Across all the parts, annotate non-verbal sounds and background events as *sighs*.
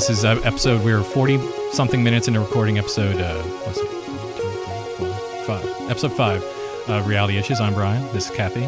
This is uh, episode. We're forty something minutes into recording episode. Uh, what's it? One, two, three, four, five. Episode five. Uh, Reality issues. I'm Brian. This is Kathy.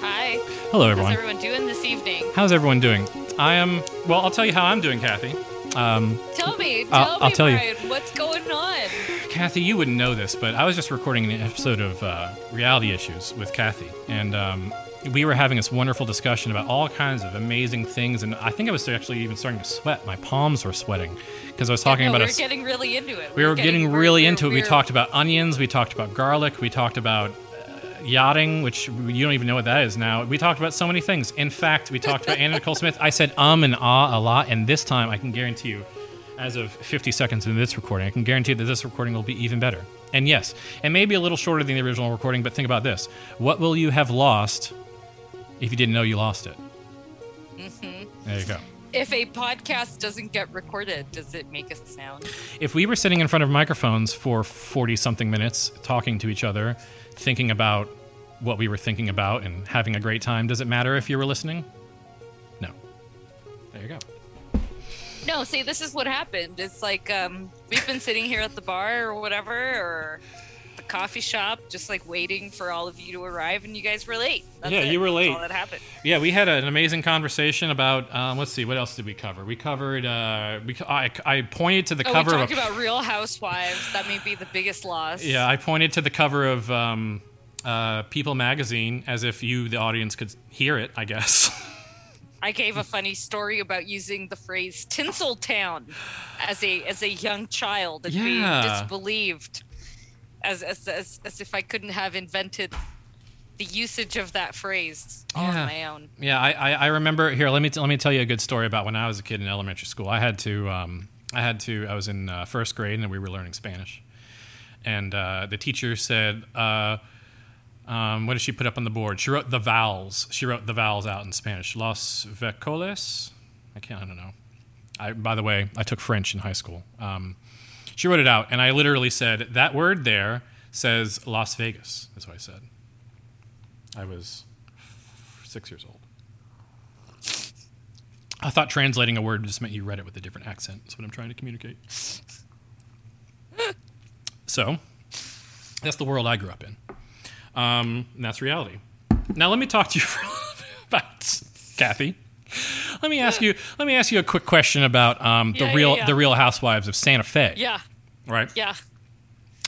Hi. Hello, everyone. How's everyone. doing this evening? How's everyone doing? I am. Well, I'll tell you how I'm doing, Kathy. Um, Tell me. Tell I'll- me, I'll tell you. What's going on? Kathy, you wouldn't know this, but I was just recording an episode of uh, Reality Issues with Kathy, and um, we were having this wonderful discussion about all kinds of amazing things. And I think I was actually even starting to sweat. My palms were sweating because I was talking no, about we a were s- getting really into it. we were getting really into it. We we're- talked about onions. We talked about garlic. We talked about uh, yachting, which you don't even know what that is now. We talked about so many things. In fact, we talked about Anna Nicole Smith. I said um and ah a lot, and this time I can guarantee you, as of 50 seconds into this recording, I can guarantee that this recording will be even better. And yes, it may be a little shorter than the original recording, but think about this: what will you have lost if you didn't know you lost it? There you go. If a podcast doesn't get recorded, does it make a sound? if we were sitting in front of microphones for 40 something minutes talking to each other thinking about what we were thinking about and having a great time does it matter if you were listening no there you go No, see, this is what happened. It's like um, we've been sitting here at the bar or whatever, or the coffee shop, just like waiting for all of you to arrive, and you guys were late. That's Yeah, it. you were late. all that happened. yeah we had an amazing conversation about um, let's see what else did we cover we covered uh, we, I, I pointed to the Oh, cover we of about Real Housewives. That may be the biggest loss. yeah i pointed to the cover of um, uh, people magazine as if you the audience could hear it i guess *laughs* I gave a funny story about using the phrase Tinseltown as a as a young child and Yeah. being disbelieved as, as as as if I couldn't have invented the usage of that phrase Yeah. on my own. Yeah, I, I, I remember. Here, let me t- let me tell you a good story about when I was a kid in elementary school. I had to um, I had to I was in uh, first grade and we were learning Spanish, and uh, the teacher said, uh, um, "What did she put up on the board?" She wrote the vowels. She wrote the vowels out in Spanish. Los vecoles. I can't. I don't know. I by the way, I took French in high school. Um, she wrote it out, and I literally said that word there says Las Vegas. Is what I said. I was six years old. I thought translating a word just meant you read it with a different accent. That's what I'm trying to communicate. so, that's the world I grew up in. Um, and that's reality. Now, let me talk to you *laughs* for a little bit about Kathy. Let me ask you. Let me ask you a quick question about um, the Yeah, yeah, real yeah. the Real Housewives of Santa Fe. Yeah, Right. yeah.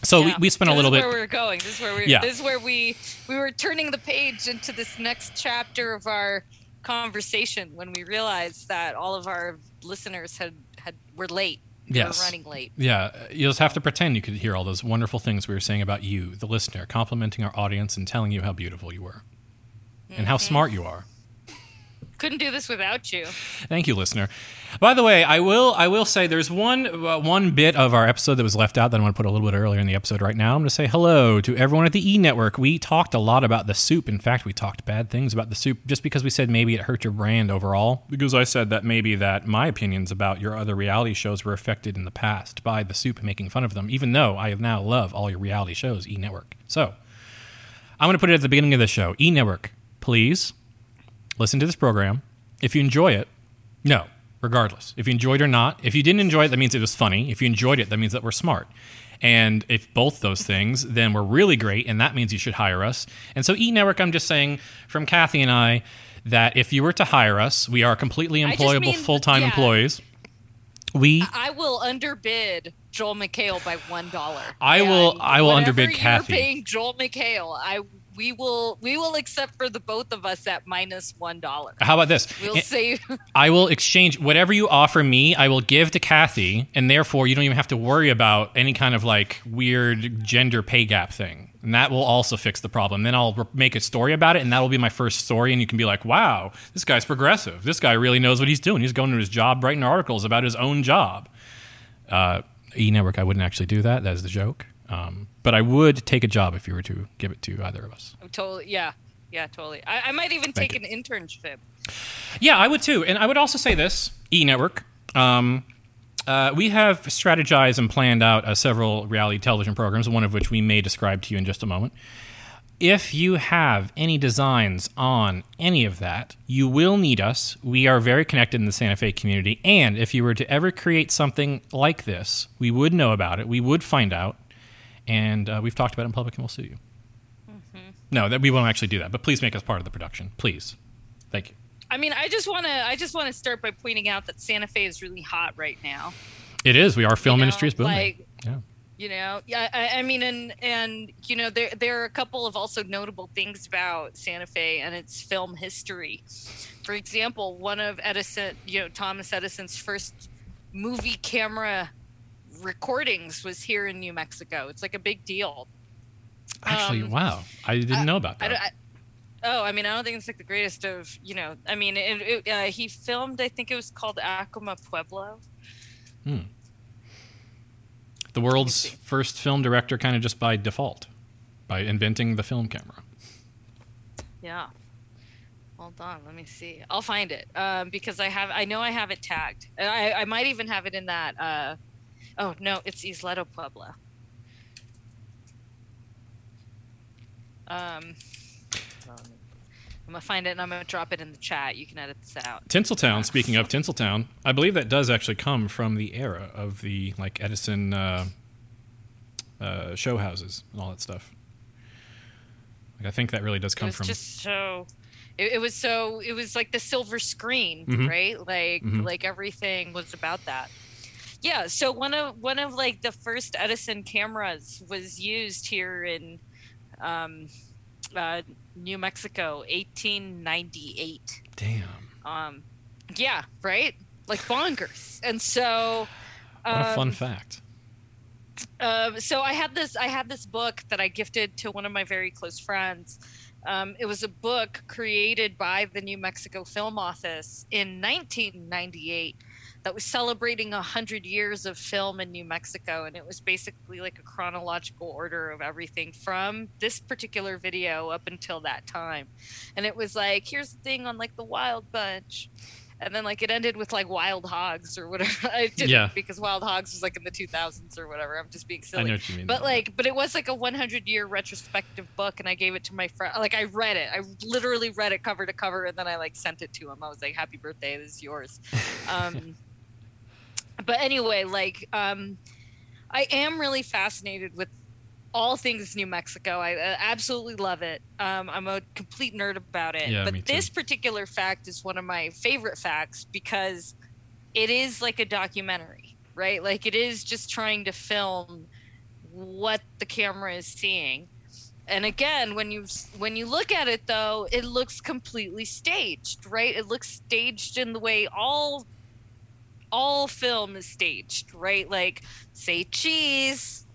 So yeah. we, we spent a This little is bit. where we're going. This is where we. Yeah. This is where we we were turning the page into this next chapter of our conversation when we realized that all of our listeners had had were late. Yes. were running late. Yeah, you just have to pretend you could hear all those wonderful things we were saying about you, the listener, complimenting our audience and telling you how beautiful you were and how smart you are. Couldn't do this without you. Thank you, listener. By the way, I will I will say there's one uh, one bit of our episode that was left out that I want to put a little bit earlier in the episode. Right now, I'm going to say hello to everyone at the E Network. We talked a lot about the soup. In fact, we talked bad things about the soup just because we said maybe it hurt your brand overall. Because I said that maybe that my opinions about your other reality shows were affected in the past by the soup making fun of them. Even though I now love all your reality shows, E Network. So I'm going to put it at the beginning of the show. E Network, please listen to this program. If you enjoy it, no, regardless. If you enjoyed it or not, if you didn't enjoy it, that means it was funny. If you enjoyed it, that means that we're smart. And if both those things, then we're really great, and that means you should hire us. And so, E Network, I'm just saying from Kathy and I that if you were to hire us, we are completely employable full time yeah. employees. We I will underbid Joel McHale by one dollar. I will- I will underbid you're Kathy. Paying Joel McHale, I we will we will accept for the both of us at minus one dollar. how about this? We'll save. *laughs* I will exchange whatever you offer me. I will give to Kathy, and therefore you don't even have to worry about any kind of like weird gender pay gap thing. And that will also fix the problem. Then I'll make a story about it, and that will be my first story. And you can be like, "Wow, this guy's progressive. This guy really knows what he's doing. He's going to his job, writing articles about his own job." Uh, e Network, I wouldn't actually do that. That is the joke. Um, but I would take a job if you were to give it to either of us. I'm totally yeah yeah totally. I, I might even Thank take an internship. Yeah, I would too. And I would also say this E Network. Um, uh, we have strategized and planned out uh, several reality television programs, one of which we may describe to you in just a moment. if you have any designs on any of that, you will need us. We are very connected in the Santa Fe community. And if you were to ever create something like this, we would know about it. We would find out. And uh, we've talked about it in public and we'll sue you. No, that we won't actually do that. But please make us part of the production. Please. Thank you. I mean, I just want to I just want to start by pointing out that Santa Fe is really hot right now. It is. We are film You know, industry is booming. like- yeah. You know, yeah. I, I mean, and and you know, there there are a couple of also notable things about Santa Fe and its film history. For example, one of Edison, you know, Thomas Edison's first movie camera recordings was here in New Mexico. It's like a big deal. Actually, Um, wow. I didn't know about that. don't, I, oh, I mean, I don't think it's like the greatest of, you know, I mean, it, it, uh, he filmed, I think it was called Acoma Pueblo. the world's first film director kind of just by default by inventing the film camera. Yeah. Hold on, let me see. I'll find it um, because I have, I know I have it tagged. I, I might even have it in that. Uh, oh no, it's Isleta Pueblo. Um, I'm gonna find it and I'm gonna drop it in the chat. You can edit this out. Tinseltown, speaking of Tinseltown, I believe that does actually come from the era of the like Edison uh, uh, show houses and all that stuff. Like I think that really does come from just so it, it was so it was like the silver screen Mhm. right like Mhm. like everything was about that yeah so one of one of like the first edison cameras was used here in um uh new mexico 1898 damn. um yeah right like bonkers and so *sighs* What a fun um, fact. um, so I had this I had this book that I gifted to one of my very close friends. Um, it was a book created by the New Mexico Film Office in 1998 that was celebrating 100 years of film in New Mexico. And it was basically like a chronological order of everything from this particular video up until that time. And it was like, here's the thing on like the Wild Bunch. And then like it ended with like Wild Hogs or whatever. *laughs* I didn't Yeah. because Wild Hogs was like in the 2000s or whatever. I'm just being silly. I know what you mean. But though. like, but it was like a 100 year retrospective book, and I gave it to my friend. Like, I read it. I literally read it cover to cover, and then I like sent it to him. I was like, "Happy birthday! This is yours." *laughs* Um, but anyway, like, um, I am really fascinated with all things New Mexico. I uh, absolutely love it. Um, I'm a complete nerd about it. Yeah, but this particular fact is one of my favorite facts because it is like a documentary, right? Like it is just trying to film what the camera is seeing. And again, when you when you look at it though, it looks completely staged, right? It looks staged in the way all all film is staged, right? Like say cheese,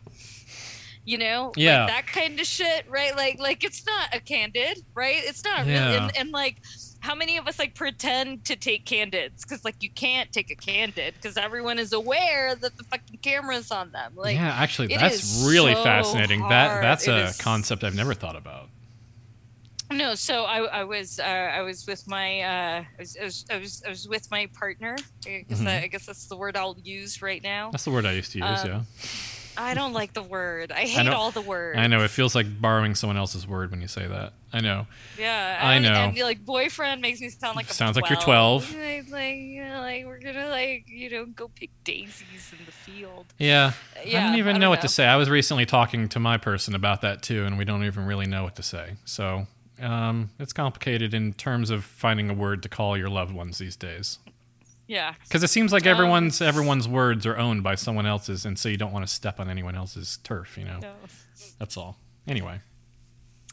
you know, Yeah. like that kind of shit, right? Like like it's not a candid, right? It's not Yeah. really, and, and like how many of us like pretend to take candids because like you can't take a candid because everyone is aware that the fucking camera's on them like yeah, actually, that's really so fascinating. That that's It a concept I've never thought about. No so i, I was uh, i was with my uh, I, was, I, was, I was i was with my partner I guess, Mhm. that, I guess that's the word i'll use right now That's the word I used to use. Um, yeah, i don't like the word *laughs* i hate know- all the words I know it feels like borrowing someone else's word when you say that. I know. yeah I and, know. and like boyfriend makes me sound like Sounds like you're 12 *laughs* like, like, you know, like we're gonna like you know go pick daisies in the field Yeah, Yeah, I don't even I know don't what to say. I was recently talking to my person about that too, and we don't even really know what to say. So um, it's complicated in terms of finding a word to call your loved ones these days. yeah Because it seems like Um, everyone's everyone's words are owned by someone else's, and so you don't want to step on anyone else's turf. You know, no. that's all. Anyway,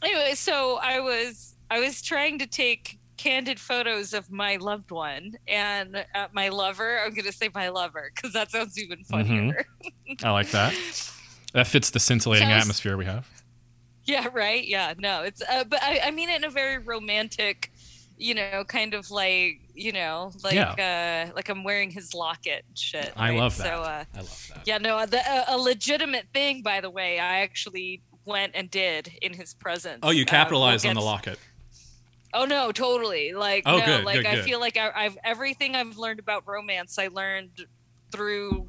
anyway so i was i was trying to take candid photos of my loved one and uh, my lover i'm gonna say my lover because that sounds even funnier I like that. *laughs* That fits the scintillating atmosphere we have. Yeah right yeah no it's uh, but I, I mean it in a very romantic you know kind of like you know like uh like i'm wearing his locket and shit I right? love that. so uh I love that. yeah no the, uh, a legitimate thing by the way i actually went and did in his presence Oh, you Uh, we'll capitalized on the locket. Oh no, totally. Like Oh, no, good, like good, I good. feel like I, I've everything I've learned about romance I learned through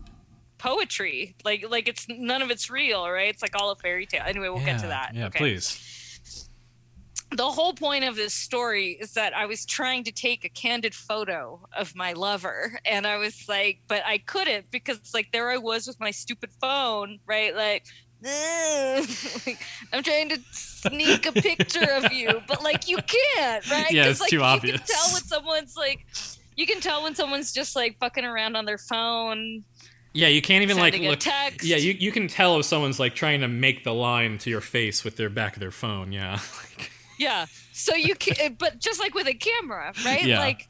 poetry. Like like it's none of it's real, right? It's like all a fairy tale. Anyway, we'll get to that. Yeah, okay. please. the whole point of this story is that I was trying to take a candid photo of my lover, and I was like, but I couldn't because like there I was with my stupid phone, right? Like, like, *laughs* I'm trying to sneak a picture of you, but like you can't, right? Yeah, it's like, too you obvious. can tell when someone's like, you can tell when someone's just like fucking around on their phone, Yeah, you can't even like look. text. Yeah, you, you can tell if someone's like trying to make the line to your face with their back of their phone. Yeah. *laughs* Like, Yeah. So you can, eh, but just like with a camera, right? Yeah. Like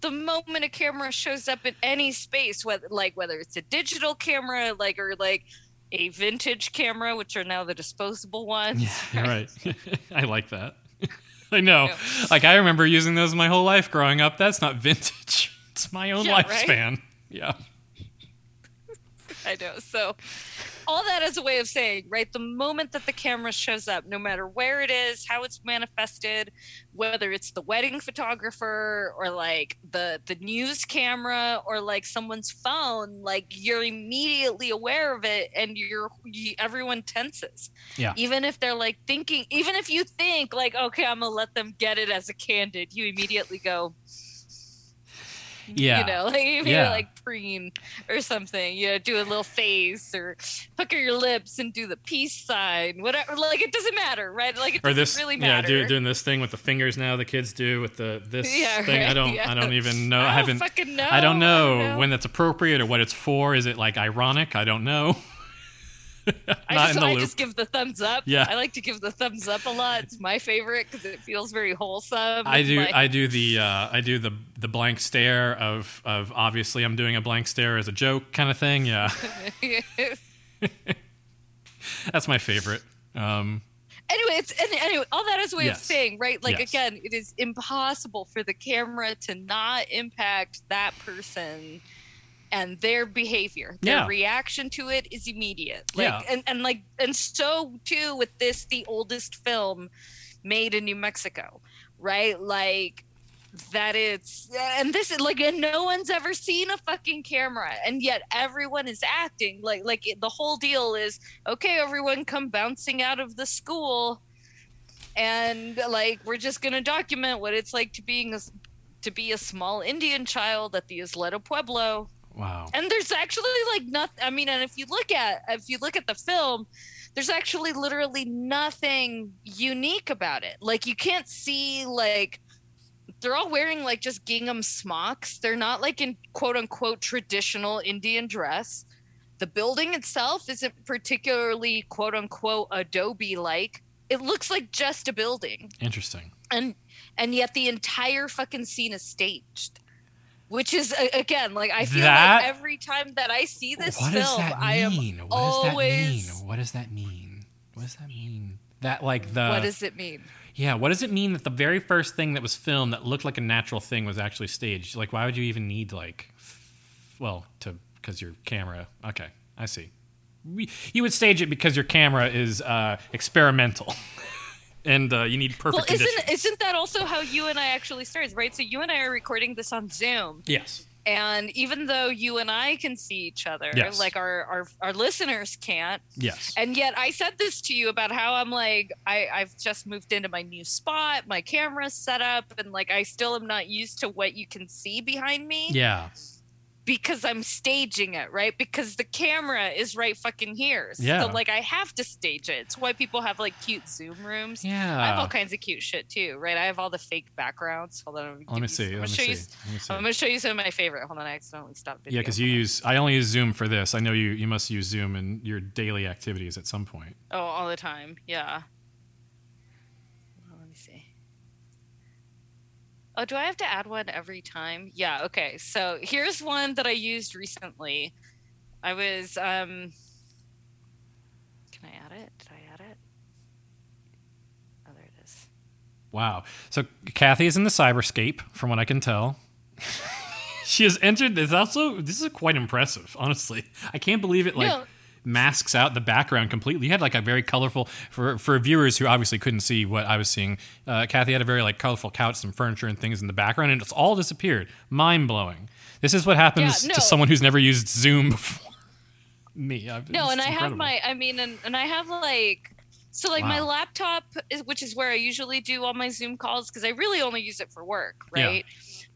the moment a camera shows up in any space, whether like whether it's a digital camera, like or like a vintage camera, which are now the disposable ones. yeah, *laughs* right. *laughs* I like that. I know. Like I remember using those my whole life growing up. That's not vintage. It's my own Yeah, right? lifespan. Yeah. I know. So all that is a way of saying, right? The moment that the camera shows up, no matter where it is, how it's manifested, whether it's the wedding photographer or like the the news camera or like someone's phone, like you're immediately aware of it and you're you, everyone tenses. Yeah. Even if they're like thinking, even if you think like, okay, I'm gonna let them get it as a candid, you immediately go, Yeah. you know, *laughs* like if Yeah. you're like preen or something, you know, do a little face or pucker your lips and do the peace sign, whatever. Like it doesn't matter, right? Like it Or doesn't this, really yeah, do, doing this thing with the fingers now. The kids do with the this Yeah, thing. I don't, yeah. I don't even *laughs* know. I oh, I don't haven't. fucking know. I don't know, know. when that's appropriate or what it's for. Is it like ironic? I don't know. *laughs* I just, I just give the thumbs up. Yeah. I like to give the thumbs up a lot. It's my favorite because it feels very wholesome. I do. My- I do the. Uh, I do the the blank stare of of obviously I'm doing a blank stare as a joke kind of thing. Yeah, *laughs* *laughs* that's my favorite. Um, anyway, it's and anyway, all that is a way Yes. of saying, right? Like Yes. again, it is impossible for the camera to not impact that person and their behavior. Their Yeah. reaction to it is immediate. Like Yeah. and, and like and so too with this the oldest film made in New Mexico, right? Like that it's and this is like and no one's ever seen a fucking camera and yet everyone is acting like like it, the whole deal is okay everyone come bouncing out of the school and like we're just going to document what it's like to being a to be a small indian child at the isleta pueblo wow. and there's actually like nothing i mean and if you look at if you look at the film there's actually literally nothing unique about it. Like you can't see like they're all wearing like just gingham smocks. They're not like in quote unquote traditional indian dress. The building itself isn't particularly quote unquote adobe like it looks like just a building. Interesting. and and yet the entire fucking scene is staged which is again like i feel That- like every time that i see this what film does that i am mean? What always- does that mean? What does that mean? What does that mean? That like the what does it mean yeah. What does it mean that the very first thing that was filmed that looked like a natural thing was actually staged? Like, why would you even need like, well, to because your camera? Okay, I see. We, you would stage it because your camera is uh, experimental, *laughs* and uh, you need perfect well isn't isn't that also how you and i actually started right so you and i are recording this on zoom yes. and even though you and i can see each other Yes. like our, our our listeners can't Yes. and yet I said this to you about how I'm like I, I've just moved into my new spot, my camera's set up, and like I still am not used to what you can see behind me Yeah. Because I'm staging it, right? Because the camera is right fucking here. Yeah. So like I have to stage it. It's why people have like cute Zoom rooms. Yeah. I have all kinds of cute shit too, right? I have all the fake backgrounds. Hold on. Let me you- see. Let me show see. you. Let me see. I'm gonna show you some of my favorite. Hold on, I accidentally stopped video. Yeah, because you use. I only use Zoom for this. I know you. You must use Zoom in your daily activities at some point. Oh, all the time. Yeah. Well, let me see. Oh, do I have to add one every time? Yeah, okay. So here's one that I used recently. I was um Can I add it? Did I add it? Oh, there it is. Wow. So Kathy is in the cyberscape, from what I can tell. *laughs* she has entered this. Also, this is quite impressive. Honestly, I can't believe it. Like No. Masks out the background completely. You had like a very colorful for for viewers who obviously couldn't see what I was seeing. Uh, Kathy had a very like colorful couch, some furniture and things in the background, and it's all disappeared. Mind blowing. This is what happens Yeah, no. to someone who's never used Zoom *laughs* before. Me. I've- No, and I have my I mean and, and I have like So like my laptop, is, which is where I usually do all my Zoom calls, because I really only use it for work, Yeah.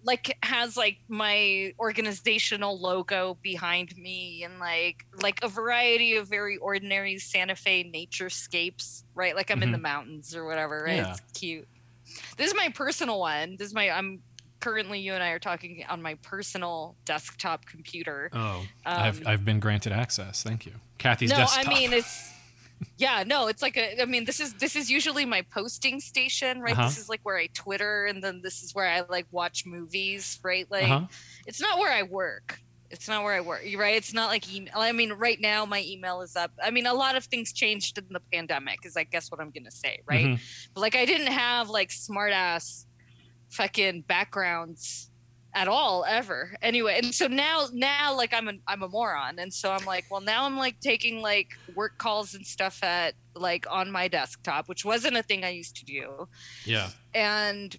Like has like my organizational logo behind me, and like like a variety of very ordinary Santa Fe nature naturescapes, right? Like I'm in the mountains or whatever, right? Mm-hmm. Yeah. It's cute. This is my personal one. This is my I'm currently you and I are talking on my personal desktop computer. Oh, I've Um, I've been granted access. Thank you, Kathy's no, desktop. I mean it's yeah, no, it's like a I mean this is this is usually my posting station, right? Uh-huh. This is like where I Twitter and then this is where I like watch movies, right? Like Uh-huh. it's not where I work. It's not where I work, right? It's not like email. I mean, right now my email is up. I mean, a lot of things changed in the pandemic, is I guess what I'm gonna say, right? Mhm. But like I didn't have like smart ass fucking backgrounds at all ever. Anyway, and so now now like I'm a I'm a moron. And so I'm like, well now I'm like taking like work calls and stuff at like on my desktop, which wasn't a thing I used to do. Yeah. And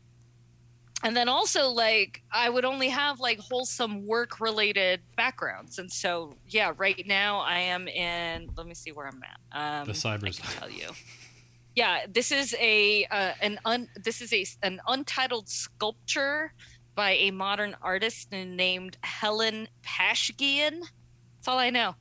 and then also like I would only have like wholesome work related backgrounds. And so yeah, right now I am in let me see where I'm at. Um The cyber I can tell you. Yeah, this is a uh, an un this is a an untitled sculpture by a modern artist named Helen Pashgian. That's all I know.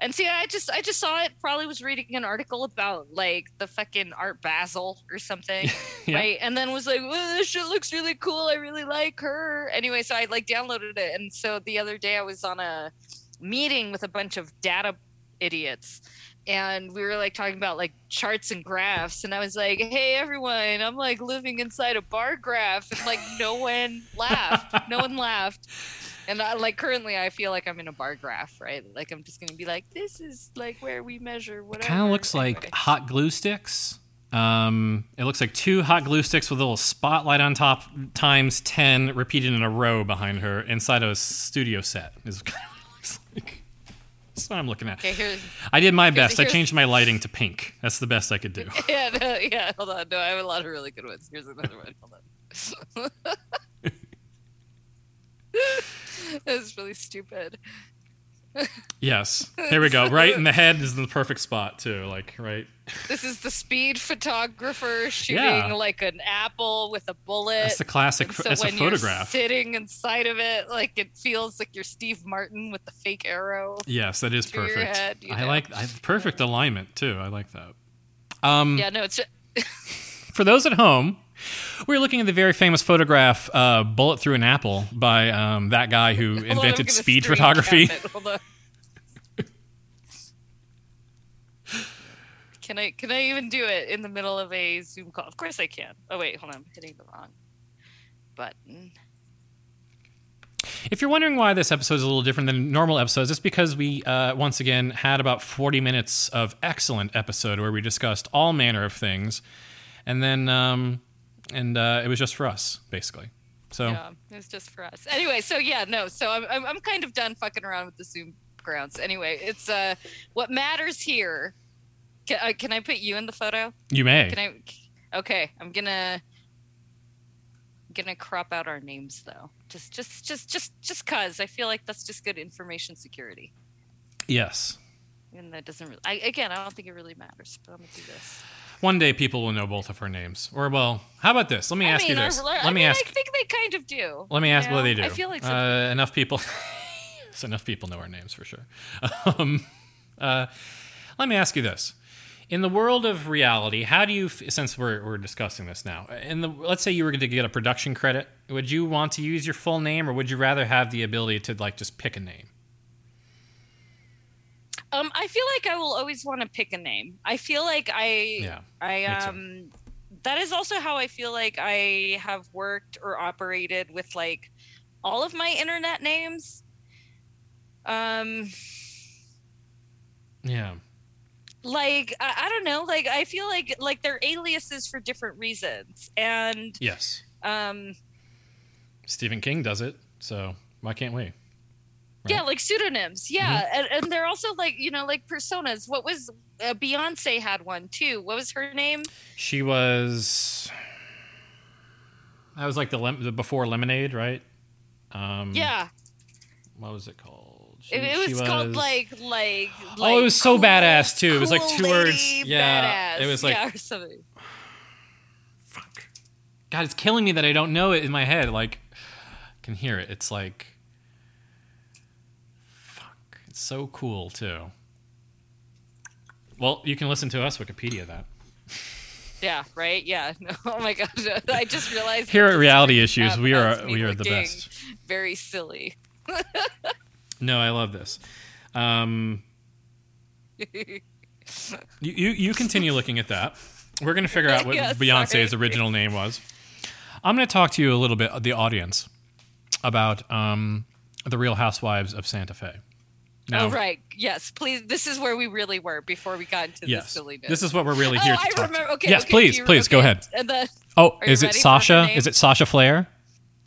And see, I just I just saw it. Probably was reading an article about like the fucking Art Basel or something, *laughs* Yeah. right? And then was like, "Well, this shit looks really cool. I really like her." Anyway, so I like downloaded it, and so the other day I was on a meeting with a bunch of data idiots and we were like talking about like charts and graphs and i was like hey everyone i'm like living inside a bar graph and like no one laughed no one *laughs* laughed and I, like currently i feel like i'm in a bar graph right like i'm just gonna be like this is like where we measure whatever Kind of looks like Anyway. hot glue sticks. Um, it looks like two hot glue sticks with a little spotlight on top times 10 repeated in a row behind her inside of a studio set is *laughs* kind of That's what I'm looking at. okay I did my best. I changed my lighting to pink. That's the best I could do. *laughs* yeah no, yeah hold on no i have a lot of really good ones here's another one hold on *laughs* *laughs* that was really stupid. Yes. Here we go. Right in the head is the perfect spot too. Like right. This is the speed photographer shooting Yeah. like an apple with a bullet. That's the classic. And so That's a when you're photograph. sitting inside of it, like it feels like you're Steve Martin with the fake arrow. Yes, that is perfect. head, I know. like I, perfect alignment too. I like that. Um, Yeah, no, it's *laughs* For those at home, we're looking at the very famous photograph uh, "Bullet Through an Apple" by um, that guy who Hold invented gonna speed photography. cap it. Hold on. Can I can I even do it in the middle of a Zoom call? Of course I can. Oh wait, hold on, I'm hitting the wrong button. If you're wondering why this episode is a little different than normal episodes, it's because we uh, once again had about 40 minutes of excellent episode where we discussed all manner of things, and then um, and uh, it was just for us basically. So Yeah, it was just for us. Anyway, so yeah, no, so I'm, I'm I'm kind of done fucking around with the Zoom grounds. Anyway, it's uh what matters here. Can, uh, can I put you in the photo? you may. Can I? Okay, I'm gonna gonna crop out our names though. Just just just just just cause I feel like that's just good information security. yes. And that doesn't really. I, again, I don't think it really matters, but I'm gonna do this. One day people will know both of her names. Or well, how about this? Let me I ask mean, you this. I, Let me mean, ask. I think they kind of do. Let me ask know? they do. I feel like uh, enough people. *laughs* so enough people know our names for sure. *laughs* Um, uh, let me ask you this: in the world of reality, how do you? Since we're we're discussing this now, in the let's say you were going to get a production credit, would you want to use your full name, or would you rather have the ability to like just pick a name? Um, I feel like I will always want to pick a name. I feel like I, Yeah, I um, that is also how I feel like I have worked or operated with like all of my internet names. Um, yeah, like I, I don't know, like I feel like like they're aliases for different reasons, and yes. um, Stephen King does it, so why can't we? Yeah, like pseudonyms, yeah, and, and they're also like you know like personas. What was uh, Beyonce had one too? What was her name? She was. That was like the, lem- the before Lemonade, right? Um, Yeah, What was it called? She- It, it she was, called like like. Oh, it was so cool- badass, too. It was like two words. Yeah, badass. it was like- yeah, or something. *sighs* fuck. God, it's killing me that I don't know it in my head. Like, I can hear it. It's like. It's so cool too. Well, you can listen to us Wikipedia that. Yeah, right. Yeah. *laughs* No, oh my gosh, *laughs* I just realized Here at Reality *laughs* Issues, we are we are the best. Very silly. No, I love this. Um, you, you you continue looking at that. We're going to figure out what Yeah, Beyonce's original name was. I'm going to talk to you a little bit, the audience, about um, the Real Housewives of Santa Fe. Now, Oh right. Yes. Please. This is where we really were before we got into yes, this silliness. this is what we're really Oh, here to I talk. remember. Okay. yes, okay, please, please go ahead. The Oh, is it ready for her Sasha? Is it Sasha Flair?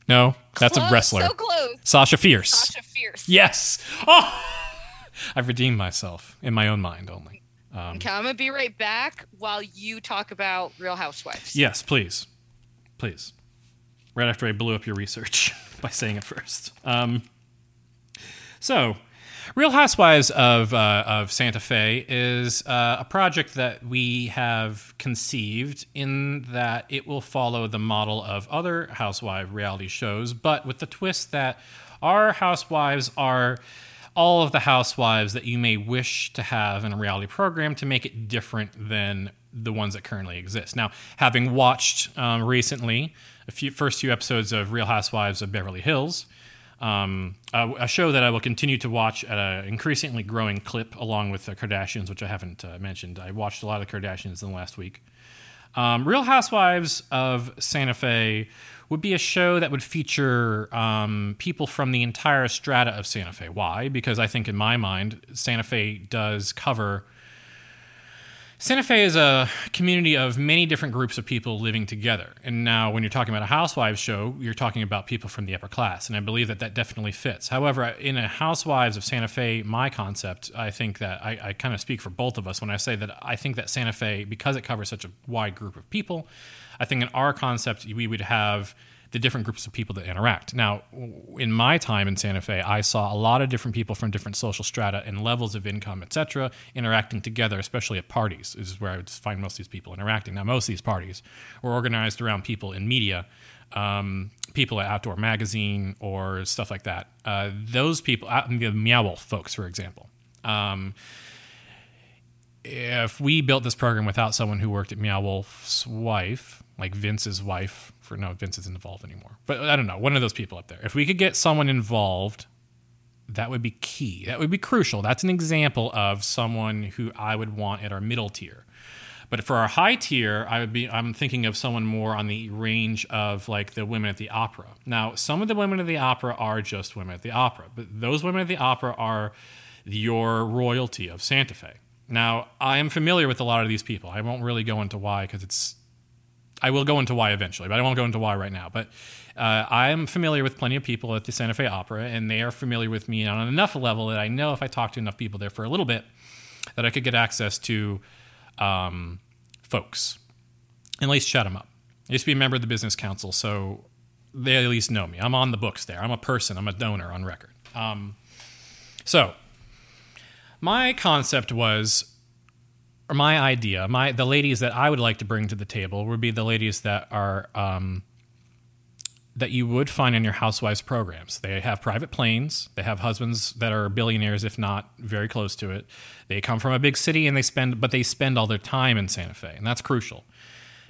No, that's a wrestler. So close. Sasha Fierce. Sasha Fierce. Yes. Oh, *laughs* I've redeemed myself in my own mind only. Um, Okay, I'm gonna be right back while you talk about Real Housewives. Yes, please, please. Right after I blew up your research *laughs* by saying it first. Um, so, Real Housewives of uh, of Santa Fe is uh, a project that we have conceived in that it will follow the model of other housewife reality shows, but with the twist that our housewives are all of the housewives that you may wish to have in a reality program to make it different than the ones that currently exist. Now, having watched um, recently a few first few episodes of Real Housewives of Beverly Hills, um, a, a show that I will continue to watch at an increasingly growing clip, along with the Kardashians, which I haven't uh, mentioned. I watched a lot of the Kardashians in the last week. Um, Real Housewives of Santa Fe would be a show that would feature um, people from the entire strata of Santa Fe. Why? Because I think, in my mind, Santa Fe does cover. Santa Fe is a community of many different groups of people living together. And now, when you're talking about a housewives show, you're talking about people from the upper class. And I believe that that definitely fits. However, in a Housewives of Santa Fe, my concept, I think that I, I kind of speak for both of us when I say that I think that Santa Fe, because it covers such a wide group of people, I think in our concept, we would have the different groups of people that interact. Now, in my time in Santa Fe, I saw a lot of different people from different social strata and levels of income, etc., interacting together, especially at parties. This is where I would find most of these people interacting. Now, most of these parties were organized around people in media, um, people at Outdoor Magazine or stuff like that. Uh, those people, uh, the Meow Wolf folks, for example. Um, if we built this program without someone who worked at Meow Wolf's wife, like Vince's wife, for no, Vince isn't involved anymore. But I don't know, one of those people up there. If we could get someone involved, that would be key. That would be crucial. That's an example of someone who I would want at our middle tier. But for our high tier, I would be I'm thinking of someone more on the range of like the women at the opera. Now, some of the women at the opera are just women at the opera, but those women at the opera are your royalty of Santa Fe. Now, I am familiar with a lot of these people. I won't really go into why because it's. I will go into why eventually, but I won't go into why right now. But uh, I am familiar with plenty of people at the Santa Fe Opera, and they are familiar with me on enough level that I know if I talk to enough people there for a little bit, that I could get access to um, folks, and at least chat them up. I used to be a member of the business council, so they at least know me. I'm on the books there. I'm a person. I'm a donor on record. Um, so my concept was my idea my the ladies that i would like to bring to the table would be the ladies that are um, that you would find in your housewives programs. They have private planes. They have husbands that are billionaires if not very close to it. They come from a big city and they spend but they spend all their time in santa fe and that's crucial.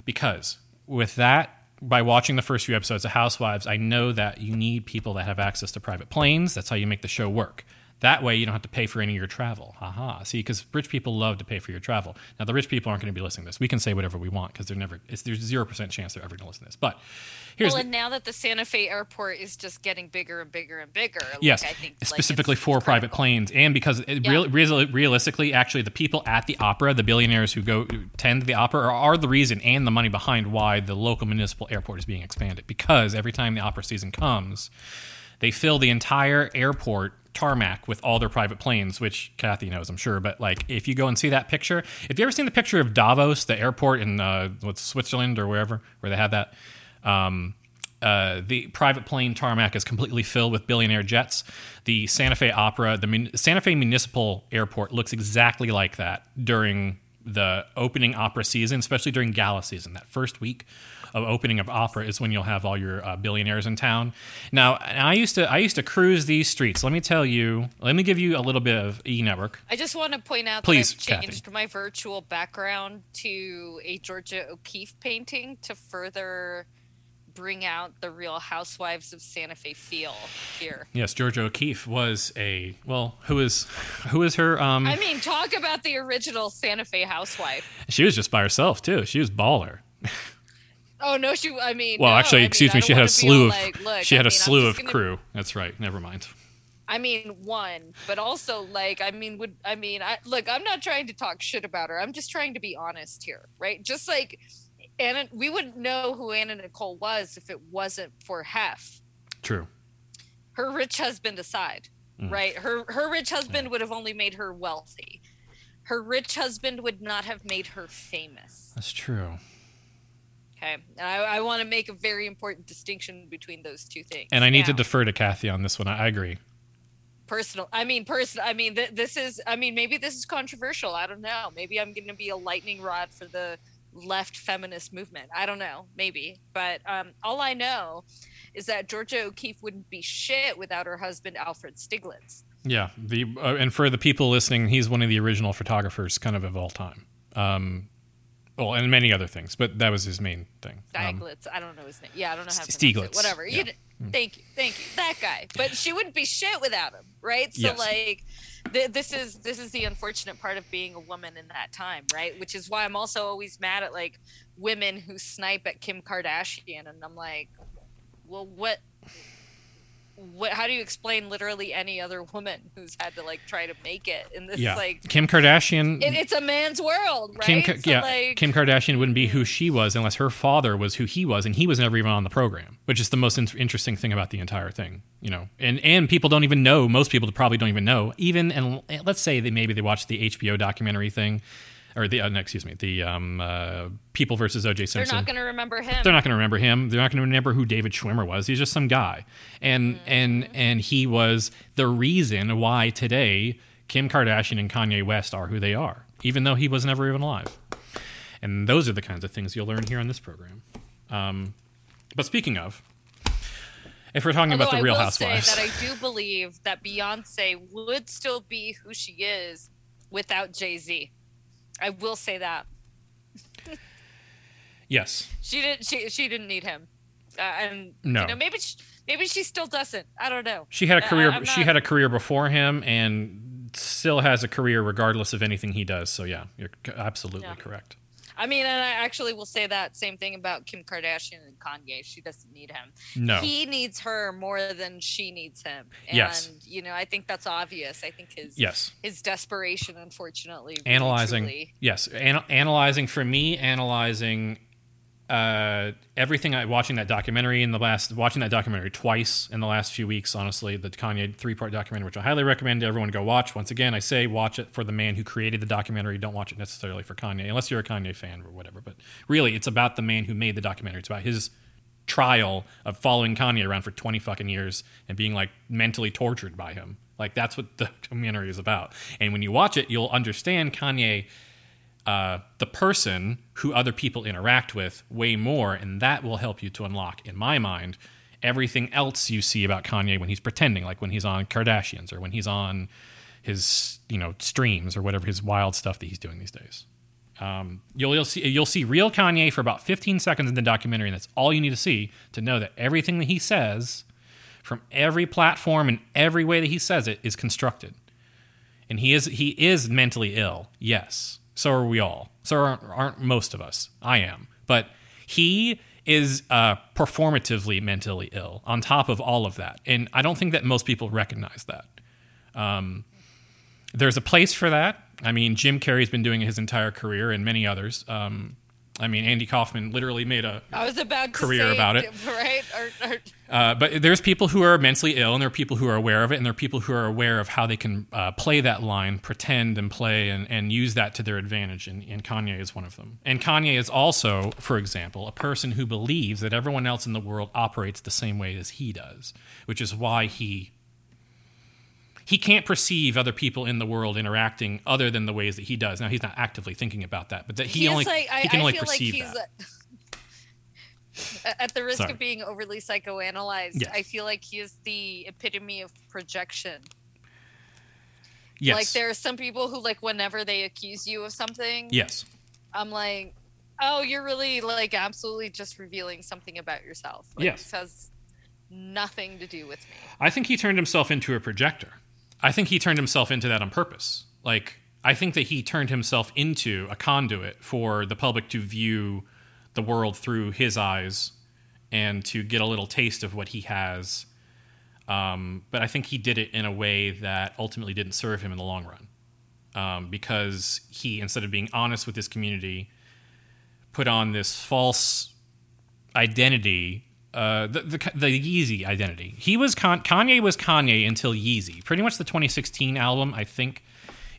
Because with that by watching the first few episodes of housewives i know that you need people that have access to private planes. That's how you make the show work that way, you don't have to pay for any of your travel. Haha. See, because rich people love to pay for your travel. Now, the rich people aren't going to be listening to this. We can say whatever we want because they're never. It's, there's zero percent chance they're ever going to listen to this. But here's well, the- and now that the Santa Fe airport is just getting bigger and bigger and bigger, like, yes, I think specifically it's for private planes, and because it, real, real, realistically, actually, the people at the opera, the billionaires who go tend to the opera, are, are the reason and the money behind why the local municipal airport is being expanded. Because every time the opera season comes, they fill the entire airport tarmac with all their private planes, which Kathy knows, I'm sure. But like, if you go and see that picture, if you ever seen the picture of Davos, the airport in uh, what's Switzerland or wherever where they have that, um, uh, the private plane tarmac is completely filled with billionaire jets. The Santa Fe Opera, the Mun- Santa Fe Municipal Airport looks exactly like that during the opening opera season, especially during gala season. That first week of opening of opera is when you'll have all your uh, billionaires in town. Now, I used to I used to cruise these streets. Let me tell you. Let me give you a little bit of E Network. I just want to point out Please, that I've Kathy. changed my virtual background to a Georgia O'Keeffe painting to further bring out the real Housewives of Santa Fe feel here. Yes, Georgia O'Keeffe was a well. Who is who is her? Um, I mean, talk about the original Santa Fe housewife. she was just by herself too. She was baller. *laughs* Oh no, she. I mean, Well, no, actually, I mean, excuse I me. She had a slew of like, look, she had a mean, I'm slew of gonna- crew. That's right. Never mind. I mean, one, but also like, I mean, would I mean, I look, I'm not trying to talk shit about her. I'm just trying to be honest here, right? Just like Anna, we wouldn't know who Anna Nicole was if it wasn't for Hef. True. Her rich husband aside, Mm. right? Her her rich husband would have only made her wealthy. Her rich husband would not have made her famous. That's true. Okay, and I, I want to make a very important distinction between those two things. And I need to defer to Kathy on this one. I I agree. personal i mean personal. i mean th- this is i mean maybe this is controversial i don't know maybe i'm going to be a lightning rod for the left feminist movement i don't know maybe but um, all i know is that georgia o'keeffe wouldn't be shit without her husband alfred stieglitz Yeah. The uh, and for the people listening, he's one of the original photographers, kind of of all time. Um, well, and many other things, but that was his main thing. Um, I don't know his name. Yeah, I don't know how Stieglitz, it. Whatever. yeah. You thank you, thank you. That guy. But she wouldn't be shit without him, right? So Yes. like, th- this is this is the unfortunate part of being a woman in that time, right? Which is why I'm also always mad at like women who snipe at Kim Kardashian, and I'm like, well, what? What? How do you explain literally any other woman who's had to like try to make it in this yeah. like? Kim Kardashian. It, it's a man's world, right? Kim, So, yeah, like, Kim Kardashian wouldn't be who she was unless her father was who he was, and he was never even on the program, which is the most in- interesting thing about the entire thing, you know. And and people don't even know. Most people probably don't even know. Even and let's say that maybe they watched the HBO documentary thing, or the uh, no, excuse me, the um, uh, People versus O.J. Simpson. they're not going to remember him. They're not going to remember him. They're not going to remember who David Schwimmer was. He's just some guy, and and and he was the reason why today Kim Kardashian and Kanye West are who they are, even though he was never even alive. And those are the kinds of things you'll learn here on this program. Um, but speaking of, if we're talking about Although the Real I will Housewives, say that I do believe that Beyonce would still be who she is without Jay Z. I will say that yes, she didn't. She she didn't need him, uh, and No. you know maybe she, maybe she still doesn't. I don't know. she had a career. She not- had a career before him, and still has a career regardless of anything he does. So yeah, you're absolutely Yeah. correct. I mean, and I actually will say that same thing about Kim Kardashian and Kanye. She doesn't need him. No, He needs her more than she needs him. And Yes. you know, I think that's obvious. I think his yes. his desperation, unfortunately, really, analyzing truly- yes an- analyzing for me analyzing uh, everything I watching that documentary in the last watching that documentary twice in the last few weeks honestly the Kanye three part documentary which I highly recommend everyone go watch once again I say watch it for the man who created the documentary don't watch it necessarily for Kanye unless you're a Kanye fan or whatever but really it's about the man who made the documentary it's about his trial of following Kanye around for 20 fucking years and being like mentally tortured by him. Like that's what the *laughs* documentary is about. And when you watch it, you'll understand Kanye, uh, the person who other people interact with, way more, and that will help you to unlock, in my mind, everything else you see about Kanye when he's pretending, like when he's on Kardashians or when he's on his you know streams or whatever his wild stuff that he's doing these days. Um, you'll you'll see you'll see real Kanye for about 15 seconds in the documentary, and that's all you need to see to know that everything that he says, from every platform and every way that he says it, is constructed. And he is he is mentally ill. Yes, so are we all. So aren't, aren't most of us. I am, but he is uh, performatively mentally ill. On top of all of that, and I don't think that most people recognize that. there's a place for that. I mean, Jim Carrey's been doing it his entire career, and many others. Um, I mean, Andy Kaufman literally made a I was about career about it. *laughs* right? Or, or, Uh, but there's people who are mentally ill, and there are people who are aware of it, and there are people who are aware of how they can uh, play that line, pretend and play, and, and use that to their advantage. And, and Kanye is one of them. And Kanye is also, for example, a person who believes that everyone else in the world operates the same way as he does, which is why he he can't perceive other people in the world interacting other than the ways that he does. Now he's not actively thinking about that, but that he only like, I, he can I only feel like perceive he's that. a- *laughs* at the risk Sorry. of being overly psychoanalyzed. Yes. I feel like he is the epitome of projection. yes. Like there are some people who like whenever they accuse you of something, yes. I'm like, oh, you're really like absolutely just revealing something about yourself. Like, Yes. This has nothing to do with me. I think he turned himself into a projector. I think he turned himself into that on purpose. Like, I think that he turned himself into a conduit for the public to view the world through his eyes and to get a little taste of what he has. Um, but I think he did it in a way that ultimately didn't serve him in the long run. Um, because he, instead of being honest with his community, put on this false identity uh, the, the the Yeezy identity. He was Con- Kanye was Kanye until Yeezy. Pretty much the 2016 album, I think,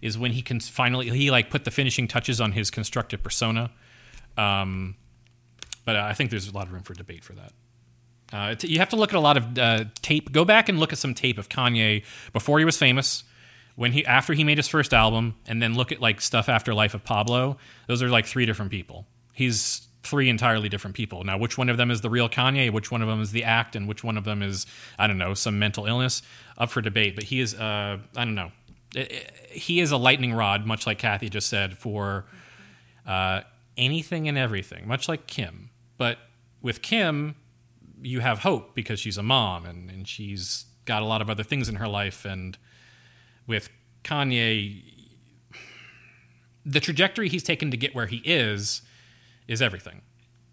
is when he can finally he like put the finishing touches on his constructive persona. Um, but I think there's a lot of room for debate for that. Uh, you have to look at a lot of uh, tape. Go back and look at some tape of Kanye before he was famous, when he after he made his first album, and then look at like stuff after Life of Pablo. Those are like three different people. He's three entirely different people. Now, which one of them is the real Kanye? Which one of them is the act? And which one of them is I don't know some mental illness? Up for debate. But he is uh, I don't know. He is a lightning rod, much like Kathy just said, for uh, anything and everything, much like Kim. But with Kim, you have hope because she's a mom and, and she's got a lot of other things in her life. And with Kanye, the trajectory he's taken to get where he is is everything.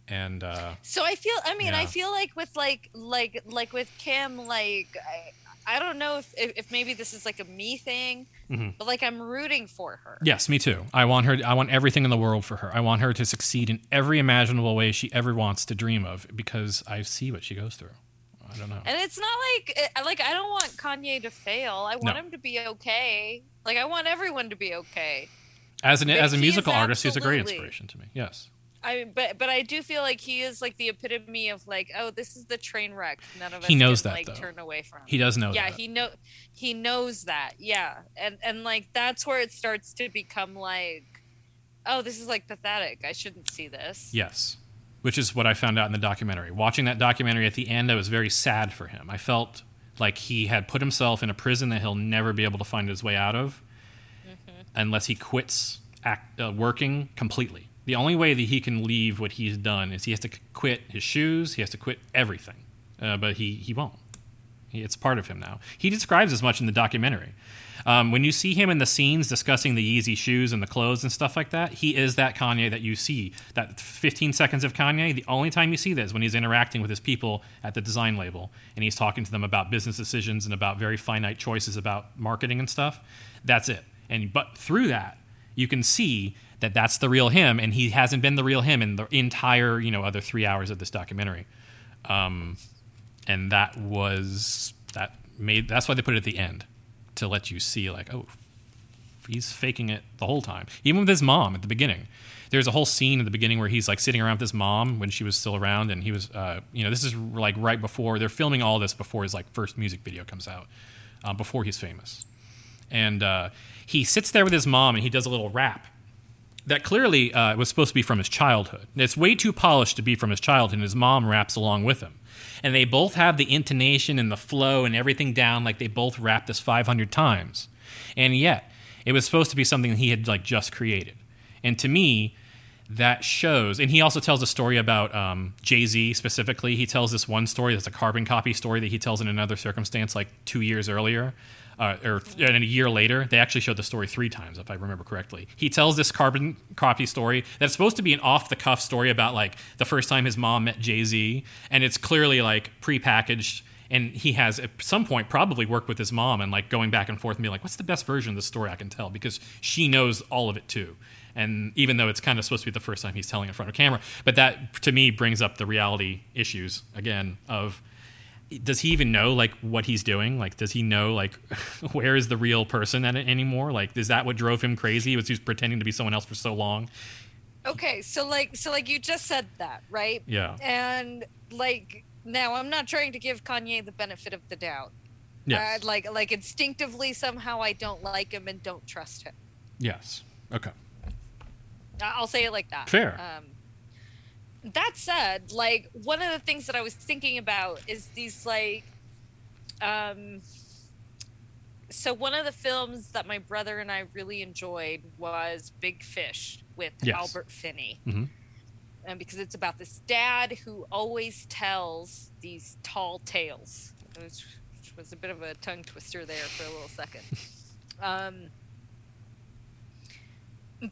And uh, So I feel. I mean, I feel like with like like like with Kim, like I, I don't know if, if if maybe this is like a me thing, Mhm. but like I'm rooting for her. yes, me too. I want her. I want everything in the world for her. I want her to succeed in every imaginable way she ever wants to dream of because I see what she goes through. I don't know. And it's not like eh, like I don't want Kanye to fail. I want No. him to be okay. Like I want everyone to be okay. As an But as a musical artist, he's a great inspiration to me. Yes. I mean, but but I do feel like he is like the epitome of like oh this is the train wreck none of us He knows can that, like though. turn away from. He does know yeah, that. he know he knows that. Yeah. And and like that's where it starts to become like oh this is like pathetic. I shouldn't see this. Yes. Which is what I found out in the documentary. Watching that documentary at the end, I was very sad for him. I felt like he had put himself in a prison that he'll never be able to find his way out of unless he quits act, uh, working completely. The only way that he can leave what he's done is he has to quit his shoes, he has to quit everything. Uh, but he, he won't. It's part of him now. He describes as much in the documentary. Um, when you see him in the scenes discussing the Yeezy shoes and the clothes and stuff like that, he is that Kanye that you see. That 15 seconds of Kanye, the only time you see that is when he's interacting with his people at the design label and he's talking to them about business decisions and about very finite choices about marketing and stuff. That's it. And but through that, you can see that that's the real him, and he hasn't been the real him in the entire you know other three hours of this documentary. Um, and that was that made that's why they put it at the end to let you see like oh he's faking it the whole time. Even with his mom at the beginning. There's a whole scene at the beginning where he's like sitting around with his mom when she was still around and he was uh, you know this is like right before they're filming all this before his like first music video comes out uh, before he's famous. And uh, he sits there with his mom and he does a little rap that clearly uh, was supposed to be from his childhood. It's way too polished to be from his childhood, and his mom raps along with him. And they both have the intonation and the flow and everything down like they both rapped this 500 times. And yet, it was supposed to be something he had like just created. And to me, that shows. And he also tells a story about um, Jay Z specifically. He tells this one story that's a carbon copy story that he tells in another circumstance like two years earlier. Uh, or and a year later, they actually showed the story three times, if I remember correctly. He tells this carbon copy story that's supposed to be an off the cuff story about like the first time his mom met Jay Z, and it's clearly like prepackaged. And he has at some point probably worked with his mom and like going back and forth and being like, "What's the best version of the story I can tell?" Because she knows all of it too. and even though it's kind of supposed to be the first time he's telling in front of camera, but that to me brings up the reality issues again of does he even know like what he's doing? Like, does he know like *laughs* where is the real person at it anymore? Like, is that what drove him crazy? Was he pretending to be someone else for so long? Okay, so like, so like you just said that, right? Yeah. And like, now I'm not trying to give Kanye the benefit of the doubt. Yes. Uh, like, like instinctively somehow I don't like him and don't trust him. yes. Okay. I'll say it like that. Fair. Um, that said, like one of the things that I was thinking about is these like, um, so one of the films that my brother and I really enjoyed was Big Fish with Yes. Albert Finney. hmm and because it's about this dad who always tells these tall tales, which, which was a bit of a tongue twister there for a little second. *laughs* Um,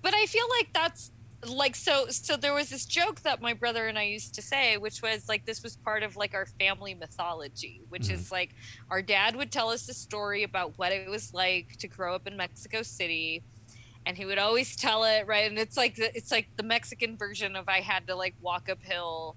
but I feel like that's like so. So there was this joke that my brother and I used to say, which was like this was part of like our family mythology, which mm-hmm. is like our dad would tell us a story about what it was like to grow up in Mexico City and he would always tell it right and it's like the, it's like the mexican version of i had to like walk uphill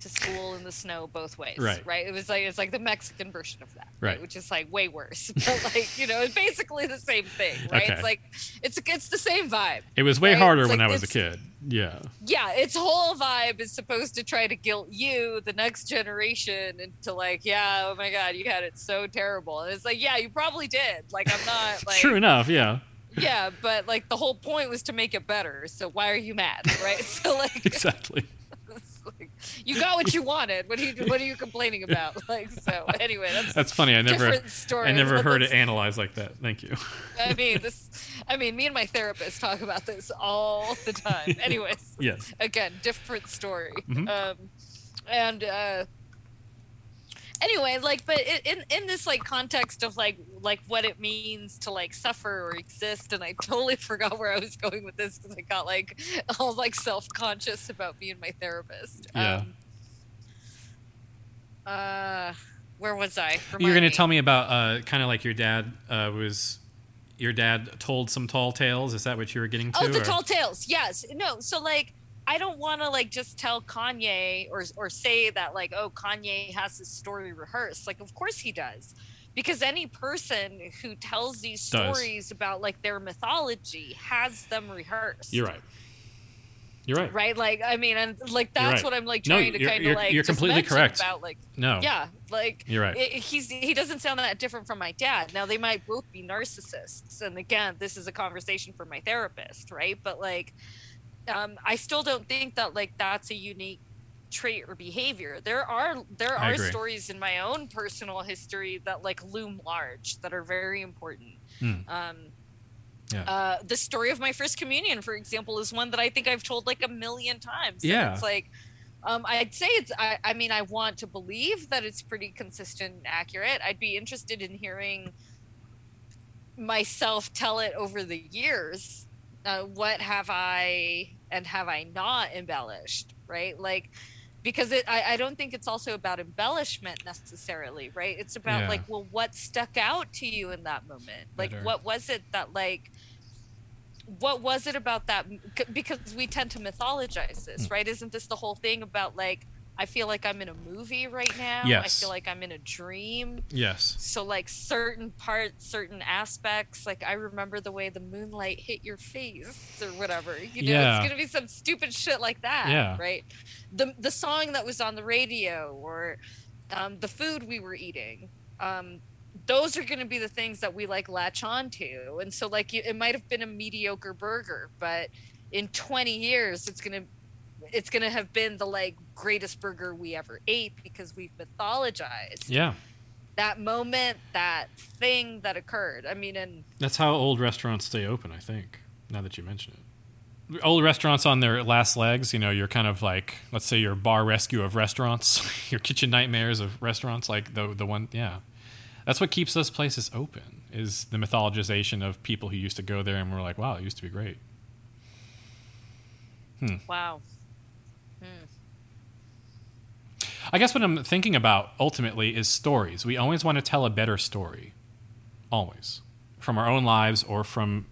to school in the snow both ways Right. right it was like it's like the mexican version of that Right. which is like way worse *laughs* but like you know it's basically the same thing right Okay. it's like it's it's the same vibe It was way Right, harder it's when like I was a kid. Yeah. yeah its whole vibe is supposed to try to guilt you the next generation into like yeah oh my god you had it so terrible and it's like yeah you probably did like i'm not *laughs* like True enough. Yeah. yeah, but like the whole point was to make it better. So why are you mad, right? *laughs* So like, Exactly. *laughs* you got what you wanted. What are you What are you complaining about? *laughs* Like so. Anyway, that's That's funny. I never. story. I never heard it analyzed like that. Thank you. *laughs* I mean, this. I mean, me and my therapist talk about this all the time. Anyways, Yes. again, different story. Mhm. Um, and uh, anyway, like, but in in this like context of like like what it means to like suffer or exist, and I *laughs* totally forgot where I was going with this because I got like *laughs* all like self conscious about being my therapist. Yeah. Um, uh, where was I? You're going to me. tell me about uh, kind of like your dad uh, was. Your dad told some tall tales. Is that what you were getting to? Oh, the or- tall tales. Yes. No. So like, I don't want to like just tell Kanye or or say that like, oh, Kanye has his story rehearsed. Like, of course he does, because any person who tells these Does. stories about like their mythology has them rehearsed. You're right. You're right. Right. Like, I mean, and like that's right. what I'm like No, trying to kind of like. you're completely correct. About like, No. yeah, like You're right. it- he's he doesn't sound that different from my dad. Now they might both be narcissists, and again, this is a conversation for my therapist, right? But like, um, I still don't think that like that's a unique trait or behavior. There are there are stories in my own personal history that like loom large that are very important. Hmm. Um, Yeah. uh, the story of my first communion, for example, is one that I think I've told like a million times. And Yeah. it's like, um, I'd say it's. I, I mean, I want to believe that it's pretty consistent and accurate. I'd be interested in hearing myself tell it over the years. Uh, what have I and have I not embellished? Right, like because it. I, I don't think it's also about embellishment necessarily. Right, it's about Yeah. like, well, what stuck out to you in that moment? Like, Better. what was it that like what was it about that because we tend to mythologize this Hmm. right isn't this the whole thing about like i feel like i'm in a movie right now Yes. i feel like i'm in a dream Yes. so like certain parts certain aspects like i remember the way the moonlight hit your face or whatever you know Yeah. it's gonna be some stupid shit like that Yeah. right the the song that was on the radio or um, the food we were eating um, those are going to be the things that we like latch on to and so like you, it might have been a mediocre burger but in 20 years it's going to it's going to have been the like greatest burger we ever ate because we've mythologized Yeah. that moment that thing that occurred i mean and That's how old restaurants stay open, I think, now that you mention it. Old restaurants on their last legs, you know, you're kind of like, let's say your bar rescue of restaurants, *laughs* your kitchen nightmares of restaurants, like the, the one, yeah. That's what keeps those places open, is the mythologization of people who used to go there and were like, wow, it used to be great. Hmm. wow I guess what I'm thinking about ultimately is stories. We always want to tell a better story. Always. From our own lives or from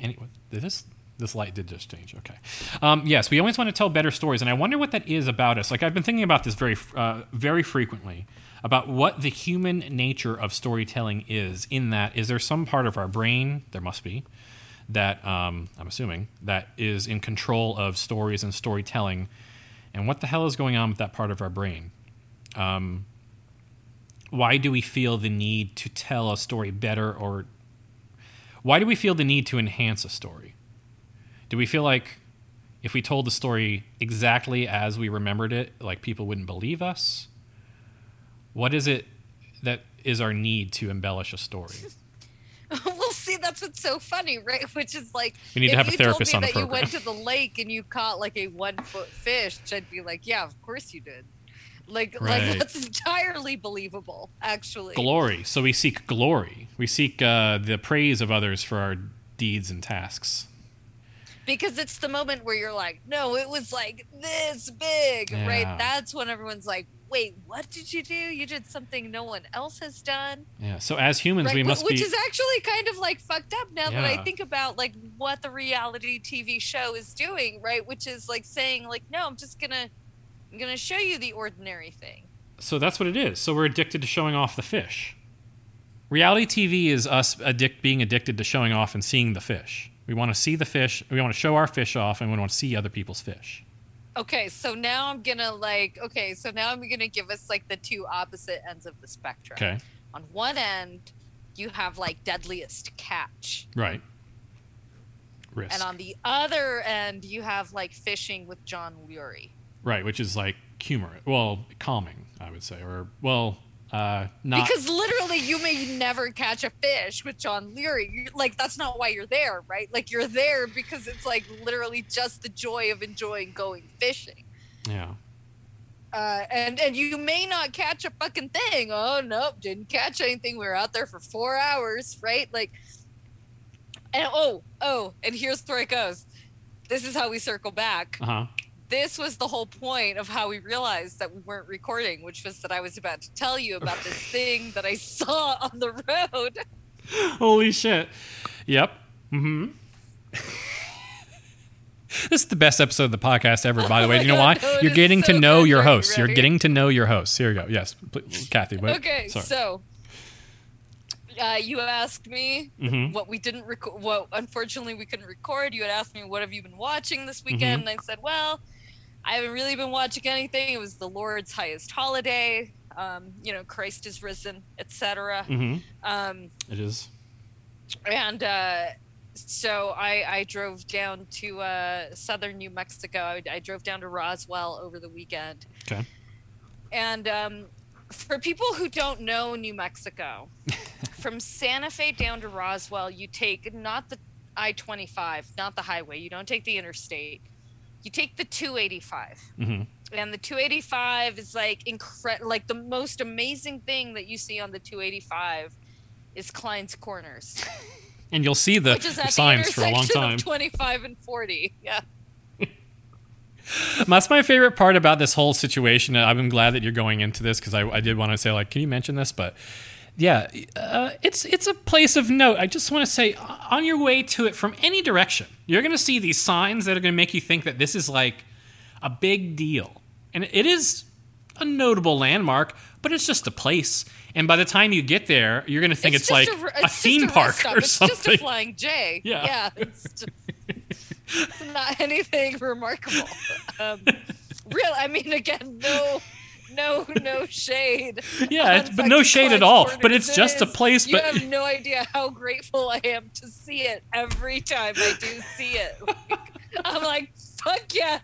any. Did this This light did just change. Okay. Um, yes, we always want to tell better stories, and I wonder what that is about us. Like I've been thinking about this very, uh, very frequently about what the human nature of storytelling is. In that, is there some part of our brain? There must be that um, I'm assuming that is in control of stories and storytelling, and what the hell is going on with that part of our brain? Um, why do we feel the need to tell a story better, or why do we feel the need to enhance a story? Do we feel like if we told the story exactly as we remembered it, like people wouldn't believe us? What is it that is our need to embellish a story? *laughs* *laughs* well, see, that's what's so funny, right? *laughs* Which is like, We need to if have a you therapist told on me the that program. you went to the lake and you caught like a one foot fish, I'd be like, yeah, of course you did. Like, Right. like that's entirely believable, actually. glory. So we seek glory. We seek uh, the praise of others for our deeds and tasks. because it's the moment where you're like, no, it was like this big, Yeah. right? That's when everyone's like, wait, what did you do? You did something no one else has done. Yeah. So as humans, Right, we must which be. is actually kind of like fucked up now that I think about like what the reality TV show is doing, right? Which is like saying like, no, I'm just gonna, I'm gonna show you the ordinary thing. so that's what it is. So we're addicted to showing off the fish. Reality TV is us addict being addicted to showing off and seeing the fish. We want to see the fish. We want to show our fish off, and we want to see other people's fish. Okay, so now I'm gonna like, okay, so now I'm gonna give us like the two opposite ends of the spectrum. Okay. On one end, you have like deadliest catch. Right. Risk. And on the other end, you have like fishing with John Lurie. right, which is like humor. Well, calming, I would say, or well, uh, not. because literally, you may never catch a fish with John Lurie. Like that's not why you're there, right? Like you're there because it's like literally just the joy of enjoying going fishing. yeah. Uh, and and you may not catch a fucking thing. Oh nope, didn't catch anything. We were out there for four hours, right? Like, and oh oh, and here's where it goes. This is how we circle back. Uh huh. This was the whole point of how we realized that we weren't recording, which was that I was about to tell you about this *laughs* thing that I saw on the road. Holy shit. Yep. Mm-hmm. *laughs* this is the best episode of the podcast ever, by the Oh way. Do you know why? No, You're getting to know good. your Are you hosts. You're getting to know your hosts. Here we go. Yes, please, Kathy. Okay, Sorry. so uh, you asked me Mhm. what we didn't record. What unfortunately we couldn't record. You had asked me what have you been watching this Mm-hmm. weekend, and I said, well, I haven't really been watching anything. It was the Lord's highest holiday. Um, you know, Christ is risen, etc. Mhm. Um, It is. and uh, so I, I drove down to uh, southern New Mexico. I, I drove down to Roswell over the weekend. Okay. And um, for people who don't know New Mexico, *laughs* from Santa Fe down to Roswell, you take not the I 25, not the highway. You don't take the interstate. You take the 285 hmm and the 285 is like incre- like the most amazing thing that you see on the 285 is Clines Corners, *laughs* And you'll see the which signs the for a long time. of 25 and 40. Yeah. *laughs* That's my favorite part about this whole situation. I'm glad that you're going into this because I, I did want to say like, can you mention this? But yeah, uh, it's it's a place of note. I just want to say, on your way to it from any direction, you're going to see these signs that are going to make you think that this is like a big deal, and it is a notable landmark. But it's just a place, and by the time you get there, you're going to think it's, just like a, a, it's just theme rest park or it's something. just a flying J. *laughs* Yeah. Yeah. It's, just, it's not *laughs* anything remarkable. Um, real. I mean, again, no. No, no shade. *laughs* Yeah, it's- but no shade at all. But it's just a place, You but- have no idea how grateful I am to see it every time I do see it. *laughs* Like, I'm like, fuck yes.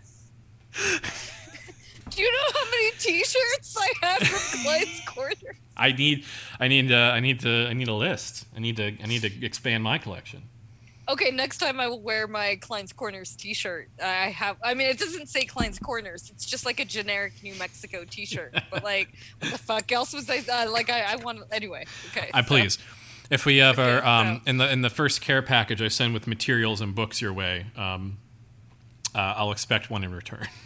*laughs* Do you know how many T-shirts I have from Clines Corners? I need, I need, uh, I need to, I need a list. I need to, I need to expand my collection. Okay, next time I will wear my Clines Corners T-shirt. I have. I mean, it doesn't say Clines Corners. It's just like a generic New Mexico T-shirt. *laughs* But like, what the fuck else was I uh, like? I, I want anyway. Okay. I so- please. If we ever Okay, um, so- in the in the first care package I send with materials and books your way, um, uh, I'll expect one in return. *laughs*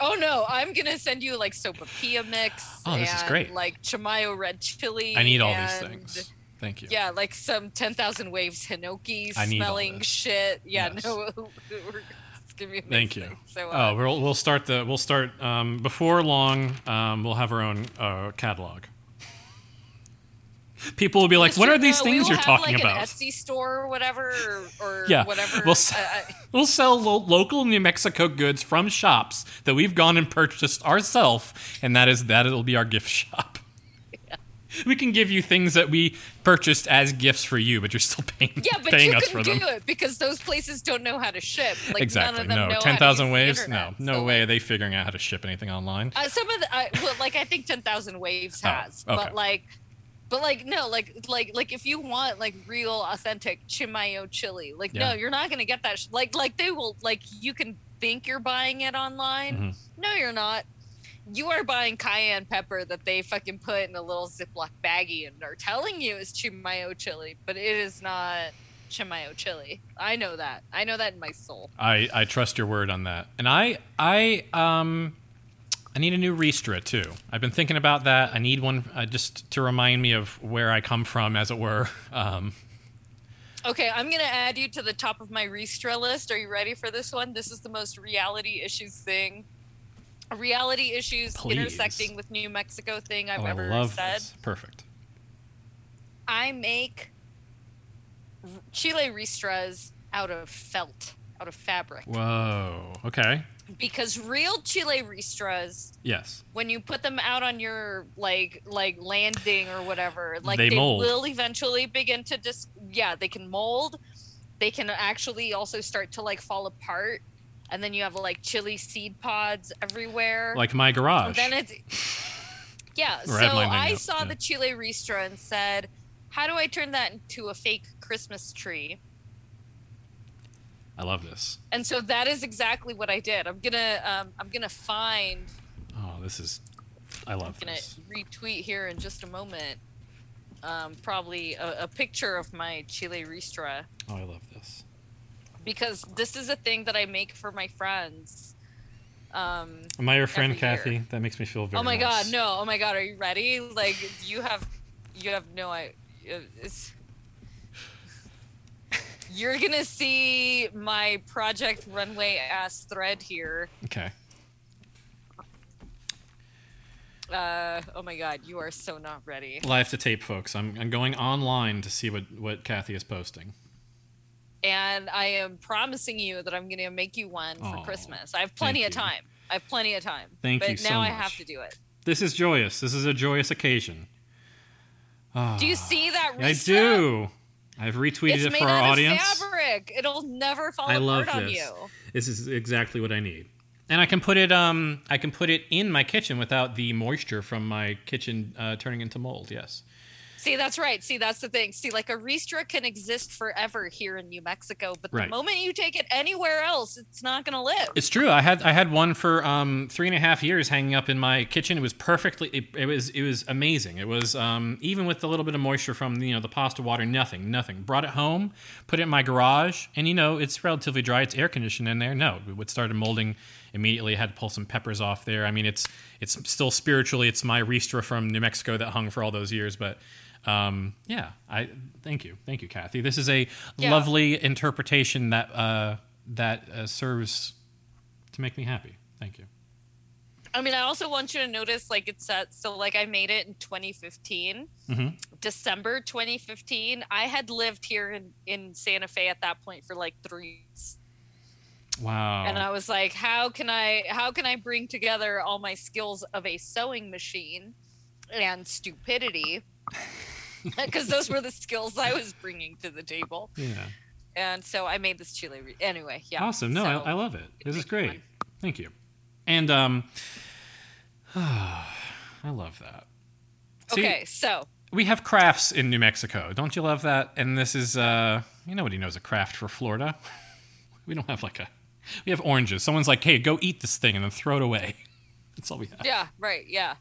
Oh no, I'm gonna send you like sopapilla mix. Oh, this is great. Like Chimayo red chili. I need all these things. Thank you. Yeah, like some 10,000 Waves Hinoki I need all smelling shit. Yeah, Yes. no. *laughs* it's gonna be Thank you. So, oh, uh, we'll we'll start the we'll start um, before long. Um, we'll have our own uh, catalog. *laughs* People will be like, "What are these things you're have, talking like about?" An Etsy store or whatever, or, or Yeah, whatever. we'll s- I- *laughs* We'll sell lo- local New Mexico goods from shops that we've gone and purchased ourselves, and that is that it'll be our gift shop. We can give you things that we purchased as gifts for you, but you're still *laughs* paying, yeah, but paying you us can do them. it because those places don't know how to ship. Like exactly. None of them No, know ten thousand waves. No, internet. no So, way like, are they figuring out how to ship anything online. Uh, some of the, uh, well, like I think ten thousand waves Oh, has, okay. but like, but like no, like like like if you want like real authentic Chimayo chili, like Yeah. no, you're not gonna get that. Sh- like like they will like you can think you're buying it online. Mhm. No, you're not. You are buying cayenne pepper that they fucking put in a little Ziploc baggie and are telling you is Chimayo chili, but it is not Chimayo chili. I know that. I know that in my soul. I, I trust your word on that. And I I um I need a new Ristra too. I've been thinking about that. I need one uh, just to remind me of where I come from, as it were. *laughs* Um, Okay, I'm gonna add you to the top of my Ristra list. Are you ready for this one? This is the most reality issues thing, reality issues Please. intersecting with New Mexico thing I've oh, I ever love said. this. Perfect. I make Chile Ristras out of felt, out of fabric, Whoa. Okay. because real Chile Ristras, Yes. when you put them out on your like like landing or whatever, like They they, will eventually begin to just yeah, they can mold. They can actually also start to like fall apart, and then you have like chili seed pods everywhere. Like my garage. then it's yeah. So Or have mine I up, saw yeah. the Chile Ristra and said, "How do I turn that into a fake Christmas tree?" I love this. And so that is exactly what I did. I'm gonna um, I'm gonna find Oh, this is. I love this. I'm gonna this. retweet here in just a moment. Um, probably a, a picture of my Chile Ristra Oh, I love this. Because this is a thing that I make for my friends. Um, Am I your friend, Every year. Kathy? That makes me feel very. oh my nice. god, no! Oh my god, are you ready? Like you have, you have no I. It's, you're gonna see my Project Runway ass thread here. Okay. Uh, oh my god, you are so not ready. Live to tape, folks. I'm, I'm going online to see what, what Kathy is posting. And I am promising you that I'm going to make you one for Christmas. I have plenty of time. I have plenty of time. Thank but you But now I much. have to do it. This is joyous. This is a joyous occasion. Do you see that? I do. I've retweeted It's it for our out audience. of fabric. It'll never fall I love apart on this. you. This is exactly what I need. And I can put it um I can put it in my kitchen without the moisture from my kitchen uh, turning into mold. Yes. See, that's right. See, that's the thing. See, like a Ristra can exist forever here in New Mexico, but Right. the moment you take it anywhere else, it's not going to live. It's true. I had I had one for um, three and a half years hanging up in my kitchen. It was perfectly. It, it was it was amazing. It was um, even with a little bit of moisture from you know the pasta water. Nothing, nothing. Brought it home, put it in my garage, and you know it's relatively dry. It's air conditioned in there. No, it started molding immediately. had to pull some peppers off there. I mean, it's it's still spiritually. It's my Ristra from New Mexico that hung for all those years, but. Um, yeah, I thank you, thank you, Kathy. This is a Yeah. lovely interpretation that uh, that uh, serves to make me happy. Thank you. I mean, I also want you to notice, like, it set. So, like, I made it in 2015, Mhm. December 2015. I had lived here in, in Santa Fe at that point for like three years. Wow. and I was like, how can I how can I bring together all my skills of a sewing machine and stupidity? *laughs* Because those were the skills I was bringing to the table, yeah. and so I made this chili. Re- anyway, yeah. Awesome. No, so- I, I love it. This is great. Thank you. And um, *sighs* I love that. See, okay, so we have crafts in New Mexico. Don't you love that? And this is, uh, you know, nobody knows a craft for Florida. *laughs* We don't have like a, we have oranges. Someone's like, hey, go eat this thing and then throw it away. That's all we have. yeah, right, yeah.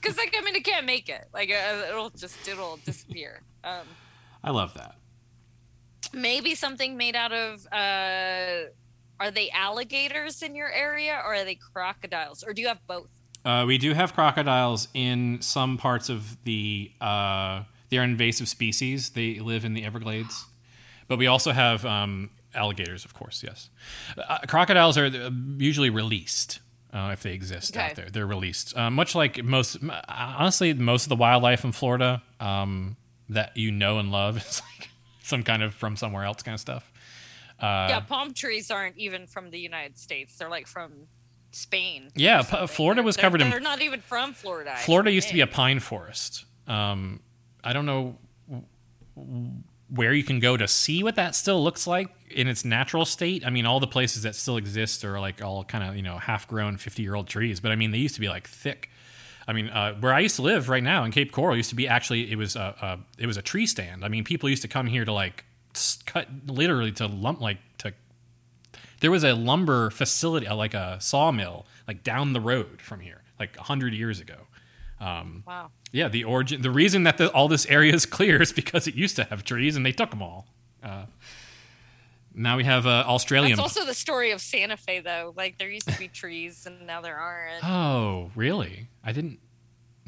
Because like I mean, it can't make it. Like uh, it'll just it'll disappear. Um, I love that. maybe something made out of. Uh, are they alligators in your area, or are they crocodiles, or do you have both? Uh, we do have crocodiles in some parts of the uh, They're invasive species. They live in the Everglades. But we also have um, alligators, of course. Yes, uh, crocodiles are uh, usually released uh, if they exist Okay. out there. They're released, uh, much like most. Honestly, most of the wildlife in Florida um, that you know and love *laughs* is like some kind of from somewhere else kind of stuff. Uh, yeah, palm trees aren't even from the United States. They're like from Spain. Yeah, P- Florida was They're- covered in- They're not even from Florida. Florida used to be a pine forest. Um, I don't know where you can go to see what that still looks like in its natural state. I mean, all the places that still exist are like all kind of you know half grown, fifty year old trees. But I mean, they used to be like thick. I mean, uh, where I used to live right now in Cape Coral used to be actually it was a, a it was a tree stand. I mean, people used to come here to like cut literally to lump like to. There was a lumber facility, like a sawmill, like down the road from here, like a hundred years ago. Wow. Yeah, the origin, the reason that the, all this area is clear is because it used to have trees and they took them all. Uh, now we have uh, Australian. That's also the story of Santa Fe, though. Like there used to be trees, and now there aren't. oh, really? I didn't.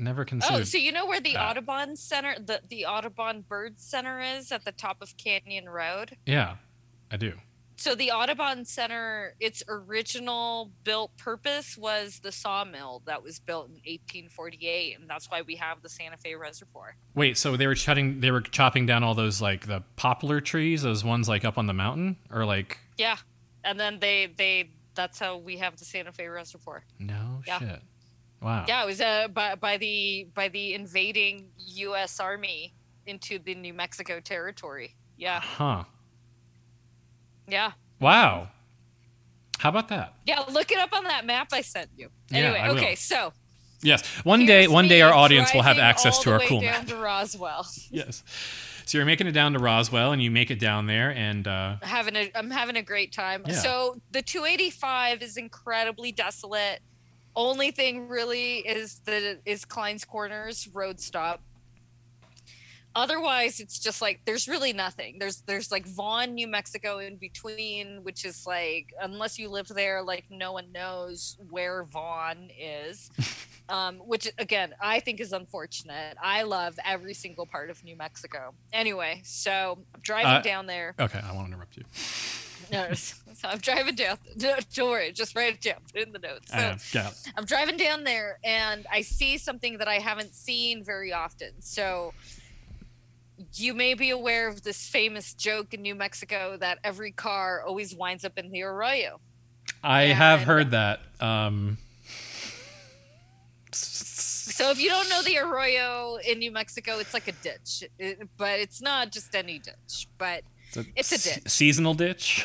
Never considered. Oh, so you know where the that. Audubon Center, the the Audubon Bird Center is at the top of Canyon Road? yeah, I do. So the Audubon Center, its original built purpose was the sawmill that was built in 1848, and that's why we have the Santa Fe Reservoir. Wait, so they were cutting, they were chopping down all those like the poplar trees, those ones like up on the mountain, or like Yeah, and then they they that's how we have the Santa Fe Reservoir. no Yeah. shit. Wow. Yeah, it was uh, by by the by the invading U.S. Army into the New Mexico territory. Yeah, Huh. Yeah. Wow. How about that? Yeah, look it up on that map I sent you. Yeah, Anyway, will. okay, so Yes. One day, one day, our audience will have access to our cool down map. to Roswell. *laughs* Yes. So you're making it down to Roswell, and you make it down there, and uh, having a I'm having a great time. Yeah. So the 285 is incredibly desolate. Only thing really is the is Clines Corners road stop. Otherwise, it's just like there's really nothing. There's there's like Vaughn, New Mexico in between, which is like unless you live there, like no one knows where Vaughn is. *laughs* um, which again I think is unfortunate. I love every single part of New Mexico. Anyway, so I'm driving Uh, down there. okay, I won't interrupt you. *laughs* No, so I'm driving down. *laughs* Don't worry, just write it down. Put it in the notes. So I know. Yeah. I'm driving down there, and I see something that I haven't seen very often. So you may be aware of this famous joke in New Mexico that every car always winds up in the arroyo. I have heard that. Um, So if you don't know the arroyo in New Mexico, it's like a ditch, It- but it's not just any ditch, but It's a ditch. seasonal ditch.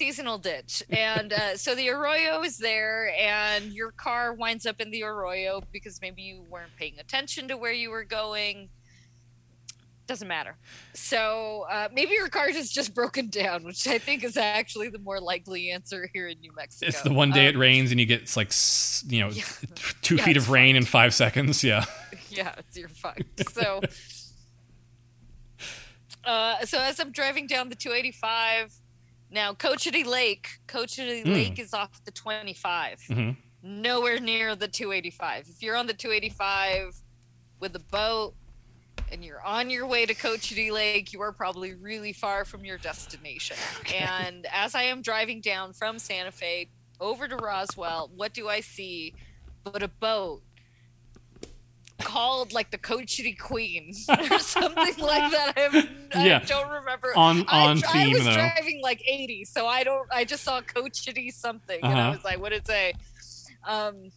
seasonal ditch. And uh, so the arroyo is there, and your car winds up in the arroyo because maybe you weren't paying attention to where you were going. Doesn't matter. So uh, maybe your car is just broken down, which I think is actually the more likely answer here in New Mexico. It's the one day it Um, rains and you get like you know Yeah. *laughs* two Yeah, feet of rain in five seconds. Yeah. *laughs* yeah, it's your fucked. So, *laughs* uh, so as I'm driving down the 285, now Cochiti Lake, Cochiti Mm. Lake is off the 25, hmm nowhere near the 285. If you're on the 285 with a boat and you're on your way to Cochiti Lake, you are probably really far from your destination. And as I am driving down from Santa Fe over to Roswell, what do I see but a boat called like the Cochiti Queen *laughs* or *laughs* something like that? I, I Yeah. don't remember. On I, on I theme was though. driving like 80, so I don't. I just saw Cochiti something, and I Uh-huh. was like, "What did it say?" Um,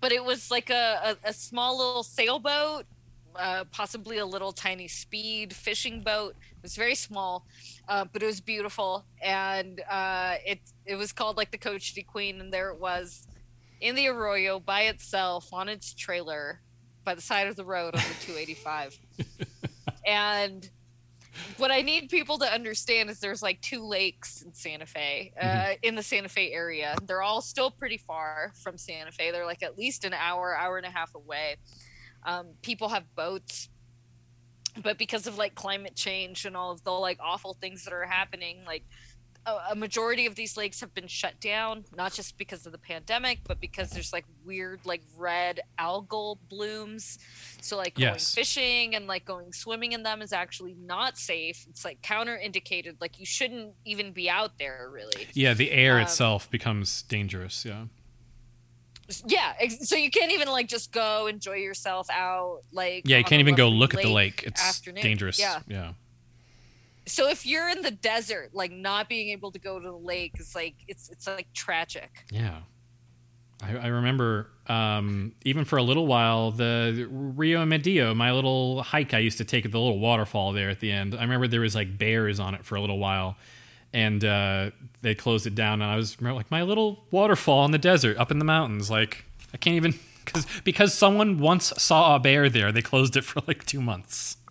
but it was like a, a, a small little sailboat, uh, possibly a little tiny speed fishing boat. It was very small, uh, but it was beautiful, and uh, it it was called like the Cochiti Queen, and there it was in the arroyo by itself on its trailer by the side of the road on the *laughs* 285. *laughs* and what I need people to understand is there's like two lakes in Santa Fe, uh, in the Santa Fe area. They're all still pretty far from Santa Fe. They're like at least an hour, hour and a half away. Um, people have boats, but because of like climate change and all of the like awful things that are happening, like a, a majority of these lakes have been shut down, not just because of the pandemic, but because there's like weird, like red algal blooms. So, like going Yes. fishing and like going swimming in them is actually not safe. It's like counterindicated. Like you shouldn't even be out there, really. Yeah, the air Um, itself becomes dangerous. Yeah. Yeah. ex- So you can't even like just go enjoy yourself out. Like Yeah, you can't even go look at the lake. It's afternoon. dangerous. Yeah. Yeah. So if you're in the desert, like not being able to go to the lake is like it's it's like tragic. Yeah. I, I remember um, even for a little while the Rio Medio, my little hike I used to take at the little waterfall there at the end. I remember there was like bears on it for a little while, and uh, they closed it down. And I was like my little waterfall in the desert up in the mountains. Like I can't even because because someone once saw a bear there, they closed it for like two months. *laughs*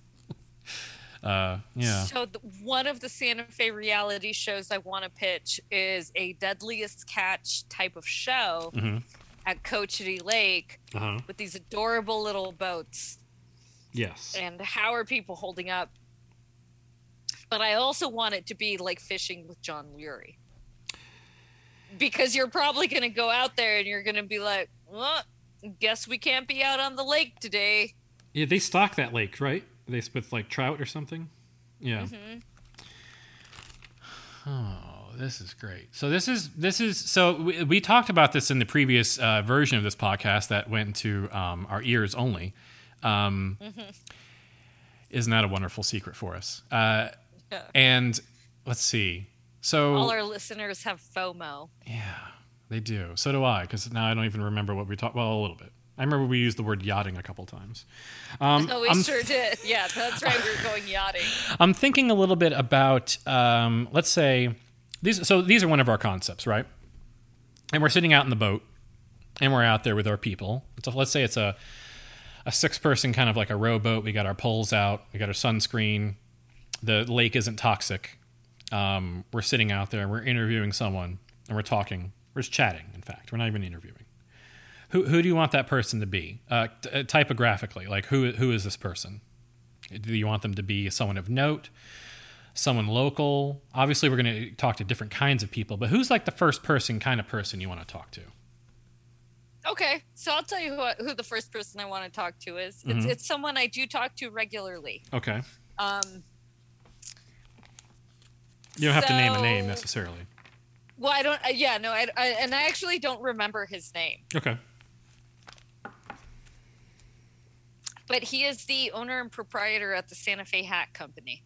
Uh, yeah. So the, one of the Santa Fe reality shows I want to pitch is a Deadliest Catch type of show Mhm. at Cochiti Lake Uh-huh. with these adorable little boats. Yes. And how are people holding up? But I also want it to be like fishing with John Lurie. Because you're probably going to go out there and you're going to be like, well, guess we can't be out on the lake today. Yeah, they stock that lake, right? They with like trout or something. Yeah. Mhm. Oh, this is great. So this is this is so we, we talked about this in the previous uh, version of this podcast that went to um, our ears only. Um, Isn't that a wonderful secret for us? Uh, Yeah. and let's see. So All our listeners have FOMO. yeah, they do. So do I, because now I don't even remember what we talked. Well, a little bit. I remember we used the word yachting a couple times. Um, *laughs* Oh, we I'm sure did. Yeah, that's right. We were going yachting. *laughs* I'm thinking a little bit about, um, let's say, these. So these are one of our concepts, right? And we're sitting out in the boat, and we're out there with our people. So let's say it's a a six person kind of like a rowboat. We got our poles out. We got our sunscreen. The lake isn't toxic. Um, we're sitting out there. And we're interviewing someone, and we're talking. We're just chatting. In fact, we're not even interviewing. Who who do you want that person to be? Uh, t- uh, typographically, like who who is this person? Do you want them to be someone of note, someone local? Obviously, we're going to talk to different kinds of people, but who's like the first person kind of person you want to talk to? Okay, so I'll tell you who, who the first person I want to talk to is. It's, Mhm. it's someone I do talk to regularly. Okay. Um, You don't have to name a name necessarily. well, I don't. Uh, yeah, no, I, I and I actually don't remember his name, Okay. but he is the owner and proprietor at the Santa Fe Hat Company.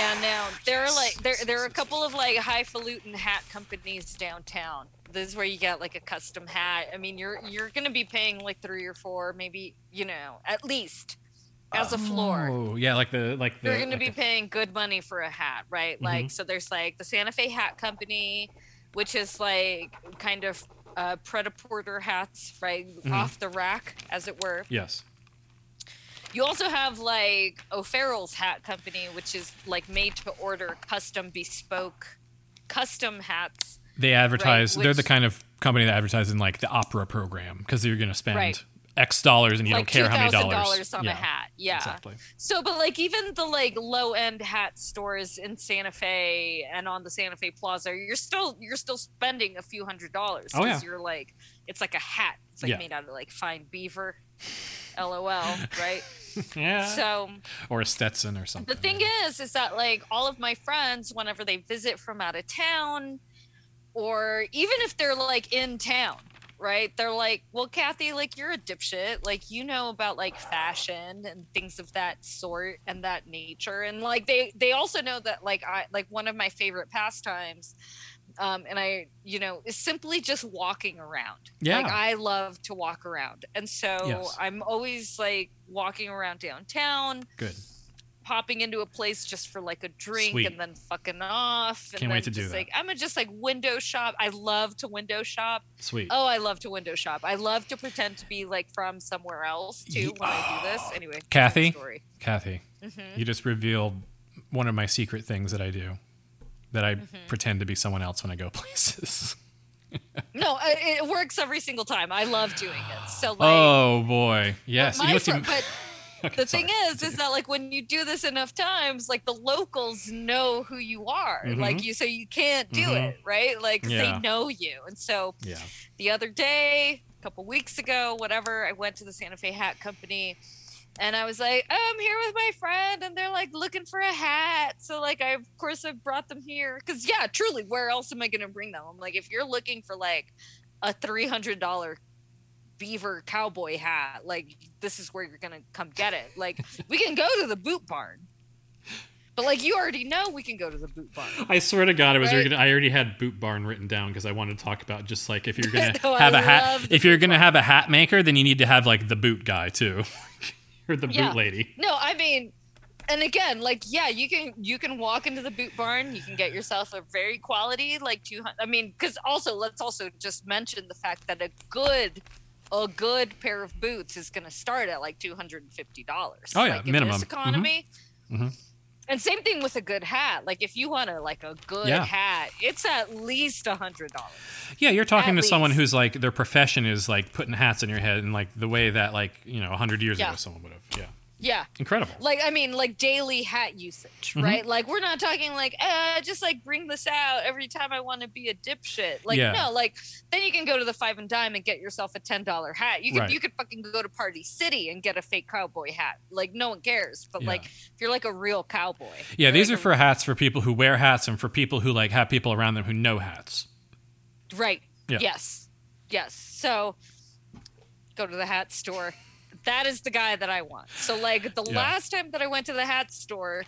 And now there are like there there are a couple of like highfalutin hat companies downtown. This is where you get like a custom hat. I mean, you're you're gonna be paying like three or four, maybe you know, at least as a floor. Oh, yeah, like the like the. you're going to be a- paying good money for a hat, right? Mm-hmm. Like, so there's like the Santa Fe Hat Company, which is like kind of uh, prêt-à-porter hats, right? Mm-hmm. Off the rack, as it were. yes. You also have like O'Farrell's Hat Company, which is like made to order custom bespoke custom hats. They advertise. they're which- the kind of company that advertises in like the opera program because you're going to spend Right. X dollars and you like don't care how many dollars. dollars on yeah, a hat. Yeah. Exactly. So, but like even the like low end hat stores in Santa Fe and on the Santa Fe Plaza, you're still you're still spending a few hundred dollars. Oh, yeah. You're like, it's like a hat. It's like Yeah. made out of like fine beaver. LOL, *laughs* right? Yeah. So or a Stetson or something. the thing is, is that like all of my friends, whenever they visit from out of town, or even if they're like in town, right? They're like, well, Kathy, like you're a dipshit. Like you know about like fashion and things of that sort and that nature. And like they they also know that like I like one of my favorite pastimes. Um, and I, you know, is simply just walking around. Yeah. Like I love to walk around. And so Yes. I'm always like walking around downtown Good. Popping into a place just for like a drink Sweet. and then fucking off. And Can't wait to do that. Like I'm gonna just like window shop. I love to window shop. Sweet. Oh, I love to window shop. I love to pretend to be like from somewhere else too when I do this. Anyway, Kathy? story. Kathy, Mhm. you just revealed one of my secret things that I do. That I Mm-hmm. pretend to be someone else when I go *laughs* places. No, it, it works every single time. I love doing it. So like, oh boy, yes. my You know but *laughs* *laughs* the thing is is that like when you do this enough times like the locals know who you are Mhm. like you so you can't do Mhm. it right Like Yeah. they know you and so yeah. the other day a couple weeks ago whatever i went to the santa fe hat company and i was like oh, i'm here with my friend and they're like looking for a hat so like i of course i brought them here because yeah truly where else am i going to bring them i'm like if you're looking for like a $300 beaver cowboy hat like this is where you're gonna come get it like we can go to the boot barn but like you already know we can go to the boot barn I swear to God, I was Right? gonna, I already had Boot Barn written down because I wanted to talk about just like if you're *laughs* gonna No, have a hat, if you're gonna Barn. have a hat maker, then you need to have like the boot guy too, *laughs* or the Yeah. boot lady. No, I mean, and again, like yeah, you can you can walk into the boot barn, you can get yourself a very quality like 200 I mean, cuz also let's also just mention the fact that a good a good pair of boots is going to start at like $250. Oh, yeah, like, in minimum. This economy. Mhm. And same thing with a good hat. Like if you want a like a good Yeah. hat, it's at least a hundred dollars. Yeah, you're talking At to someone who's like their profession is like putting hats in your head and like the way that like you know a hundred years Yeah. ago someone would have. Yeah, Yeah. incredible. like i mean like daily hat usage Mhm. right like we're not talking like uh just like bring this out every time i want to be a dipshit like Yeah. no like then you can go to the five and dime and get yourself a ten dollar hat you could Right. you could fucking go to party city and get a fake cowboy hat like no one cares but Yeah. like if you're like a real cowboy Yeah, these like are for hats for people who wear hats and for people who like have people around them who know hats. Right. Yeah. Yes. Yes. So go to the hat store. That is the guy that I want. So like the Yeah. last time that I went to the hat store,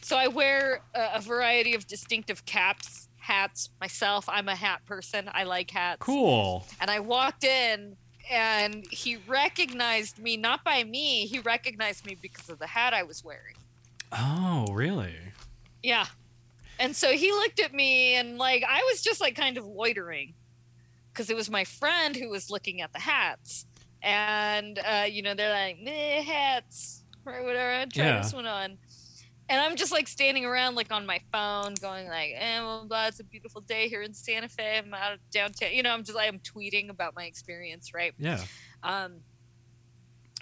so I wear a, a variety of distinctive caps, hats myself. I'm a hat person. I like hats. Cool. And I walked in and he recognized me not by me, he recognized me because of the hat I was wearing. Oh, really? Yeah. And so he looked at me and like I was just like kind of loitering because it was my friend who was looking at the hats. And uh, you know, they're like, "Meh, hats or whatever. Try Yeah. this one on. And I'm just like standing around like on my phone going like, eh, well, blah, it's a beautiful day here in Santa Fe. I'm out of downtown. You know, I'm just like I'm tweeting about my experience, right? Yeah. Um,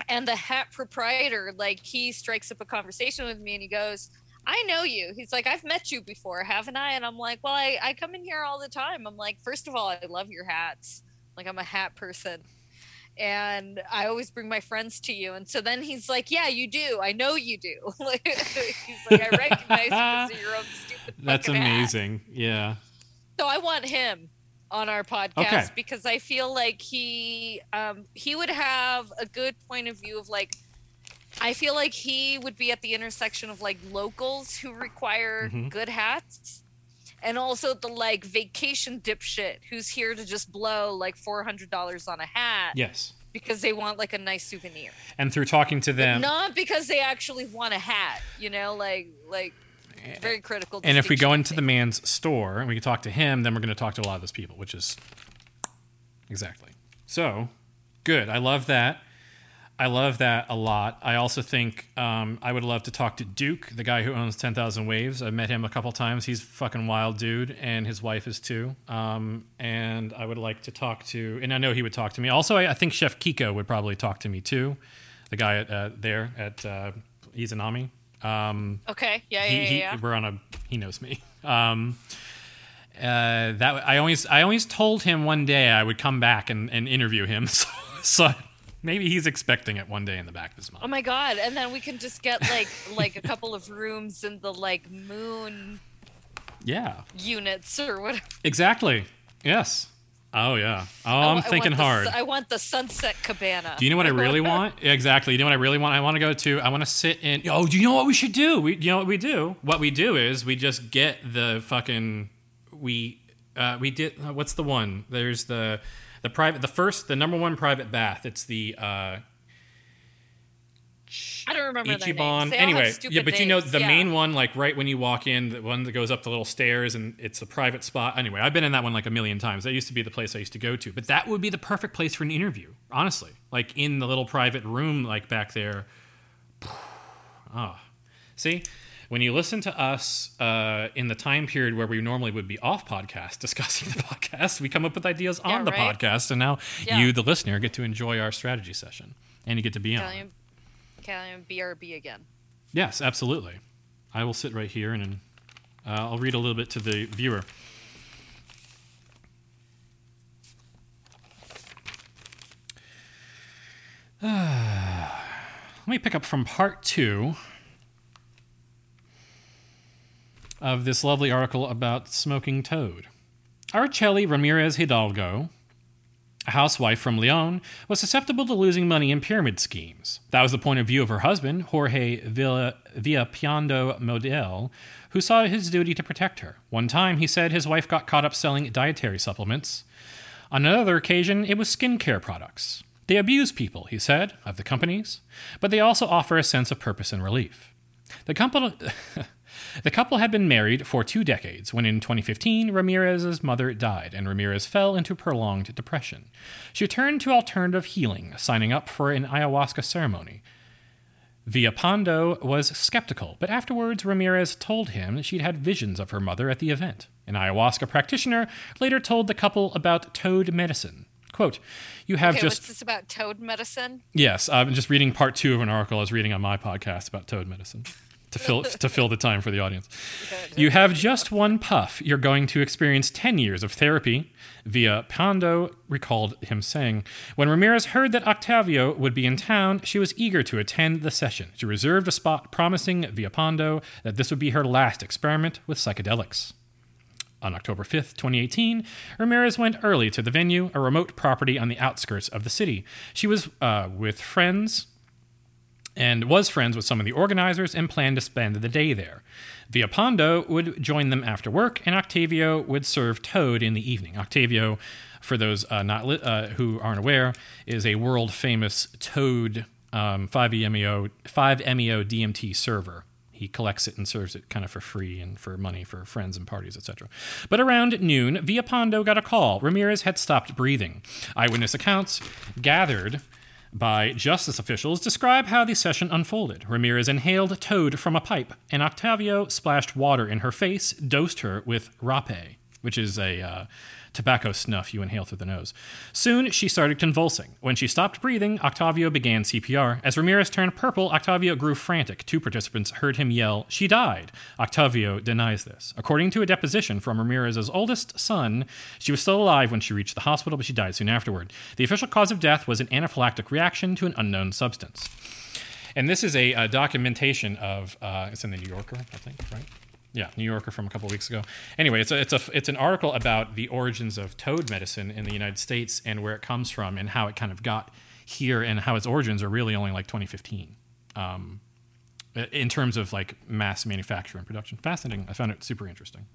and the hat proprietor, like, he strikes up a conversation with me and he goes, I know you. He's like, I've met you before, haven't I? And I'm like, Well, I, I come in here all the time. I'm like, First of all, I love your hats. Like, I'm a hat person. And I always bring my friends to you. And so then he's like, Yeah, you do. I know you do. *laughs* Like, he's like, I recognize you your own stupid *laughs* That's fucking hat." amazing. Yeah. So I want him on our podcast Okay. because I feel like he um, he would have a good point of view of like I feel like he would be at the intersection of like locals who require Mhm. good hats and also the like vacation dipshit who's here to just blow like four hundred dollars on a hat Yes. because they want like a nice souvenir. And through talking to them, Not because they actually want a hat, you know, like like eh, very critical. and if we go into the man's store and we can talk to him, then we're going to talk to a lot of those people, which is exactly. So, good. I love that. I love that a lot. I also think um, I would love to talk to Duke, the guy who owns 10,000 Waves. I've met him a couple times. He's a fucking wild dude, and his wife is too. Um, and I would like to talk to, and I know he would talk to me. Also, I, I think Chef Kiko would probably talk to me too, the guy at, uh, there at uh, Izanami. Um, Okay. Yeah, yeah, he, yeah. he, yeah. we're on a he knows me um uh that i always i always told him one day i would come back and, and interview him *laughs* so, so maybe he's expecting it one day in the back of his mind. Oh my god! And then we can just get like *laughs* like a couple of rooms in the like moon yeah units or whatever. exactly yes oh yeah oh I i'm I thinking the hard su- I want the sunset cabana. do you know what I really *laughs* want? Exactly. You know what I really want? I want to go to. I want to sit in. Oh, do you know what we should do? We, you know what we do? What we do is we just get the fucking. We, uh, we did. Uh, what's the one? There's the, the private, the first, the number one private bath. It's the. uh I don't remember Ichiban. names. They all have Anyway, yeah, but you know names, the yeah. main one, like right when you walk in, the one that goes up the little stairs and it's a private spot. Anyway, I've been in that one like a million times. That used to be the place I used to go to. But that would be the perfect place for an interview, honestly. Like in the little private room, like back there. *sighs* Ah, see, when you listen to us uh, in the time period where we normally would be off podcast *laughs* discussing the podcast, we come up with ideas Yeah, on the right. podcast, and now Yeah. you, the listener, get to enjoy our strategy session, and you get to be on. Yeah, you- Can BRB again? Yes, absolutely. I will sit right here and uh, I'll read a little bit to the viewer. *sighs* Let me pick up from part two of this lovely article about smoking toad. Araceli Ramirez Hidalgo, a housewife from Leon, was susceptible to losing money in pyramid schemes. That was the point of view of her husband, Jorge Villa, Villalpando Model, who saw it his duty to protect her. One time, he said his wife got caught up selling dietary supplements. On another occasion, it was skincare products. They abuse people, he said, of the companies, but they also offer a sense of purpose and relief. The couple, *laughs* the couple had been married for two decades when in 2015 Ramirez's mother died and Ramirez fell into prolonged depression. She turned to alternative healing, signing up for an ayahuasca ceremony. Villalpando was skeptical, but afterwards Ramirez told him she'd had visions of her mother at the event. An ayahuasca practitioner later told the couple about toad medicine, Quote, you have okay, just. What's this about toad medicine? Yes, I'm just reading part two of an article I was reading on my podcast about toad medicine. To fill, to fill the time for the audience. *laughs* You have just one puff. You're going to experience 10 years of therapy. Villalpando recalled him saying, When Ramirez heard that Octavio would be in town, she was eager to attend the session. She reserved a spot, promising Villalpando that this would be her last experiment with psychedelics. On October 5th, 2018, Ramirez went early to the venue, a remote property on the outskirts of the city. She was uh, with friends and was friends with some of the organizers and planned to spend the day there. Villalpando would join them after work, and Octavio would serve Toad in the evening. Octavio, for those uh, not li- uh, who aren't aware, is a world famous Toad um, 5-MeO 5-MeO DMT server. He collects it and serves it kind of for free and for money for friends and parties, etc. But around noon, Villalpando got a call. Ramirez had stopped breathing. Eyewitness accounts gathered by justice officials describe how the session unfolded. Ramirez inhaled toad from a pipe, and Octavio splashed water in her face, dosed her with rapé, which is a uh, tobacco snuff you inhale through the nose. Soon, she started convulsing. When she stopped breathing, Octavio began CPR. As Ramirez turned purple, Octavio grew frantic. Two participants heard him yell, She died. Octavio denies this. According to a deposition from Ramirez's oldest son, she was still alive when she reached the hospital, but she died soon afterward. The official cause of death was an anaphylactic reaction to an unknown substance. And this is a, a documentation of, uh, it's in the New Yorker, I think, right? Yeah, New Yorker from a couple weeks ago. Anyway, it's a, it's a it's an article about the origins of toad medicine in the United States and where it comes from and how it kind of got here and how its origins are really only like 2015. Um, in terms of like mass manufacture and production, fascinating. I found it super interesting.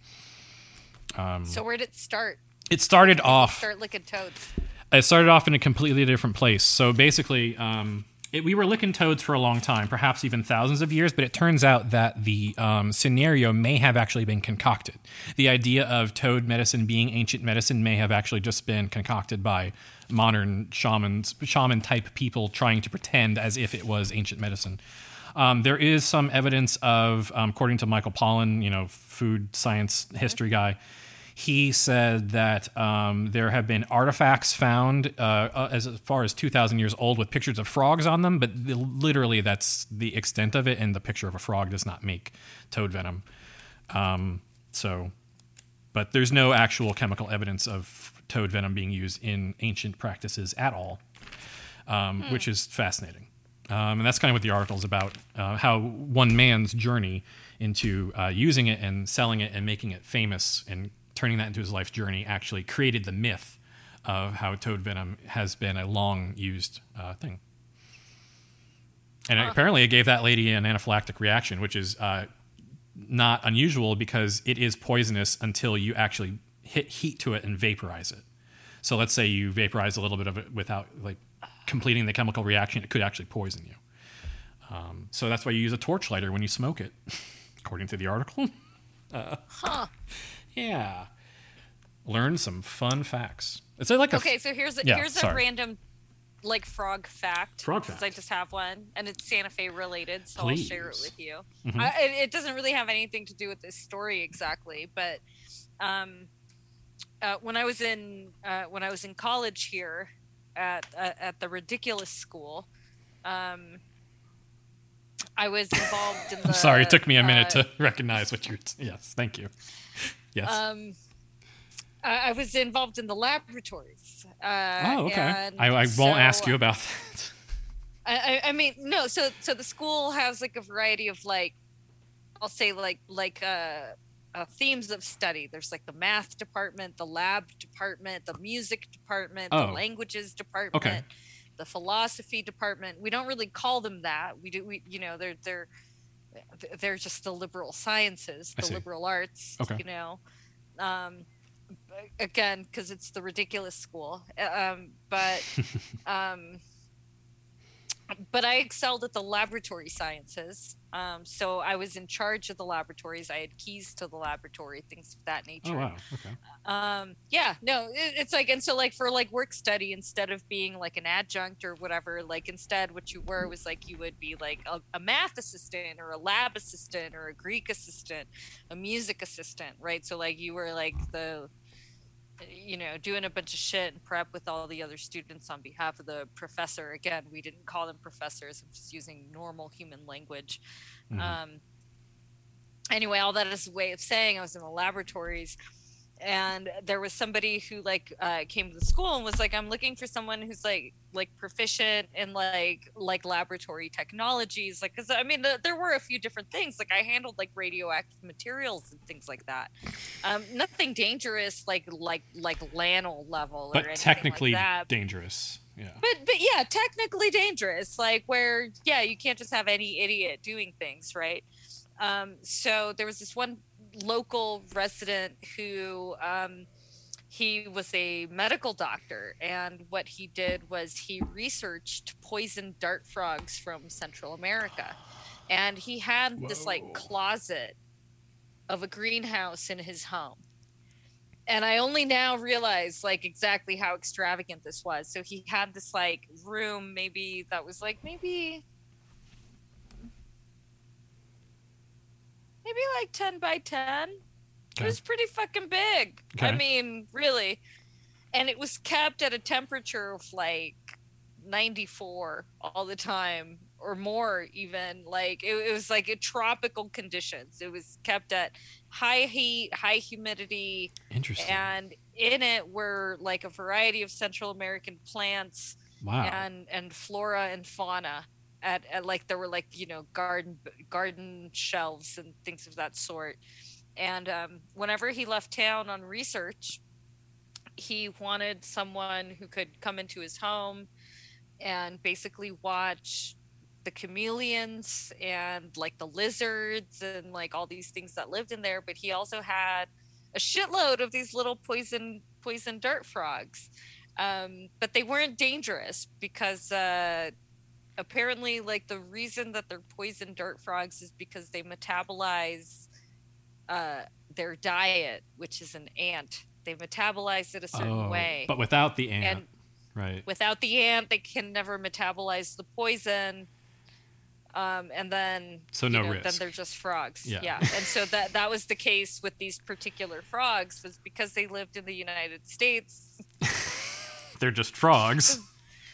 Um, so where did it start? It started off. Start licking toads. It started off in a completely different place. So basically, um, it, we were licking toads for a long time, perhaps even thousands of years, but it turns out that the um, scenario may have actually been concocted. The idea of toad medicine being ancient medicine may have actually just been concocted by modern shamans, shaman type people trying to pretend as if it was ancient medicine. Um, there is some evidence of, um, according to Michael Pollan, you know, food science history guy, he said that um, there have been artifacts found uh, uh as far as 2,000 years old with pictures of frogs on them, but the, literally that's the extent of it, and the picture of a frog does not make toad venom. Um, so, but there's no actual chemical evidence of toad venom being used in ancient practices at all, um, hmm. which is fascinating. Um, and that's kind of what the article is about uh, how one man's journey into uh, using it and selling it and making it famous and turning that into his life's journey actually created the myth of how toad venom has been a long used uh, thing. And huh. apparently, it gave that lady an anaphylactic reaction, which is uh, not unusual because it is poisonous until you actually hit heat to it and vaporize it. So let's say you vaporize a little bit of it without like completing the chemical reaction, it could actually poison you. Um, so that's why you use a torch lighter when you smoke it, *laughs* according to the article. Uh, *laughs* huh. Yeah. Learn some fun facts. It's like a okay. So here's a, yeah, here's sorry. a random like frog fact. Frog fact. I just have one, and it's Santa Fe related, so Please. I'll share it with you. Mm-hmm. I, it doesn't really have anything to do with this story exactly, but um, uh, when I was in uh, when I was in college here at uh, at the ridiculous school, um, I was involved in the. *laughs* I'm sorry, it took me a minute to recognize what you're. T- yes, thank you. Yes. Um, I I was involved in the laboratories. Uh, oh, okay. I, I won't ask you about that. *laughs* I, I- mean, no. So, so the school has like a variety of like, I'll say like like uh, uh, themes of study. There's like the math department, the lab department, the music department, Oh. the languages department, the philosophy department. We don't really call them that. We do. We you know they're they're they're just the liberal sciences, the liberal arts. Okay. You know. Um, again, because it's the ridiculous school. Um, but *laughs* um, but I excelled at the laboratory sciences. Um, so I was in charge of the laboratories. I had keys to the laboratory, things of that nature. Oh wow. Okay. Um, yeah, no, it, it's like, and so like for like work study, instead of being like an adjunct or whatever, like instead what you were was like you would be like a, a math assistant or a lab assistant or a Greek assistant, a music assistant, right? So like you were like the, you know, doing a bunch of shit and prep with all the other students on behalf of the professor. Again, we didn't call them professors. I'm just using normal human language. Mhm. Um, anyway, all that is a way of saying I was in the laboratories, and there was somebody who like uh, came to the school and was like, "I'm looking for someone who's like like proficient in like like laboratory technologies." Like, because I mean, the, there were a few different things. Like, I handled like radioactive materials and things like that. Um, nothing dangerous, like like like LANL level, But technically like dangerous. Yeah. But but yeah, technically dangerous. Like where yeah, you can't just have any idiot doing things, right? Um, so there was this one local resident who um, he was a medical doctor, and what he did was he researched poison dart frogs from Central America, and he had this like closet of a greenhouse in his home. And I only now realize like exactly how extravagant this was. So he had this like room, maybe that was like maybe maybe like ten by ten. It was pretty fucking big. I mean, really, and it was kept at a temperature of like ninety four all the time or more even like it, it was like a tropical conditions it was kept at high heat high humidity Interesting. and in it were like a variety of Central American plants wow. and and flora and fauna. At, at like there were like you know garden garden shelves and things of that sort. And um, whenever he left town on research, he wanted someone who could come into his home and basically watch the chameleons and like the lizards and like all these things that lived in there but he also had a shitload of these little poison poison dart frogs um, but they weren't dangerous because uh, apparently like the reason that they're poison dart frogs is because they metabolize uh, their diet which is an ant they metabolize it a certain oh, way but without the ant. and right. without the ant they can never metabolize the poison um, and then So no know, then they're just frogs Yeah. Yeah. and so that that was the case with these particular frogs was because they lived in the united states *laughs* They're just frogs. *laughs*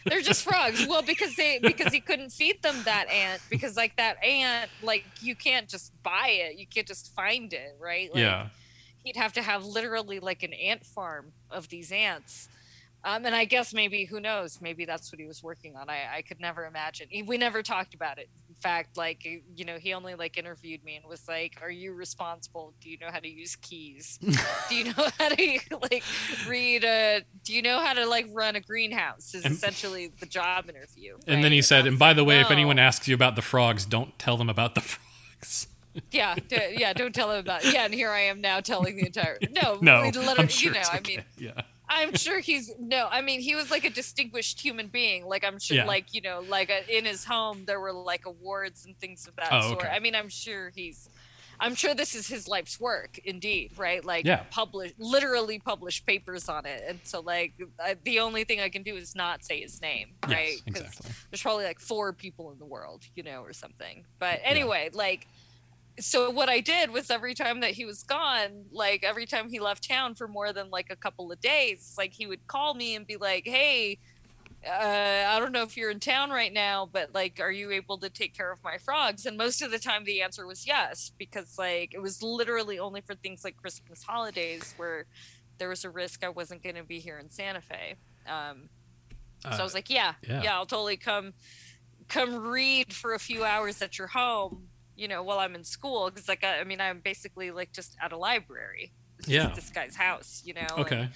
they're just frogs well because they because he couldn't feed them that ant because like that ant like you can't just buy it you can't just find it right like, yeah. he'd have to have literally like an ant farm of these ants. Um, and I guess maybe who knows? Maybe that's what he was working on. I, I could never imagine. He, we never talked about it. Fact, like eh, you know, he only like interviewed me and was like, "Are you responsible? Do you know how to use keys? do you know how to *laughs* like read a? Do you know how to like run a greenhouse?" Is And- essentially the job interview. And then he right? said, and by the way, if anyone asks you about the frogs, don't tell them about the frogs. yeah, d- yeah, don't tell them about. It. Yeah, and here I am now telling the entire. No, *laughs* no, literally- I'm sure you know, it's I mean, yeah. I'm sure he's no. I mean, he was like a distinguished human being. Like I'm sure, Yeah. like you know, like uh in his home there were like awards and things of that Oh, sort. okay. I mean, I'm sure he's. I'm sure this is his life's work, indeed, right? Like, Yeah. publish, literally publish papers on it, and so like I, the only thing I can do is not say his name, right? Yes, exactly. there's probably like four people in the world, you know, or something. But anyway, like so what I did was every time that he was gone, like every time he left town for more than like a couple of days, like he would call me and be like, "Hey, uh, I don't know if you're in town right now, but like, are you able to take care of my frogs? And most of the time, the answer was yes, because like it was literally only for things like Christmas holidays where there was a risk I wasn't going to be here in Santa Fe. Um, so I Uh, was like, yeah, yeah. yeah, I'll totally come, come read for a few hours at your home, you know, while I'm in school. Cause like, I, I mean, I'm basically like just at a library. This Yeah. this guy's house, you know? and Okay.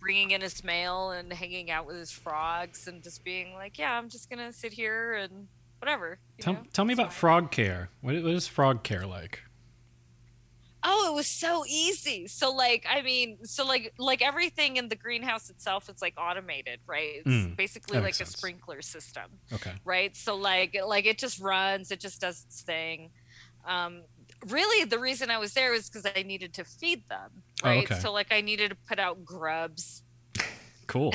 bringing in his mail and hanging out with his frogs and just being like, yeah, I'm just going to sit here and whatever. Tell, tell me It's about fine. frog care. What, what is frog care like? Oh, it was so easy. So like, I mean, so like, like everything in the greenhouse itself is like automated, right? It's Mm, basically like makes a sprinkler system. Okay. right so like like it just runs it just does its thing um really the reason i was there was because i needed to feed them Oh, right okay. so like i needed to put out grubs *laughs* Cool.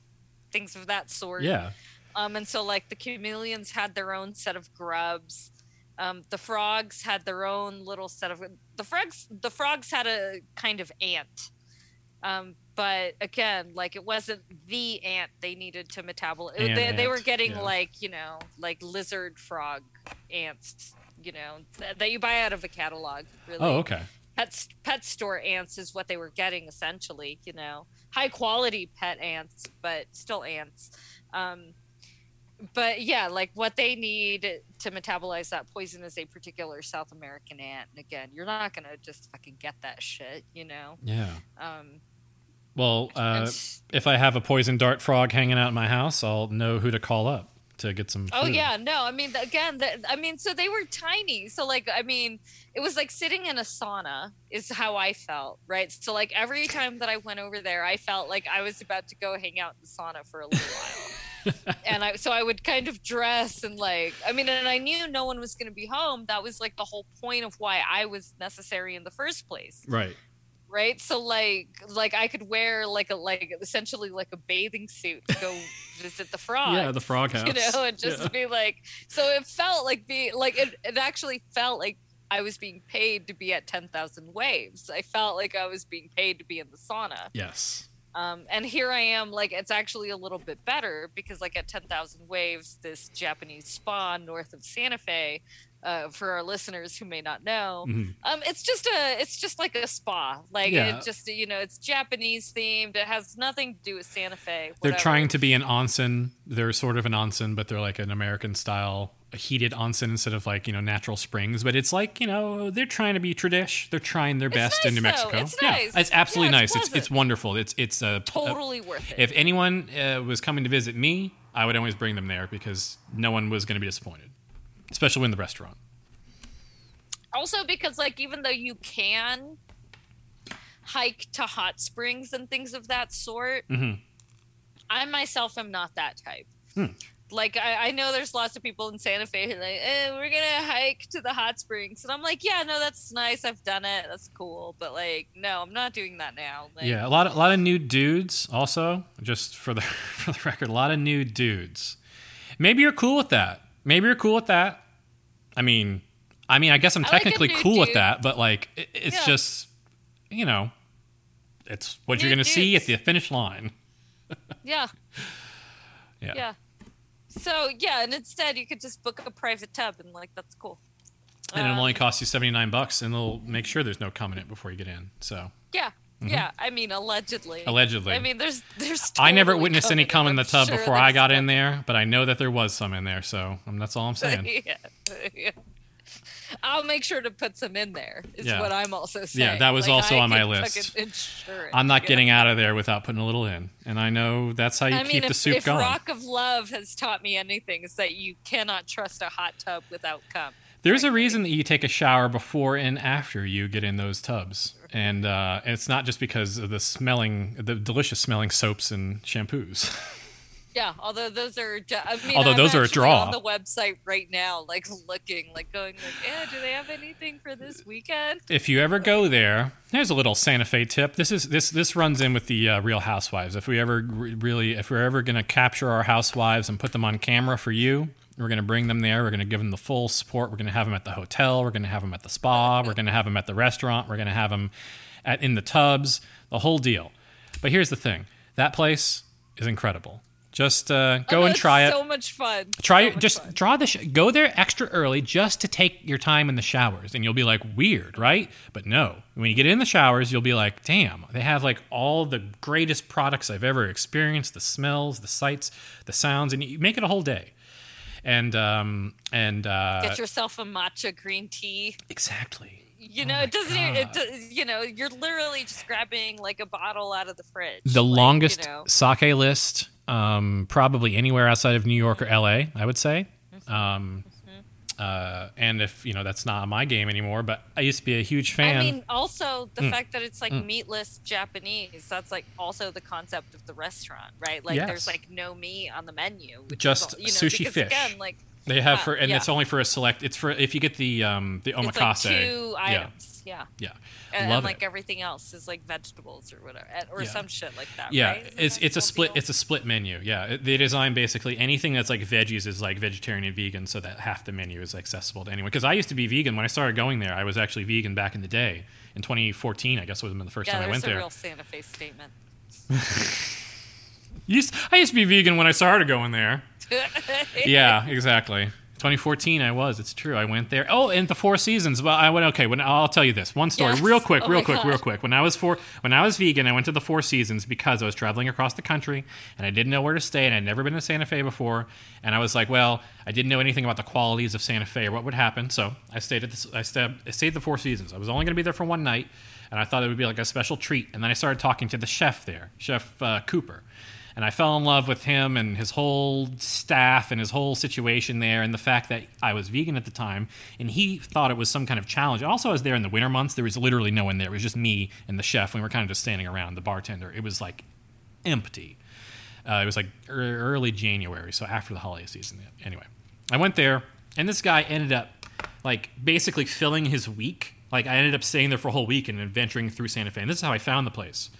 *laughs* things of that sort Yeah. um and so like the chameleons had their own set of grubs um the frogs had their own little set of the frogs the frogs had a kind of ant um but again like it wasn't the ant they needed to metabolize they, they were getting yeah. like you know like lizard frog ants you know th- that you buy out of a catalog really Oh, okay. pet pet store ants is what they were getting essentially you know high quality pet ants but still ants um but yeah like what they need to metabolize that poison is a particular south american ant and again you're not gonna just fucking get that shit you know Yeah. um Well, uh, and- if I have a poison dart frog hanging out in my house, I'll know who to call up to get some. Oh yeah, no, I mean again, the, I mean so they were tiny. So like I mean, it was like sitting in a sauna is how I felt, right? So like every time that I went over there, I felt like I was about to go hang out in the sauna for a little while. And I so I would kind of dress and like I mean and I knew no one was going to be home. That was like the whole point of why I was necessary in the first place Right. right so like like i could wear like a like essentially like a bathing suit to go *laughs* visit the frog Yeah, the frog house. you know and just Yeah. be like so it felt like being like it, it actually felt like i was being paid to be at 10000 waves i felt like i was being paid to be in the sauna Yes. Um, and here i am like it's actually a little bit better because like at 10000 waves this japanese spa north of santa fe uh, for our listeners who may not know Mhm. um, it's just a, it's just like a spa. Like Yeah. it just, you know, it's Japanese themed. It has nothing to do with Santa Fe. They're trying to be an onsen. They're sort of an onsen, but they're like an American style heated onsen instead of like you know natural springs. But it's like you know they're trying to be tradish. They're trying their It's best in New nice, though. Mexico. It's yeah, nice. it's absolutely Yeah, it's nice. It's it's wonderful. It's it's a totally worth it. If anyone uh, was coming to visit me, I would always bring them there because no one was going to be disappointed, especially in the restaurant. also because like even though you can hike to hot springs and things of that sort, hmm I myself am not that type. Hmm. Like I, I know there's lots of people in Santa Fe who are like, eh, we're gonna hike to the hot springs, and I'm like, yeah, no, that's nice. I've done it. That's cool. But like, no, I'm not doing that now. Like, Yeah, a lot of, a lot of nude dudes. Also, just for the *laughs* for the record, a lot of nude dudes. Maybe you're cool with that. Maybe you're cool with that. I mean, I mean, I guess I'm I like technically cool with dude. that, but like, it, it's Yeah. just, you know, it's what you're going to see at the finish line. *laughs* Yeah. Yeah. Yeah. So yeah, and instead you could just book a private tub and like that's cool. And it'll Um, only cost you 79 bucks, and they'll make sure there's no cum in it before you get in. So, Yeah. Yeah. I mean allegedly. Mm-hmm. allegedly. I mean there's there's I never witnessed any cum in the tub sure before I got in there, but I know that there was some in there. So um, that's all I'm *laughs* saying. yeah. yeah. I'll make sure to put some in there. Is Yeah. what I'm also saying. Yeah, that was Like, also I on my list. fucking ensure it, I'm not getting know? out of there without putting a little in, and I know that's how you I keep mean, the if, soup if going. Rock of Love has taught me anything, is that you cannot trust a hot tub without cum. There's a reason that you take a shower before and after you get in those tubs, and uh, it's not just because of the smelling, the delicious smelling soaps and shampoos. *laughs* Yeah, although those are, I mean, Although I'm those are a draw. on the website right now, like looking, like going, like, yeah, do they have anything for this weekend? if you ever go there, here's a little Santa Fe tip. This is this this runs in with the uh, Real Housewives. If we ever really, if we're ever gonna capture our housewives and put them on camera for you, we're gonna bring them there. We're gonna give them the full support. We're gonna have them at the hotel. We're gonna have them at the spa. We're gonna have them at the restaurant. We're gonna have them at in the tubs. The whole deal. But here's the thing: that place is incredible. Just uh, go Oh, and try it. So much fun. Try So Just fun. draw the. Sh- go there extra early just to take your time in the showers, and you'll be like weird, right? But no, when you get in the showers, you'll be like, damn, they have like all the greatest products I've ever experienced. The smells, the sights, the sounds, and you make it a whole day. And um and uh, Get yourself a matcha green tea. exactly. You Oh know, my it doesn't. Even, it you know, you're literally just grabbing like a bottle out of the fridge. the like, longest You know. sake list, um, probably anywhere outside of New York or LA, I would say. Mm-hmm. Um, uh, and if you know that's not my game anymore, but I used to be a huge fan. I mean, also the Mm. fact that it's like Mm. meatless Japanese. That's like also the concept of the restaurant, right? Like Yes. there's like no meat on the menu. is Just you know, sushi because, fish. Again, like they have yeah, for, and yeah. it's only for a select. It's for if you get the um, the it's like omakase. two items. Yeah. yeah, And, Love and like it. everything else is like vegetables or whatever, or Yeah. some shit like that. yeah. right? It's it's a split. deal? It's a split menu. Yeah, they design basically anything that's like veggies is like vegetarian and vegan, so that half the menu is accessible to anyone. Because I used to be vegan when I started going there. I was actually vegan back in the day in 2014. I guess it was the first yeah, time I went a there. real Santa Fe statement. *laughs* Used, I used to be vegan when I started going there. *laughs* Yeah, exactly. 2014, I was. It's true. I went there. Oh, and the Four Seasons. Well, I went. Okay, when I'll tell you this one story, Yes. real quick, Oh real quick, real quick. When I was four, when I was vegan, I went to the Four Seasons because I was traveling across the country and I didn't know where to stay, and I'd never been to Santa Fe before. And I was like, well, I didn't know anything about the qualities of Santa Fe or what would happen, so I stayed at this. I stayed, I stayed at the Four Seasons. I was only going to be there for one night, and I thought it would be like a special treat. And then I started talking to the chef there, Chef uh, Cooper and I fell in love with him and his whole staff and his whole situation there, and the fact that I was vegan at the time, and he thought it was some kind of challenge. Also, I was there in the winter months. There was literally no one there. It was just me and the chef. We were kind of just standing around. The bartender. It was like empty. Uh, it was like ear- early January, so after the holiday season. Anyway, I went there, and this guy ended up like basically filling his week. Like I ended up staying there for a whole week and adventuring through Santa Fe. And this is how I found the place.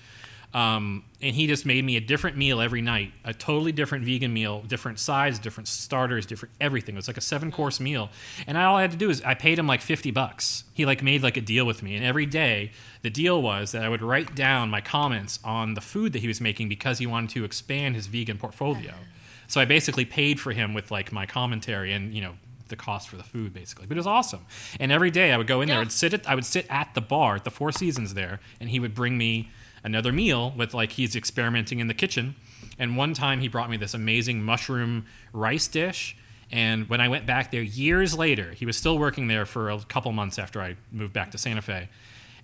Um, and he just made me a different meal every night, a totally different vegan meal, different sides, different starters, different everything. It was like a seven course meal, and all I had to do is I paid him like fifty bucks. He like made like a deal with me, and every day the deal was that I would write down my comments on the food that he was making because he wanted to expand his vegan portfolio. So I basically paid for him with like my commentary and you know the cost for the food basically. But it was awesome. And every day I would go in there and sit at I would sit at the bar at the Four Seasons there, and he would bring me another meal with like he's experimenting in the kitchen. And one time he brought me this amazing mushroom rice dish. And when I went back there years later, he was still working there for a couple months after I moved back to Santa Fe.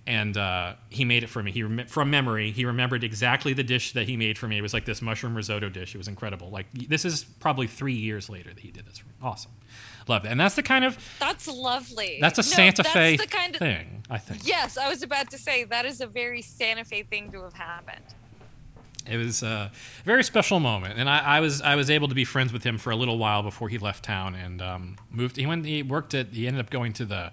And uh, he made it for me. He rem- from memory, he remembered exactly the dish that he made for me. It was like this mushroom risotto dish. It was incredible. Like this is probably three years later that he did this. For me. Awesome, loved it. And that's the kind of That's lovely. that's a No, Santa that's Fe the kind of, thing, I think. Yes, I was about to say that is a very Santa Fe thing to have happened. It was a very special moment, and I, I was I was able to be friends with him for a little while before he left town and um, moved. He went. He worked at. He ended up going to the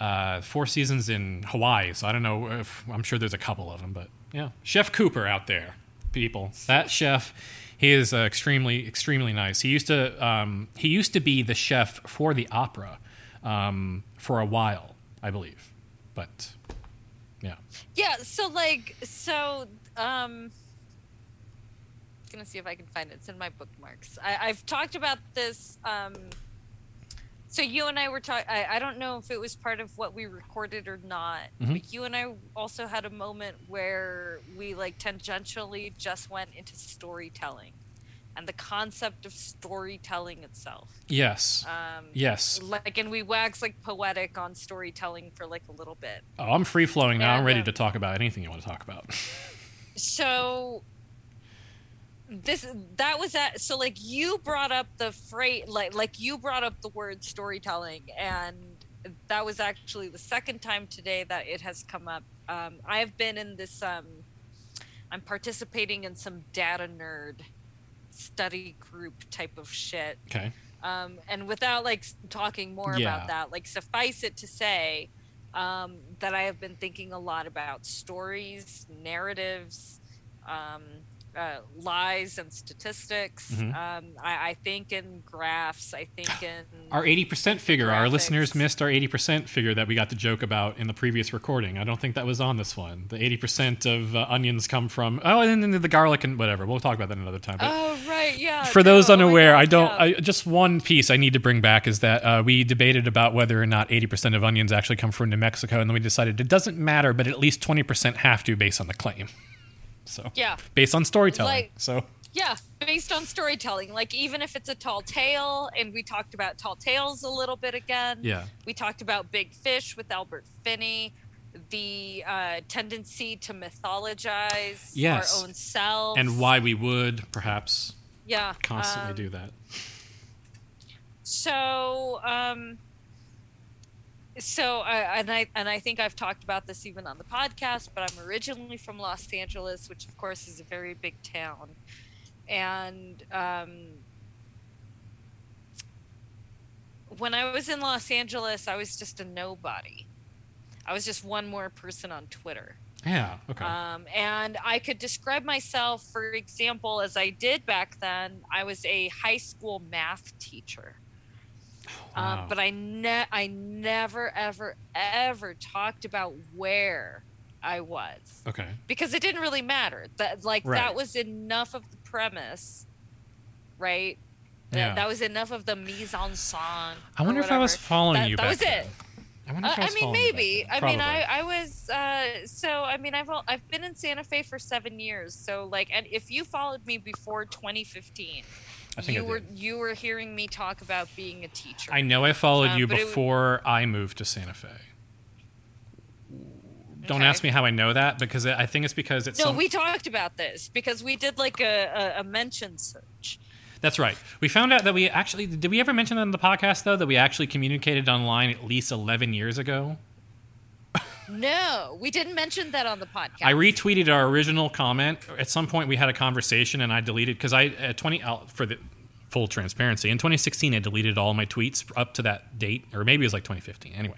uh, Four Seasons in Hawaii. So I don't know if I'm sure there's a couple of them, but yeah, Chef Cooper out there, people. That chef, he is uh, extremely extremely nice. He used to um, he used to be the chef for the opera um, for a while, I believe, but yeah. Yeah, so like so um gonna see if I can find it. It's in my bookmarks. I, I've talked about this um so you and I were talking I, I don't know if it was part of what we recorded or not, Mhm. but you and I also had a moment where we like tangentially just went into storytelling and the concept of storytelling itself. Yes. Um Yes. like and we wax like poetic on storytelling for like a little bit. Oh, I'm free flowing now. I'm ready um, to talk about anything you want to talk about. *laughs* so this that was that so like you brought up the phrase like like you brought up the word storytelling and that was actually the second time today that it has come up um, i've been in this um, i'm participating in some data nerd study group type of shit Okay. um, and without like talking more Yeah. about that like suffice it to say um, that i have been thinking a lot about stories narratives um, uh, lies and statistics. Mhm. Um, I, I think in graphs. I think *sighs* in Our 80% figure. Our listeners missed our 80% figure that we got to joke about in the previous recording. I don't think that was on this one. The 80% of uh, onions come from, oh, and then the garlic and whatever. We'll talk about that another time. But Oh right, yeah. for those no, oh unaware, God, I don't. yeah. I, just one piece I need to bring back is that uh, we debated about whether or not 80% of onions actually come from New Mexico, and then we decided it doesn't matter, but at least 20% have to based on the claim. So yeah, based on storytelling. Like- so yeah, based on storytelling. Like even if it's a tall tale, and we talked about tall tales a little bit again. yeah, We talked about Big Fish with Albert Finney, the uh, tendency to mythologize Yes. our own selves, and why we would perhaps yeah constantly um, do that. So, um, so uh, and I and I think I've talked about this even on the podcast, but I'm originally from Los Angeles, which of course is a very big town, and um, when I was in Los Angeles, I was just a nobody. I was just one more person on Twitter. Yeah. Okay. Um, and I could describe myself, for example, as I did back then. I was a high school math teacher, Wow. um, but I ne- I never, ever, ever talked about where I was okay. because it didn't really matter. That like Right. that was enough of the premise, right? That- Yeah. That was enough of the mise en scène. I wonder if I was following That- you that was it. I wonder Uh, if I I was mean, following you back maybe. I mean, I, I was. Uh, so, I mean, I've I've been in Santa Fe for seven years. So, like, and if you followed me before 2015, I think you I were you were hearing me talk about being a teacher. I know I followed Um, you before I moved to Santa Fe. Don't Okay. ask me how I know that because I think it's because it's no, some- we talked about this because we did like a, a, a mention search. That's right. We found out that we actually did. We ever mention that on the podcast though that we actually communicated online at least eleven years ago. No, we didn't mention that on the podcast. I retweeted our original comment. At some point, we had a conversation, and I deleted because I at twenty uh, for the full transparency in 2016 I deleted all my tweets up to that date, or maybe it was like 2015. Anyway,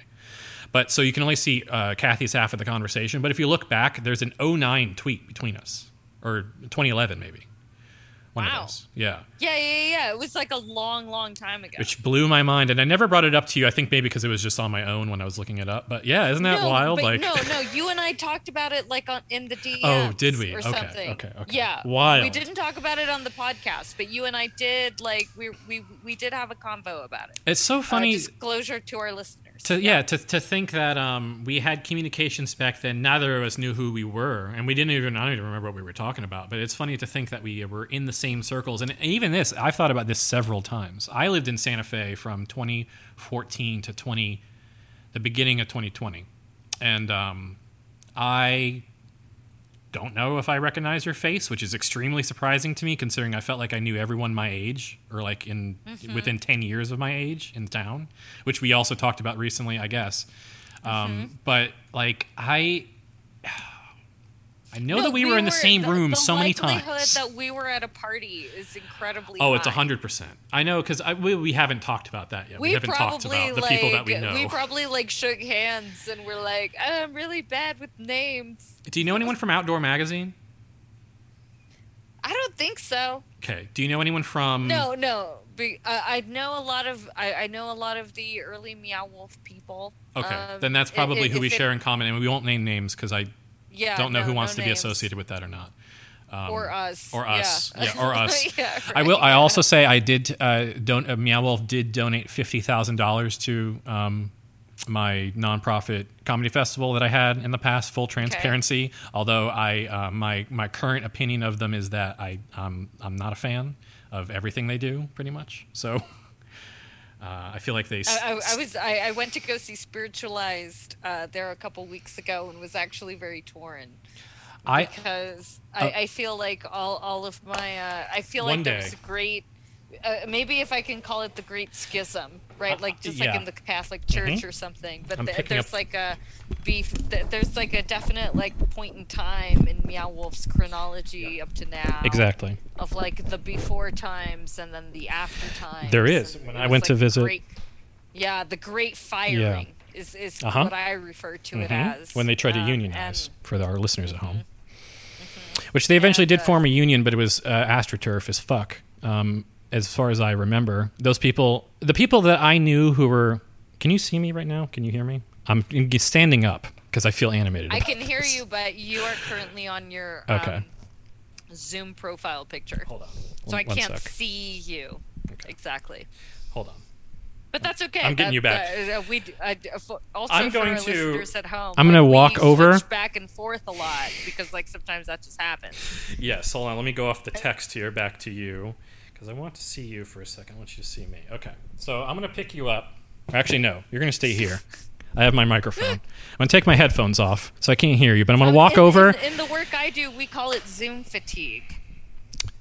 but so you can only see uh, Kathy's half of the conversation. But if you look back, there's an 09 tweet between us, or 2011 maybe. One Wow. of those, yeah. Yeah, yeah, yeah, yeah. It was like a long, long time ago. which blew my mind. And I never brought it up to you. I think maybe because it was just on my own when I was looking it up. But yeah, isn't that no, wild? like, no, no. You and I talked about it like on in the DMs. Oh, did we? Or Okay, something. okay, okay. Yeah, Wild. We didn't talk about it on the podcast, but you and I did. Like we we we did have a convo about it. it's so Uh, funny. disclosure to our listeners. To yeah, to, to think that um, we had communications back then. Neither of us knew who we were, and we didn't even I don't even remember what we were talking about. But it's funny to think that we were in the same circles. And even this, I've thought about this several times. I lived in Santa Fe from 2014 to 20, the beginning of 2020, and um, I don't know if I recognize your face, which is extremely surprising to me, considering I felt like I knew everyone my age, or like in within ten years of my age in town, which we also talked about recently, I guess. Um, But like I, I know No, that we, were in the same room the so many times. The likelihood. That we were at a party is incredibly. Oh, it's high. hundred percent. I know because we, we haven't talked about that yet. We, We haven't talked about the like people that we know. we probably like shook hands and we're like, I'm really bad with names. Do you know anyone from Outside Magazine? I don't think so. Okay. Do you know anyone from? No, no. Be, uh, I know a lot of I, I know a lot of the early Meow Wolf people. Okay, Um, then that's probably i- who we it- share in common, and we won't name names because I Yeah, don't know no, who no wants to be associated with that or not. Um, or us or us, Yeah, *laughs* yeah, or us. Yeah, I will. I also say I did. Uh, don't uh, Meow Wolf did donate fifty thousand dollars to um, my nonprofit comedy festival that I had in the past. Full transparency. Although I uh, my my current opinion of them is that I um, I'm not a fan of everything they do. Pretty much. So *laughs* uh, I feel like they. I was I, I went to go see Spiritualized uh, there a couple weeks ago and was actually very torn I because Uh, I, I feel like all, all of my uh, I feel like there's a great uh, maybe if I can call it the Great Schism, right? Uh, Like just yeah. like in the Catholic Church Mhm. or something. But I'm th- picking there's up- like a beef. There's like a definite like point in time in Meow Wolf's chronology up to now. exactly. Of like the before times and then the after times. There is. and When I went to like, the visit- great- yeah, the Great Firing is is Uh-huh. what I refer to it Mhm. as. when they try to Um, unionize and- for our listeners at home. which they eventually And, did uh, form a union, but it was uh, astroturf as fuck. Um, as far as I remember, those people, the people that I knew who were, can you see me right now? Can you hear me? I'm standing up because I feel animated. I can hear you, but you are currently on your Okay. um, Zoom profile picture, Hold on. so I One- one can't sec. see you Okay. exactly. Hold on. But that's okay. I'm getting That- you back. uh, uh, we uh, uh, for- also I'm for going our to- listeners at home. I'm like, we walk over. back and forth a lot because like sometimes that just happens. Yes, hold on. Let me go off the text here back to you because I want to see you for a second. I want you to see me. Okay. So I'm going to pick you up. Actually, no. You're going to stay here. I have my microphone. *laughs* I'm going to take my headphones off so I can't hear you, but I'm going to walk Um, in, over In, in the work I do, we call it Zoom fatigue.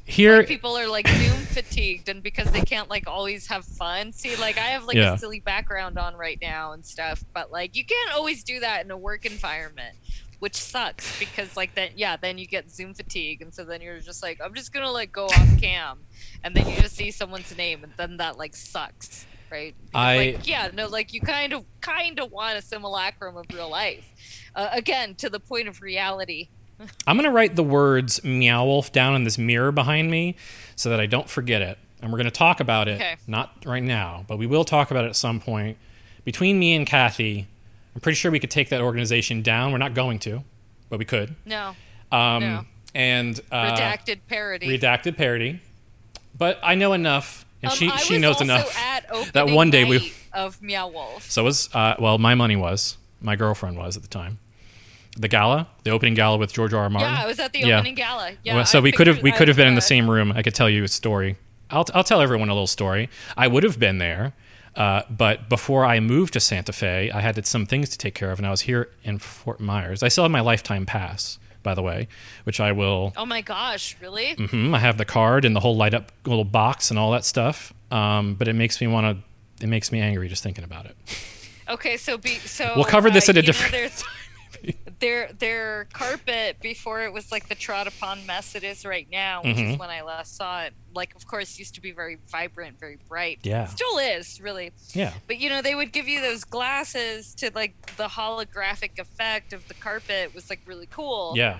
here. People are like Zoom fatigued, and because they can't like always have fun. See, like I have like Yeah. a silly background on right now and stuff, but like you can't always do that in a work environment. Which sucks because like then yeah then you get Zoom fatigue and so then you're just like I'm just gonna like go off cam and then you just see someone's name and then that like sucks right Because, I- like, yeah no like you kind of kind of want a simulacrum of real life uh, again to the point of reality *laughs* I'm going to write the words Meow Wolf down in this mirror behind me so that I don't forget it. And we're going to talk about it, Okay. not right now, but we will talk about it at some point. Between me and Kathy, I'm pretty sure we could take that organization down. We're not going to, but we could. no Um, No. And uh, redacted parody redacted parody. But I know enough, and Um, she I she knows enough. That one day we- of Meow Wolf. So was uh, well, my money was my girlfriend was at the time. The gala, the opening gala with George R. R. Martin. Yeah, I was at the Yeah. opening gala. Yeah, Well, so I we could have we could have been in the uh, same room. I could tell you a story. I'll I'll tell everyone a little story. I would have been there, uh, but before I moved to Santa Fe, I had some things to take care of, and I was here in Fort Myers. I still have my lifetime pass, by the way, which I will. Oh my gosh, really? Mm-hmm, I have the card and the whole light up little box and all that stuff. Um, but it makes me want to. It makes me angry just thinking about it. Okay, so be so. We'll cover this uh, at a know, different *laughs* Their their carpet before it was like the trod upon mess it is right now, which Mhm. is when I last saw it. Like, of course, used to be very vibrant, very bright. Yeah. still is really. Yeah. But you know, they would give you those glasses to like the holographic effect of the carpet was like really cool. Yeah.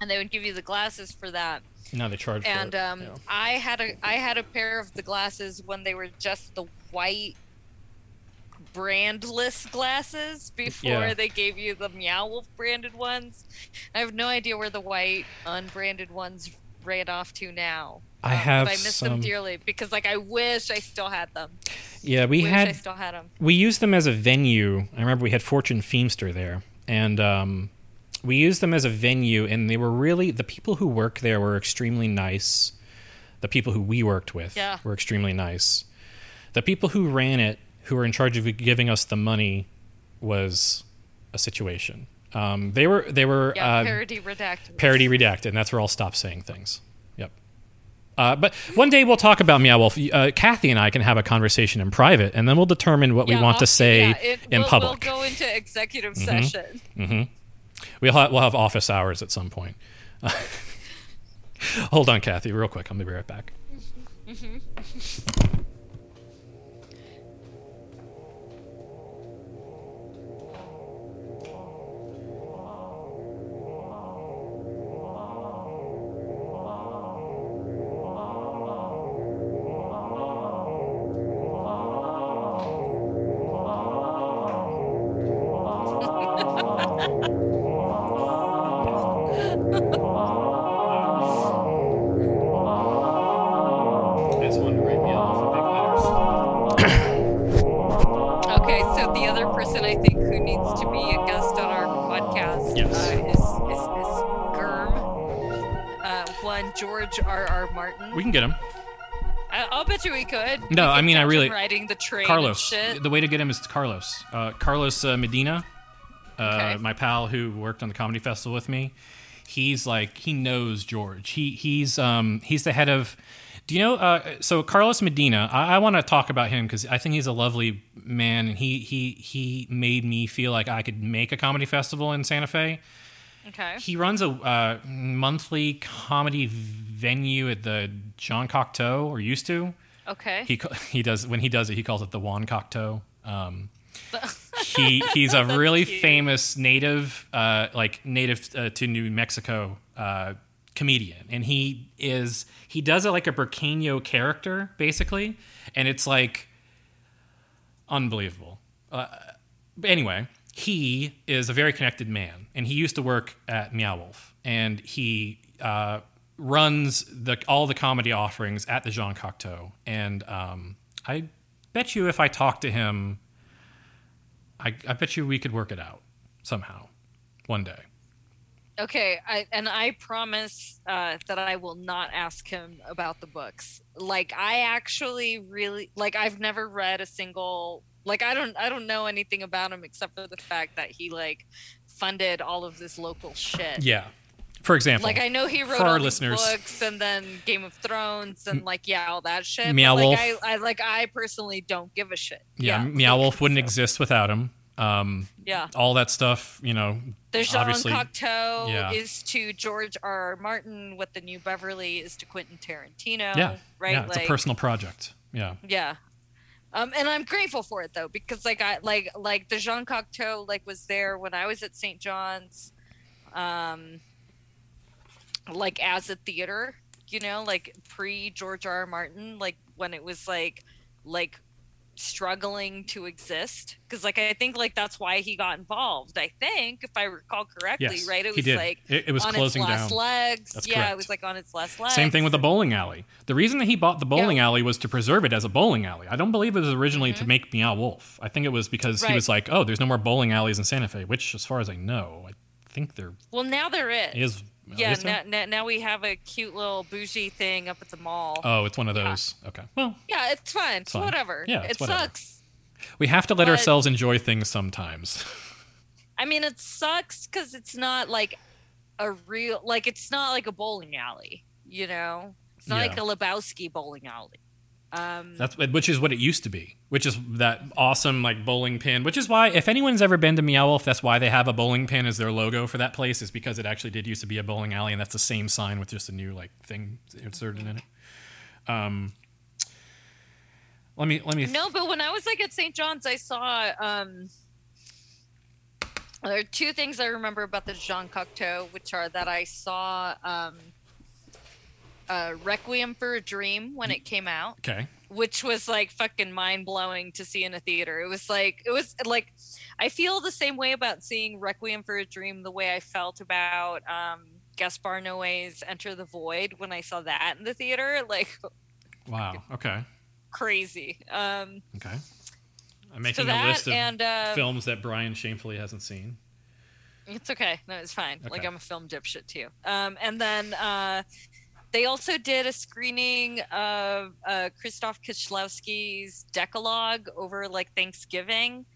and they would give you the glasses for that. Now they charge and for it. um, yeah. I had a I had a pair of the glasses when they were just the white brandless glasses before Yeah. they gave you the Meow Wolf branded ones. I have no idea where the white unbranded ones ran off to now. I Um, have but I miss some- them dearly because like I wish I still had them. Yeah, we wish had I still had them. we used them as a venue. I remember we had Fortune Feimster there, and um, we used them as a venue, and they were really the people who worked there were extremely nice. The people who we worked with Yeah. were extremely nice. The people who ran it, who were in charge of giving us the money, was a situation. Um, they were they were Yeah, uh, parody redacted. parody redacted, and that's where I'll stop saying things. Yep. Uh, but one day we'll talk about Meow Wolf. Uh, Kathy and I can have a conversation in private, and then we'll determine what we Yeah, want to say yeah, it- in we'll, public. We'll go into executive session. hmm We'll have, we'll have office hours at some point. *laughs* Hold on, Kathy, real quick. I'm gonna be right back. I *laughs* George R. R. Martin. We can get him. I, I'll bet you we could. No, We I mean, I really- riding the train. and Carlos. shit. The way to get him is Carlos. Uh, Carlos uh, Medina, uh, Okay. my pal who worked on the comedy festival with me. He's like he knows George. He he's um he's the head of. Do you know? Uh, so Carlos Medina, I, I want to talk about him because I think he's a lovely man, and he he he made me feel like I could make a comedy festival in Santa Fe. Okay. He runs a uh, monthly comedy venue at the Jean Cocteau, or used to. Okay. He *laughs* he does when he does it, he calls it the Juan Cocteau. Um, he he's a really cute. famous native, uh, like native uh, to New Mexico uh, comedian, and he is he does it like a Burkano character basically, and it's like unbelievable. Uh, anyway, he is a very connected man, and he used to work at Meow Wolf, and he uh, runs the all the comedy offerings at the Jean Cocteau. And um, I bet you, if I talked to him, I, I bet you we could work it out somehow one day. Okay, I, and I promise uh, that I will not ask him about the books. Like I actually really like I've never read a single like I don't I don't know anything about him except for the fact that he like funded all of this local shit. Yeah. For example, Like I know he wrote for our all these listeners- books and then Game of Thrones and like yeah all that shit. but, Meow like, Wolf. I, I like I personally don't give a shit. yeah, Meow Wolf wouldn't so, exist without him. Um, Yeah. all that stuff, you know, The Jean Cocteau yeah. is to George R. R. Martin what the New Beverly is to Quentin Tarantino. yeah, Right. yeah, it's like, a personal project. Yeah, Yeah. Um, and I'm grateful for it though, because like I like like the Jean Cocteau like was there when I was at St. John's, um, like as a theater, you know, like pre George R. R. Martin, like when it was like like struggling to exist because like i think like that's why he got involved i think if i recall correctly yes, right it he was like it, it was on closing its last down. legs That's yeah correct. it was like on its last legs Same thing with the bowling alley. The reason that he bought the bowling alley was to preserve it as a bowling alley. I don't believe it was originally to make Meow Wolf. I think it was because he Mm-hmm. Was like, "Oh, there's no more bowling alleys in Santa Fe," which, as far as I know, I think there well now there is is. Yeah there? now, now, now we have a cute little bougie thing up at the mall Oh, it's one of Yeah. those. Okay. Well, yeah it's fun. it's fine. whatever Yeah, it whatever. sucks we have to let But- ourselves enjoy things sometimes. *laughs* i mean it sucks because it's not like a real like it's not like a bowling alley you know it's not Yeah. like a lebowski bowling alley um That's which is what it used to be. Which is that awesome like bowling pin. Which is why if anyone's ever been to Meow Wolf, that's why they have a bowling pin as their logo for that place. Is because it actually did used to be a bowling alley, and that's the same sign with just a new like thing inserted in it. Um, let me let me. No, but when I was like at St. John's, I saw um there are two things I remember about the Jean Cocteau, which are that I saw um uh Requiem for a Dream when it came out, Okay. which was like fucking mind blowing to see in a theater. It was like it was like I feel the same way about seeing Requiem for a Dream the way I felt about um Gaspar Noé's Enter the Void when I saw that in the theater, like Wow. Okay. crazy. Um Okay. I'm so making a list of and uh, films that Brian shamefully hasn't seen. It's okay. No, it's fine. Like I'm a film dipshit too. Um, and then uh, they also did a screening of uh, Christoph Kieślowski's Decalogue over like Thanksgiving.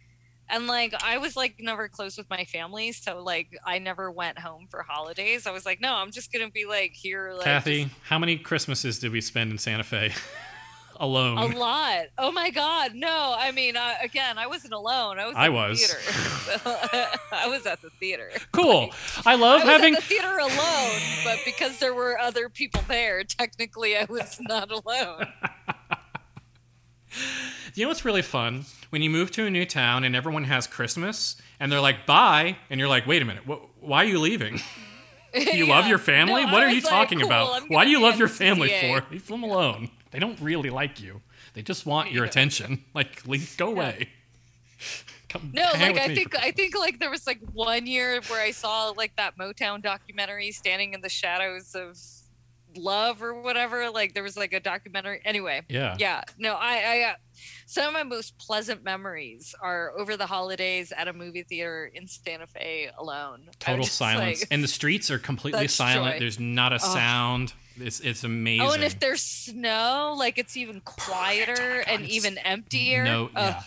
And like I was like never close with my family, so like I never went home for holidays. I was like, no, I'm just gonna be like here, like Kathy, just how many Christmases did we spend in Santa Fe *laughs* alone? a lot. Oh my god, no! I mean, uh, again, I wasn't alone. I was. I at the was. Theater. *laughs* I was at the theater. *laughs* Cool. I *laughs* love I was having at the theater alone, but because there were other people there, technically I was not alone. You know what's really fun? When you move to a new town and everyone has Christmas and they're like, bye. And you're like, wait a minute, wh- why are you leaving? You love your family? No, what I are you like, talking cool, about? Why do you love your family for? Leave them alone. They don't really like you. They just want your attention. *laughs* Like, go away. *laughs* Come No, like I think for- I think like there was like one year where I saw like that Motown documentary, Standing in the Shadows of Love or whatever. Like there was like a documentary. Anyway, yeah. yeah no i i uh, some of my most pleasant memories are over the holidays at a movie theater in santa fe alone Total silence. like- and the streets are completely silent. joy. There's not a Oh. sound. It's, it's amazing. oh and if there's snow like it's even quieter and even emptier No, yeah.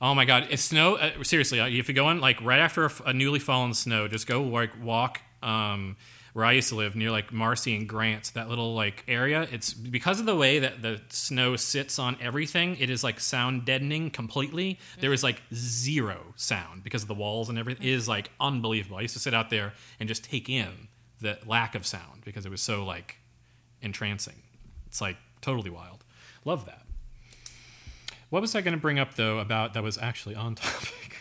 Oh my God! It's snow. Uh, seriously, uh, if you go in like right after a newly fallen snow, just go like walk um, where I used to live near like Marcy and Grant, that little like area. It's because of the way that the snow sits on everything. It is like sound deadening completely. There is like zero sound because of the walls and everything. It is like unbelievable. I used to sit out there and just take in the lack of sound because it was so like entrancing. It's like totally wild. Love that. What was I going to bring up though about that was actually on *laughs* topic?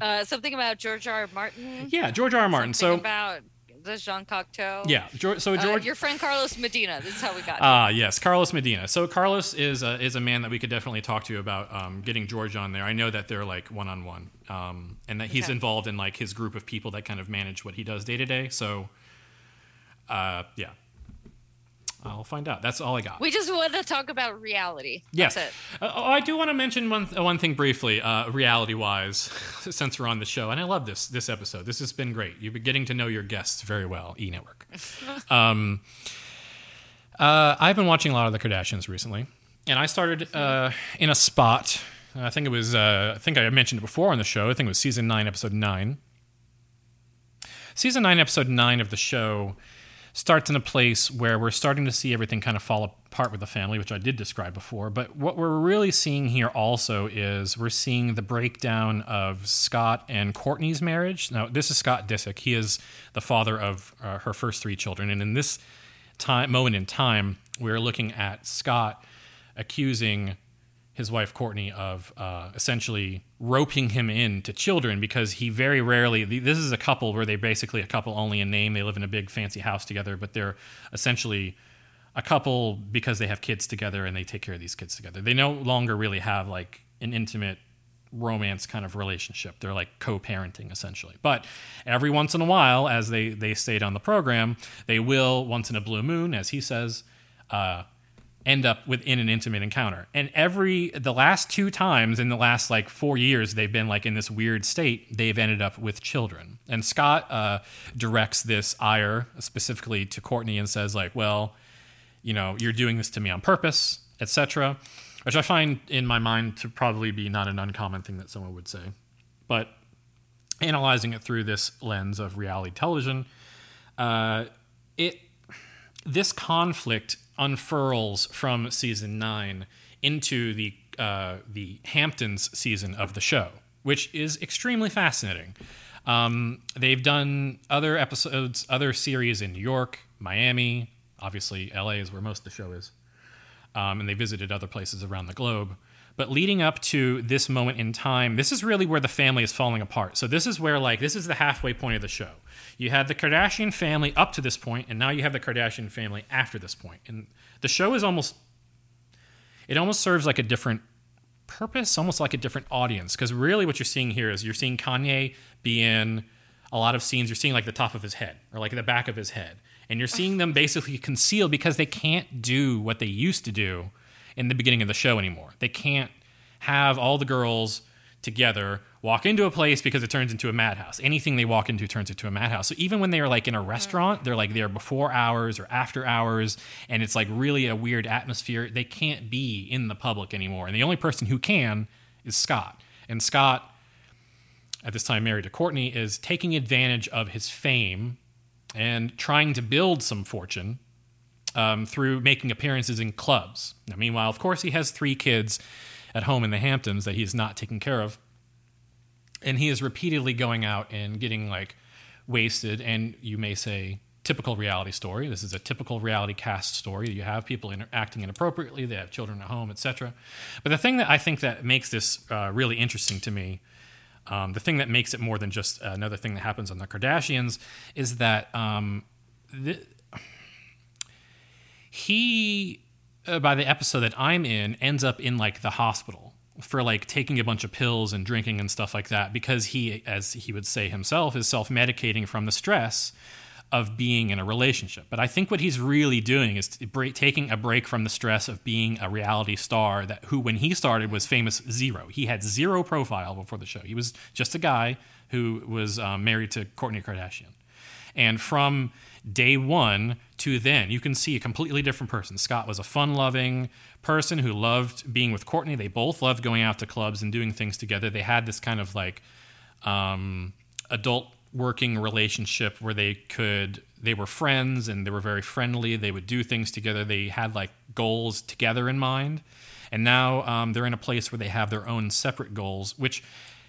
uh, something about george r. R. martin yeah, George R. R. Martin. something So about the Jean Cocteau. Yeah. George, so Uh, George. your friend Carlos Medina. This is how we got. Ah, yes, Carlos Medina. So Carlos is a, is a man that we could definitely talk to about um, getting George on there. I know that they're like one on one, and that he's Okay. involved in like his group of people that kind of manage what he does day to day. So, uh, yeah, I'll find out. That's all I got. we just want to talk about reality. Yes. That's it. Uh, oh, I do want to mention one uh, one thing briefly, uh, reality wise, *laughs* since we're on the show, and I love this this episode. This has been great. You've been getting to know your guests very well, E Network. *laughs* um, uh, I've been watching a lot of the Kardashians recently, and I started uh, in a spot. I think it was. Uh, I think I mentioned it before on the show. I think it was season nine, episode nine. Season nine, episode nine of the show starts in a place where we're starting to see everything kind of fall apart with the family, which I did describe before. But what we're really seeing here also is we're seeing the breakdown of Scott and Kourtney's marriage. Now, this is Scott Disick. He is the father of uh, her first three children. And in this time, moment in time, we're looking at Scott accusing his wife Kourtney of uh, essentially roping him in to children because he very rarely. This is a couple where they basically a couple only in name. They live in a big fancy house together, but they're essentially a couple because they have kids together and they take care of these kids together. They no longer really have like an intimate romance kind of relationship. They're like co-parenting essentially. But every once in a while, as they they stayed on the program, they will once in a blue moon, as he says. Uh, end up within an intimate encounter. And every the last two times in the last like four years they've been like in this weird state, they've ended up with children. And Scott uh, directs this ire specifically to Kourtney and says like, well, you know, you're doing this to me on purpose, etc. Which I find in my mind to probably be not an uncommon thing that someone would say. But analyzing it through this lens of reality television, uh, it this conflict unfurls from season nine into the uh, the Hamptons season of the show, which is extremely fascinating. Um, they've done other episodes, other series in New York, Miami, obviously LA is where most of the show is, um, and they visited other places around the globe. But leading up to this moment in time, this is really where the family is falling apart. So this is where like this is the halfway point of the show. You had the Kardashian family up to this point, and now you have the Kardashian family after this point. And the show is almost it almost serves like a different purpose, almost like a different audience. Because really, what you're seeing here is you're seeing Kanye be in a lot of scenes. You're seeing like the top of his head or like the back of his head, and you're seeing them basically concealed because they can't do what they used to do in the beginning of the show anymore. They can't have all the girls together walk into a place because it turns into a madhouse. Anything they walk into turns into a madhouse. So even when they are like in a restaurant, they're like there before hours or after hours, and it's like really a weird atmosphere. They can't be in the public anymore. And the only person who can is Scott. And Scott, at this time married to Kourtney, is taking advantage of his fame and trying to build some fortune um, through making appearances in clubs. Now, meanwhile, of course, he has three kids at home in the Hamptons that he is not taking care of. And he is repeatedly going out and getting like wasted. And you may say, typical reality story. This is a typical reality cast story. You have people inter- acting inappropriately, they have children at home, etc. But the thing that I think that makes this uh, really interesting to me um, the thing that makes it more than just another thing that happens on the Kardashians is that um, th- he, uh, by the episode that I'm in, ends up in like the hospital for like taking a bunch of pills and drinking and stuff like that because he, as he would say himself, is self medicating from the stress of being in a relationship. But I think what he's really doing is break, taking a break from the stress of being a reality star that who when he started was famous zero. He had zero profile before the show. He was just a guy who was um, married to Kourtney Kardashian. And from day one to then, you can see a completely different person. Scott was a fun loving person who loved being with Kourtney. They both loved going out to clubs and doing things together. They had this kind of like um, adult working relationship where they could they were friends and they were very friendly they would do things together they had like goals together in mind and now um, they're in a place where they have their own separate goals which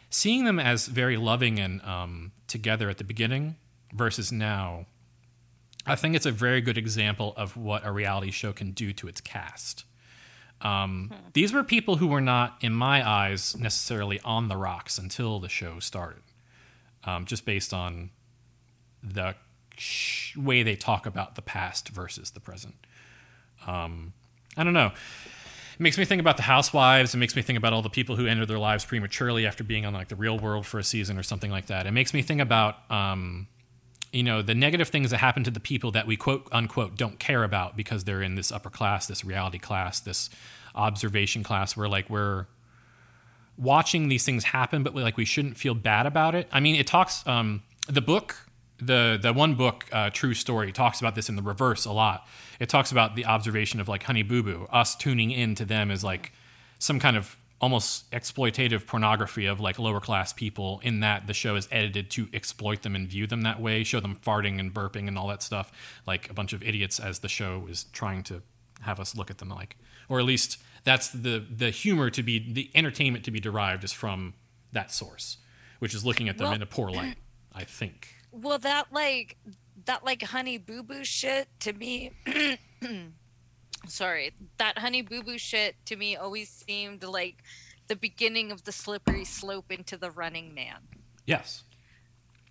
seeing them as very loving and um, together at the beginning versus now i think it's a very good example of what a reality show can do to its cast um, these were people who were not in my eyes necessarily on the rocks until the show started um, just based on the sh- way they talk about the past versus the present. Um, I don't know. It makes me think about the housewives. It makes me think about all the people who ended their lives prematurely after being on like the real world for a season or something like that. It makes me think about um, you know the negative things that happen to the people that we quote unquote don't care about because they're in this upper class, this reality class, this observation class where like we're watching these things happen, but like we shouldn't feel bad about it. I mean, it talks um, the book the the one book, uh, True Story, talks about this in the reverse a lot. It talks about the observation of like Honey Boo Boo, us tuning in to them as like some kind of almost exploitative pornography of like lower class people. In that the show is edited to exploit them and view them that way, show them farting and burping and all that stuff, like a bunch of idiots, as the show is trying to have us look at them like, or at least that's the the humor to be the entertainment to be derived is from that source, which is looking at them Well- in a poor light. *clears throat* I think. Well, that like that like honey boo boo shit to me. *clears throat* sorry, that honey boo boo shit to me always seemed like the beginning of the slippery slope into the Running Man. Yes.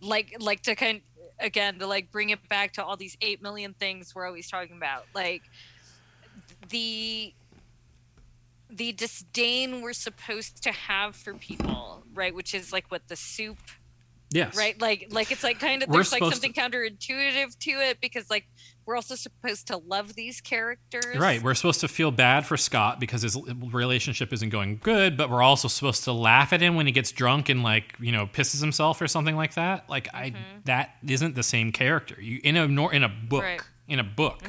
Like like to kind again to like bring it back to all these eight million things we're always talking about. Like the the disdain we're supposed to have for people, right? Which is like what the soup Yes. right like like it's like kind of We're there's like something counterintuitive to it because like we're also supposed to love these characters Right. We're supposed to feel bad for Scott because his relationship isn't going good, but we're also supposed to laugh at him when he gets drunk and like, you know, pisses himself or something like that. Like I that isn't the same character. You in a nor in a book, Right. in a book.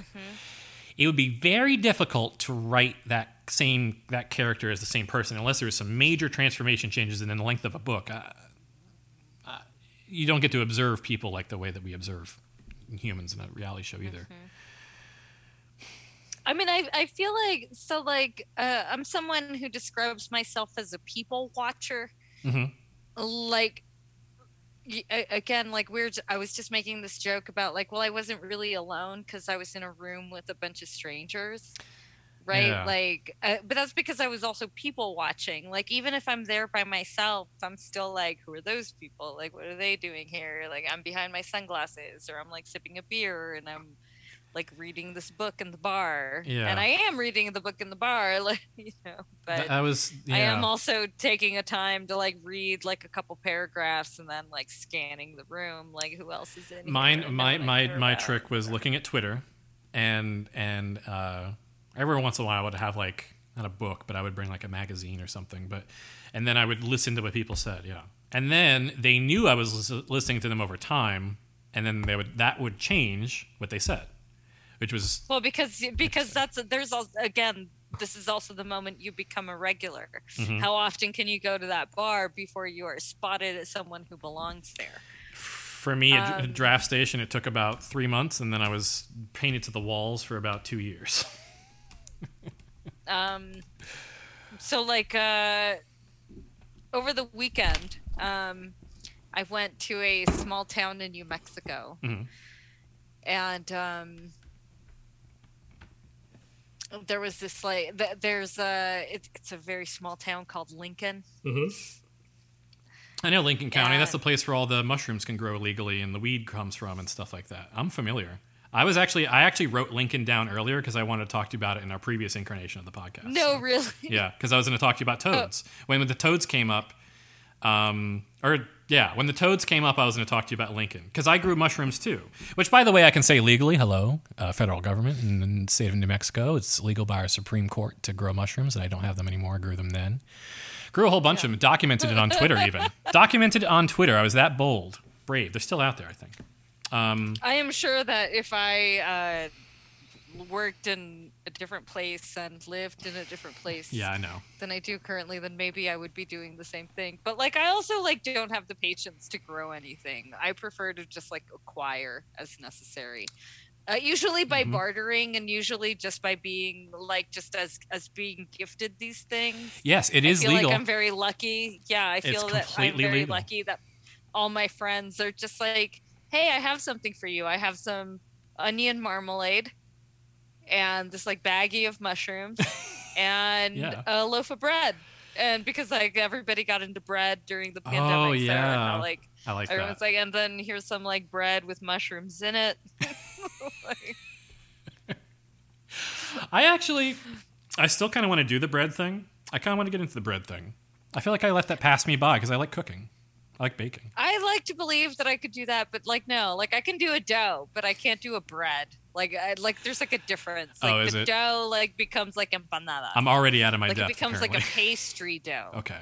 It would be very difficult to write that same that character as the same person unless there was some major transformation changes in the length of a book. Uh, you don't get to observe people like the way that we observe humans in a reality show either. i mean i i feel like so like uh, i'm someone who describes myself as a people watcher Mhm. like again like we're i was just making this joke about like well i wasn't really alone because i was in a room with a bunch of strangers right Yeah. like uh, but that's because i was also people watching like even if i'm there by myself i'm still like who are those people like what are they doing here like i'm behind my sunglasses or i'm like sipping a beer and i'm like reading this book in the bar Yeah. and i am reading the book in the bar *laughs* like you know but I was yeah. I am also taking a time to like read like a couple paragraphs and then like scanning the room, like who else is in mine my no one I my my about. trick was looking at twitter and and uh every once in a while i would have like not a book but i would bring like a magazine or something but and then i would listen to what people said yeah and then they knew i was lis- listening to them over time and then they would that would change what they said which was Well, because because that's there's also again. This is also the moment you become a regular. Mhm. How often can you go to that bar before you are spotted as someone who belongs there? for me Um, draft station it took about three months and then i was painted to the walls for about two years *laughs* um so like uh over the weekend um i went to a small town in new mexico Mhm. and um there was this like th- there's a it, it's a very small town called lincoln I know Lincoln County. Yeah. That's the place where all the mushrooms can grow legally and the weed comes from and stuff like that. I'm familiar. I was actually I actually wrote Lincoln down earlier because I wanted to talk to you about it in our previous incarnation of the podcast. no So, really yeah, because I was going to talk to you about toads. When the toads came up, um, or yeah, when the toads came up, I was going to talk to you about Lincoln because I grew mushrooms too. Which, by the way, I can say legally. Hello, uh, federal government in the state of New Mexico. It's legal by our Supreme Court to grow mushrooms, and I don't have them anymore. I grew them then. Grew a whole bunch of them. Documented it on Twitter, even *laughs* documented on Twitter. I was that bold, brave. They're still out there, I think. Um, i am sure that if i uh worked in a different place and lived in a different place yeah, I know. than I do currently, then maybe I would be doing the same thing. But like I also like don't have the patience to grow anything. I prefer to just like acquire as necessary. Uh, usually by Mhm. bartering and usually just by being like just as as being gifted these things. Yes, it is I feel legal. like I'm very lucky. Yeah, I feel that I'm very legal. lucky that all my friends are just like, "Hey, I have something for you. I have some onion marmalade and this like baggie of mushrooms *laughs* and Yeah. a loaf of bread." and because like everybody got into bread during the oh, pandemic, Oh, so yeah. like I like everyone's that. like, and then here's some like bread with mushrooms in it. *laughs* Like, *laughs* I actually, I still kind of want to do the bread thing. I kind of want to get into the bread thing. I feel like I let that pass me by because I like cooking. Like baking. I like to believe that I could do that, but like no, like I can do a dough, but I can't do a bread. Like I, like there's like a difference. Like Oh, is the it? dough like becomes like empanada. I'm already out of my like depth. it becomes apparently. like a pastry dough. okay.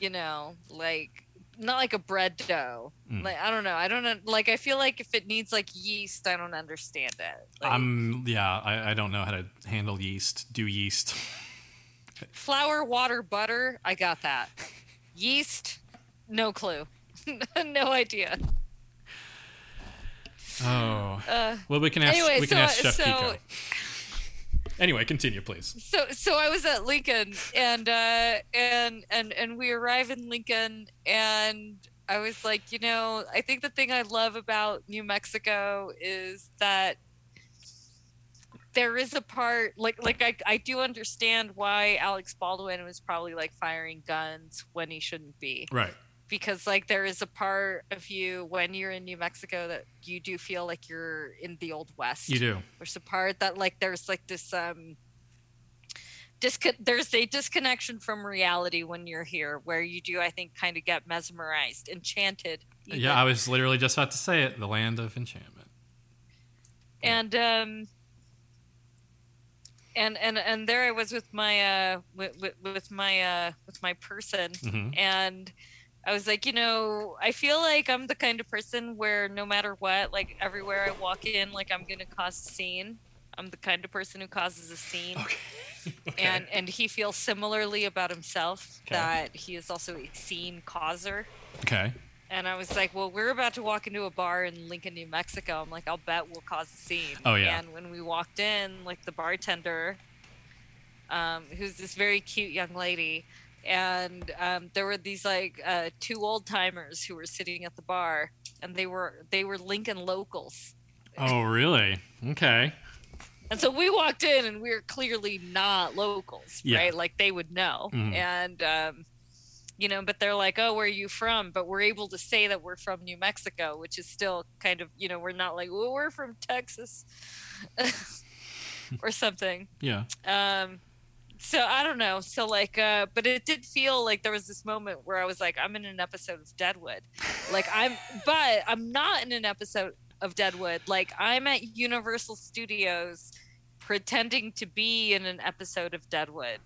You know, like not like a bread dough. Mm. Like I don't know. I don't know. Like I feel like if it needs like yeast, I don't understand it. Like, I'm yeah. I, I don't know how to handle yeast. Do yeast. flour, water, butter. I got that. *laughs* Yeast, no clue. *laughs* no idea. Oh. Uh, Well, we can ask. Anyway, we can so- ask Chef so- Kiko. Anyway, continue, please. so so I was at Lincoln and uh and and and we arrive in Lincoln and I was like, you know, I think the thing I love about New Mexico is that there is a part like like I I do understand why Alec Baldwin was probably like firing guns when he shouldn't be Right. Because like there is a part of you when you're in New Mexico that you do feel like you're in the old west You do. there's a part that like there's like this um disco- there's a disconnection from reality when you're here where you do i think kind of get mesmerized enchanted even. Yeah, I was literally just about to say it. The land of enchantment. and um and and and there i was with my uh with, with, with my uh with my person hmm and I was like, you know, I feel like I'm the kind of person where no matter what, like everywhere I walk in, like I'm gonna cause a scene. I'm the kind of person who causes a scene. Okay. *laughs* okay. and and he feels similarly about himself Okay. that he is also a scene causer okay. and i was like well we're about to walk into a bar in lincoln new mexico i'm like i'll bet we'll cause a scene Oh, yeah. and when we walked in like the bartender um, who's this very cute young lady and um, there were these like uh, two old timers who were sitting at the bar and they were they were lincoln locals Oh, really? Okay. And so we walked in and we were clearly not locals, Yeah. right? Like they would know. Mhm. And, um, you know, but they're like, oh, where are you from? But we're able to say that we're from New Mexico, which is still kind of, you know, we're not like, well, we're from Texas *laughs* or something. Yeah. Um, so I don't know. So like, uh, but it did feel like there was this moment where I was like, I'm in an episode of Deadwood. Like I'm, *laughs* but I'm not in an episode of Deadwood. Like I'm at Universal Studios pretending to be in an episode of Deadwood.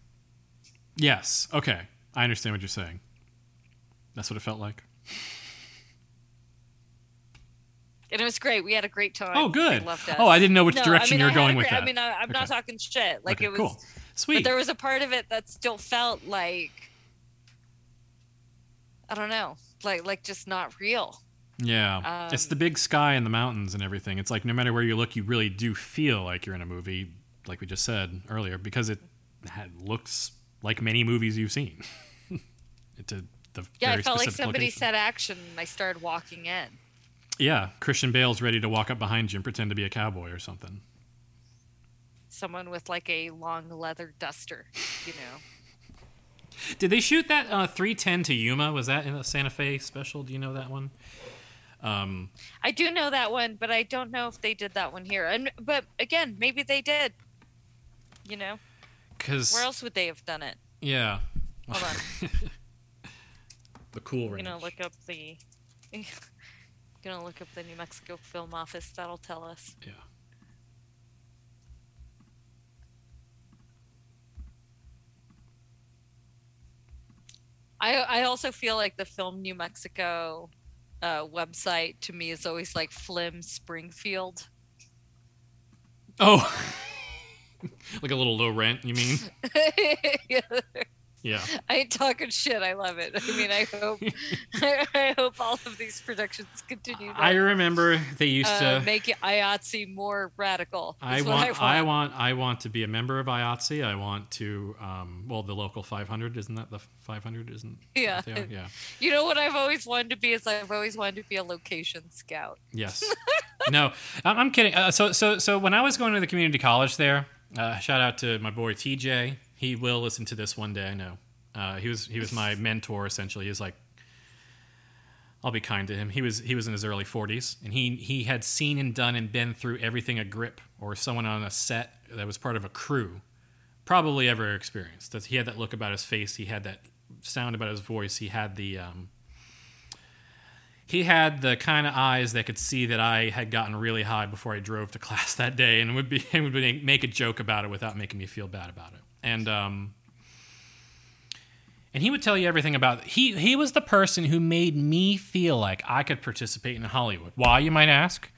Yes. Okay. I understand what you're saying. That's what it felt like. And it was great. We had a great time. Oh, good. They loved us. Oh, I didn't know which No, direction mean, you were I had a going with that. I mean, I, I'm not talking shit. Like Okay, it was, cool. Sweet. but there was a part of it that still felt like, I don't know, like like just not real. yeah. it's um, the big sky and the mountains and everything. It's like no matter where you look, you really do feel like you're in a movie, like we just said earlier, because it had, looks like many movies you've seen. *laughs* it's a, the Yeah, very I felt like somebody location. said action and I started walking in. Yeah, Christian Bale's ready to walk up behind you and pretend to be a cowboy or something. Someone with like a long leather duster, you know. Did they shoot that uh, 310 to Yuma? Was that in a Santa Fe special? Do you know that one? Um, I do know that one, but I don't know if they did that one here. And but again, maybe they did. You know, cause where else would they have done it? yeah, Hold on. *laughs* the cool I'm range. gonna look up the. *laughs* gonna look up the New Mexico Film Office. That'll tell us. Yeah. I I also feel like the Film New Mexico uh, website to me is always like Flim Springfield. Oh, *laughs* like a little low rent. You mean? *laughs* Yeah. *laughs* I ain't talking shit. I love it. I mean, I hope I, *laughs* *laughs* I hope all of these productions continue to I remember they used uh, to. make IATSE more radical. I is what want, I I want. want, I want to be a member of IATSE. I want to, um, well, the local 500 isn't that the 500? Isn't Yeah. what they are? yeah, You know what I've always wanted to be is I've always wanted to be a location scout. yes. no, I'm, I'm kidding. Uh, so, so, so when I was going to the community college there, uh, shout out to my boy TJ. He will listen to this one day. I know. Uh, he was he was my mentor essentially. He was like, I'll be kind to him. He was he was in his early 40s, and he he had seen and done and been through everything a grip or someone on a set that was part of a crew probably ever experienced. That he had that look about his face. He had that sound about his voice. He had the um, he had the kind of eyes that could see that I had gotten really high before I drove to *laughs* class that day, and would be *laughs* and would make a joke about it without making me feel bad about it. And um, and he would tell you everything about he he was the person who made me feel like I could participate in Hollywood. Why you might ask?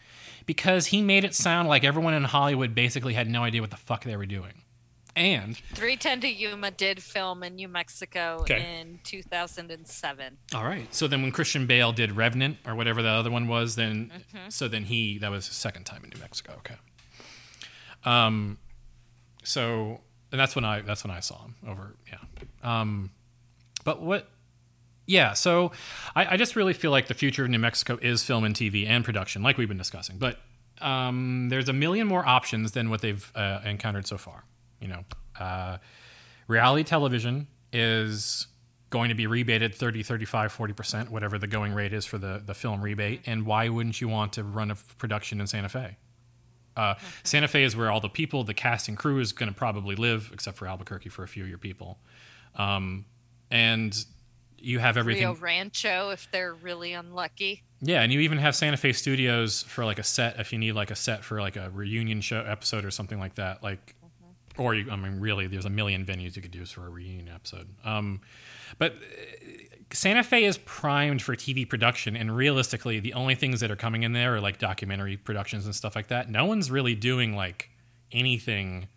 Because he made it sound like everyone in Hollywood basically had no idea what the fuck they were doing. And 310 to Yuma did film in New Mexico Okay. in 2007. all right, so then when Christian Bale did Revenant or whatever the other one was, then so then he that was his second time in New Mexico. Okay. Um, so and that's when I that's when I saw him over. Yeah. Um, but what? Yeah, so I, I just really feel like the future of New Mexico is film and TV and production, like we've been discussing. But um, there's a million more options than what they've uh, encountered so far. You know, uh, reality television is going to be rebated 30, 35, 40%, whatever the going rate is for the, the film rebate. And why wouldn't you want to run a production in Santa Fe? Uh, Santa Fe is where all the people, the cast and crew is going to probably live, except for Albuquerque for a few of your people. Um, and you have everything. Rio Rancho, if they're really unlucky. Yeah, and you even have Santa Fe Studios for like a set if you need like a set for like a reunion show episode or something like that. Like, or you, I mean, really, there's a million venues you could use for a reunion episode. Um, but uh, Santa Fe is primed for TV production, and realistically, the only things that are coming in there are like documentary productions and stuff like that. No one's really doing like anything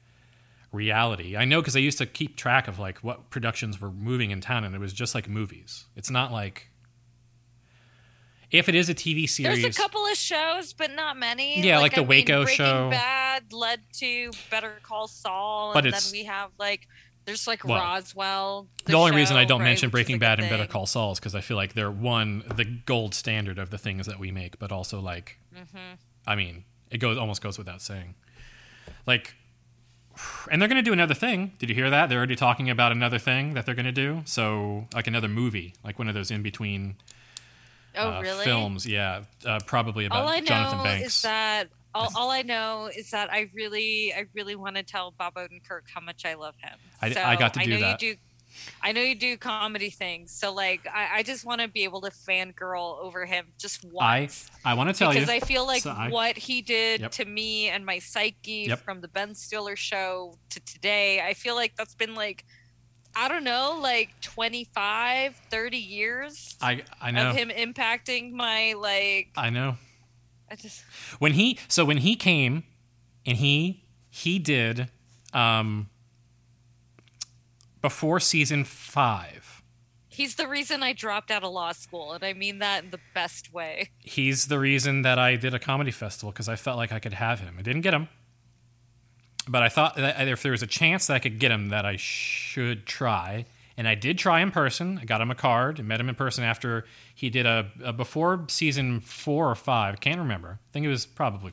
reality. I know because I used to keep track of like what productions were moving in town, and it was just like movies. It's not like if it is a TV series. There's a couple of shows, but not many. Yeah, like the I mean, Waco Breaking show. Bad led to Better Call Saul, But and then we have like there's like Well, Roswell. the only reason I don't right, mention Breaking Bad and Better. Call Saul is because I feel like they're one the gold standard of the things that we make, but also like, Mm-hmm. I mean, it goes almost goes without saying, like, and they're going to do another thing. Did you hear that? They're already talking about another thing that they're going to do. So like another movie, like one of those in between Oh, uh, really? films. Yeah, uh, probably about all I Jonathan know Banks. is that all, all I know is that I really, I really want to tell Bob Odenkirk how much I love him. I- so I got to do I know that. You do, I know you do comedy things, so like I, I just want to be able to fangirl over him just I once. I want to tell because you. Because I feel like So I- what he did Yep. to me and my psyche Yep. from the Ben Stiller show to today, I feel like that's been like, I don't know, like 25, 30 years I I know. of him impacting my like. I know. I just when he so when he came and he he did um before season five he's the reason I dropped out of law school, and I mean that in the best way. he's the reason that i did a comedy festival because i felt like i could have him i didn't get him but i thought that if there was a chance that i could get him that i should try and i did try in person i got him a card and met him in person after he did a, a before season four or five can't remember i think it was probably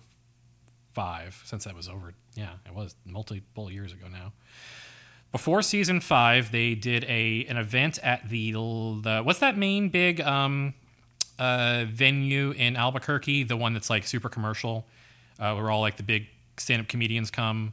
five since that was over. Yeah, it was multiple years ago now. Before season five, they did a an event at the, the what's that main big um, uh, venue in Albuquerque? The one that's like super commercial, uh, where all like the big stand up comedians come.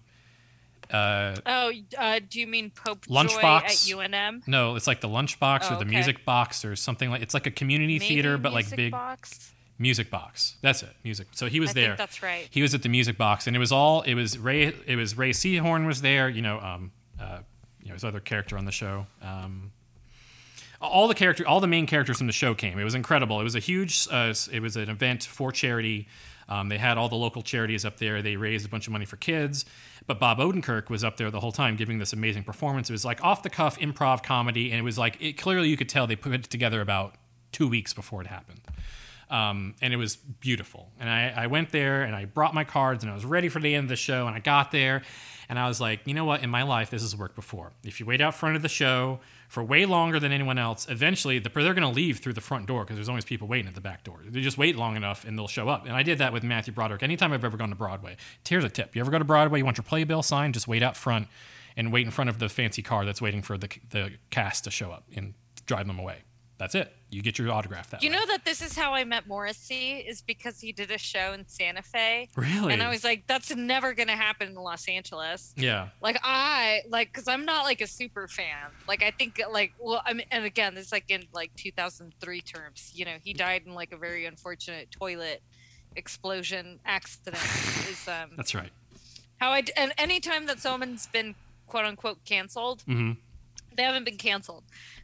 Uh, Oh, uh, do you mean Popejoy Lunchbox. at UNM? no, it's like the lunchbox Oh, or the okay. music box or something like. It's like a community Maybe theater, but like big Box? music box. That's it, music. So he was I there. think that's right. he was at the music box and it was all it was ray it was rhea seehorn was there you know um uh you know his other character on the show um all the character all the main characters from the show came it was incredible it was a huge uh, it was an event for charity um, they had all the local charities up there they raised a bunch of money for kids but bob odenkirk was up there the whole time giving this amazing performance it was like off the cuff improv comedy and it was like it clearly you could tell they put it together about two weeks before it happened um, and it was beautiful. And I, I went there and I brought my cards and I was ready for the end of the show. And I got there and I was like, you know what? In my life, this has worked before. If you wait out front of the show for way longer than anyone else, eventually the, they're going to leave through the front door because there's always people waiting at the back door. They just wait long enough and they'll show up. And I did that with Matthew Broderick. Anytime I've ever gone to Broadway, here's a tip: you ever go to Broadway, you want your playbill signed, just wait out front. and wait in front of the fancy car that's waiting for the the cast to show up and drive them away. That's it. You get your autograph that You way. know that this is how I met Morrissey is because he did a show in Santa Fe. really? And I was like, that's never going to happen in Los Angeles. yeah. Like I like because I'm not like a super fan. Like I think like well I mean and again this is like in like 2003 terms. You know he died in like a very unfortunate toilet explosion accident. *laughs* is um That's right. how i and anytime that someone's been quote unquote canceled, hmm they haven't been canceled.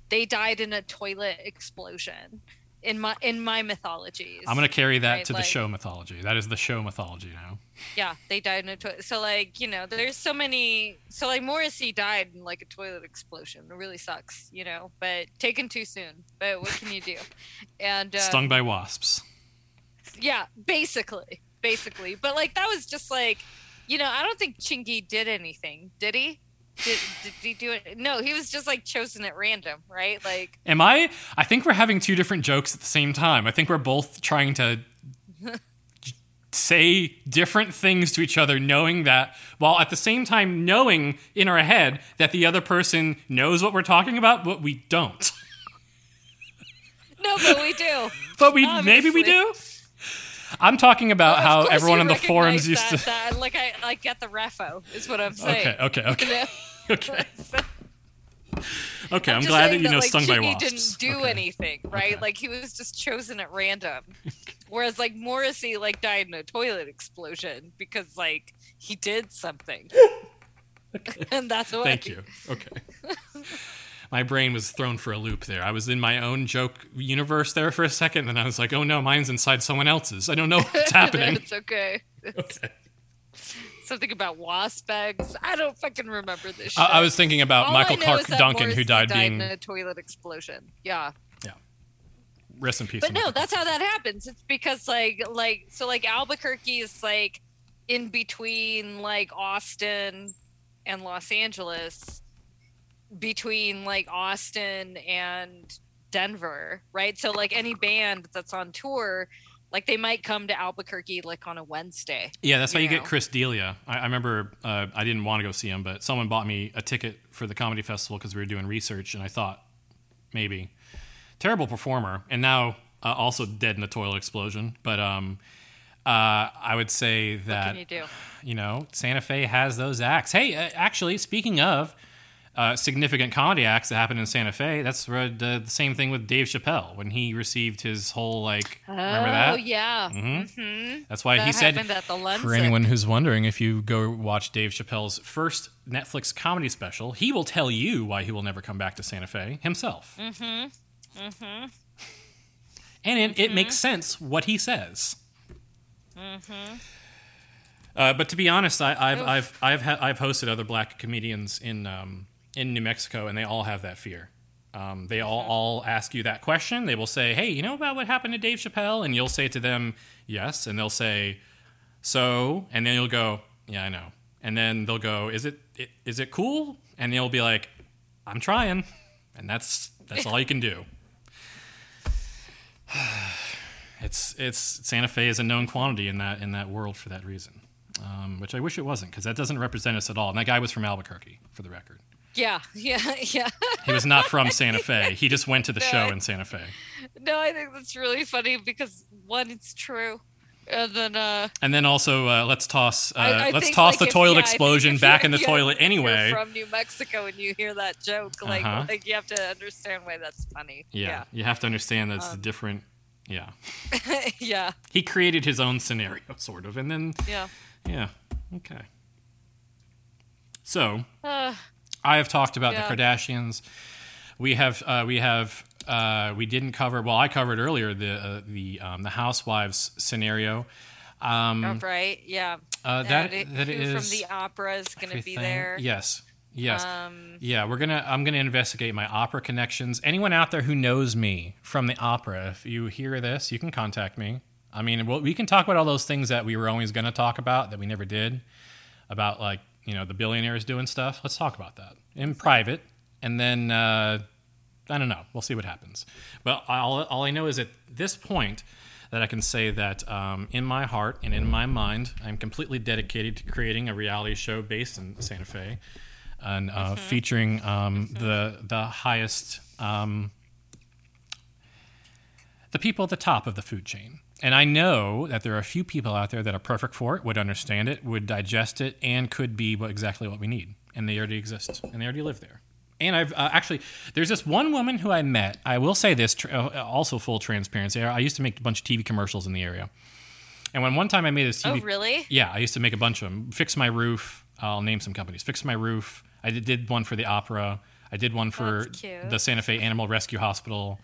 They died in a toilet explosion. In my in my mythologies, I'm gonna carry that Right, to the like- show mythology. That is the show mythology now. yeah they died in a toilet so like you know there's so many so like morrissey died in like a toilet explosion it really sucks you know but taken too soon but what can you do *laughs* and uh, Stung by wasps. yeah basically basically but like that was just like you know i don't think chingy did anything did he did, did he do it no he was just like chosen at random right like Am I? I think we're having two different jokes at the same time. I think we're both trying to *laughs* say different things to each other, knowing that, while at the same time knowing in our head that the other person knows what we're talking about, but we don't. *laughs* no but we do But we maybe we do. I'm talking about Of how everyone on the forums used that, to. that, like i like get the refo is what i'm saying Okay, okay, okay, *laughs* okay, *laughs* okay. I'm, just glad that you know like, stung by Jiggy wasps. didn't do Okay. anything, right? Okay. Like he was just chosen at random. *laughs* Whereas like Morrissey like died in a toilet explosion because like he did something. and that's why Thank you. Okay. My brain was thrown for a loop there. I was in my own joke universe there for a second, and I was like, "Oh no, mine's inside someone else's. I don't know what's *laughs* happening." it's okay. It's *laughs* okay. something about wasp eggs. I don't fucking remember this shit. I, I was thinking about All Michael Clarke Duncan, who died, died being in a toilet explosion. Yeah. Yeah. Rest in peace. but no that's how that happens it's because like like so like albuquerque is like in between like austin and los angeles between like austin and denver right so like any band that's on tour like they might come to albuquerque like on a wednesday Yeah, that's how you you get. Chris D'Elia. I, I remember uh, I didn't want to go see him, but someone bought me a ticket for the comedy festival because we were doing research, and I thought maybe terrible performer, and now uh, also dead in a toilet explosion. But um, uh, I would say that can you do you know Santa Fe has those acts. Hey, uh, actually, speaking of. Uh, significant comedy acts that happened in Santa Fe. That's uh, the, same thing with Dave Chappelle when he received his whole like. remember oh that? yeah Mhm. hmm That's why that he said for anyone who's wondering, if you go watch Dave Chappelle's first Netflix comedy special, he will tell you why he will never come back to Santa Fe himself. mm-hmm mm-hmm And it, it makes sense what he says. mm-hmm Uh, but to be honest, I, I've Oof. I've I've ha- I've hosted other black comedians in um, in New Mexico, and they all have that fear. Um, they all all ask you that question. They will say, "Hey, you know about what happened to Dave Chappelle?" And you'll say to them, "Yes," and they'll say, "So," and then you'll go, "Yeah, I know." And then they'll go, "Is it i- is it cool?" And they'll be like, "I'm trying," and that's that's all you can do. *sighs* It's it's Santa Fe is a known quantity in that in that world for that reason, um, which I wish it wasn't because that doesn't represent us at all. And that guy was from Albuquerque, for the record. Yeah *laughs* yeah yeah He was not from *laughs* Santa Fe. He just went to the No, show in Santa Fe. No, I think that's really funny because one, it's true, and then uh, And then also, uh, let's toss uh, I, I let's think, toss like, the if- toilet yeah, explosion back in the yeah, toilet anyway. From New Mexico, and you hear that joke, like, Uh-huh. like you have to understand why that's funny. yeah, you have to understand that it's Um, different. Yeah, yeah, *laughs* yeah, he created his own scenario, sort of, and then yeah. yeah, okay. So Uh, I have talked about Yeah. the Kardashians. We have uh, we have uh, we didn't cover. Well, I covered earlier the uh, the um, the housewives scenario. Um, all right, yeah. uh, that that is from the opera is going to be there. Yes, yes. Um, Yeah, we're gonna. I'm gonna investigate my opera connections. Anyone out there who knows me from the opera, if you hear this, you can contact me. I mean, we'll, we can talk about all those things that we were always gonna talk about that we never did, about like you know the billionaires doing stuff. Let's talk about that in private, and then uh, I don't know. We'll see what happens. But all all I know is at this point that I can say that um, in my heart and in my mind, I'm completely dedicated to creating a reality show based in Santa Fe and uh, Mm-hmm. featuring um, the the highest um, the people at the top of the food chain. And I know that there are a few people out there that are perfect for it, would understand it, would digest it, and could be exactly what we need. And they already exist, and they already live there. And I've uh, actually, there's this one woman who I met. I will say this, tr- uh, also full transparency. I used to make a bunch of TV commercials in the area. And when one time I made this Oh, TV, really? yeah, I used to make a bunch of them. Fix My Roof. I'll name some companies. Fix My Roof. I did, did one for the opera. I did one for the Santa Fe Animal Rescue Hospital.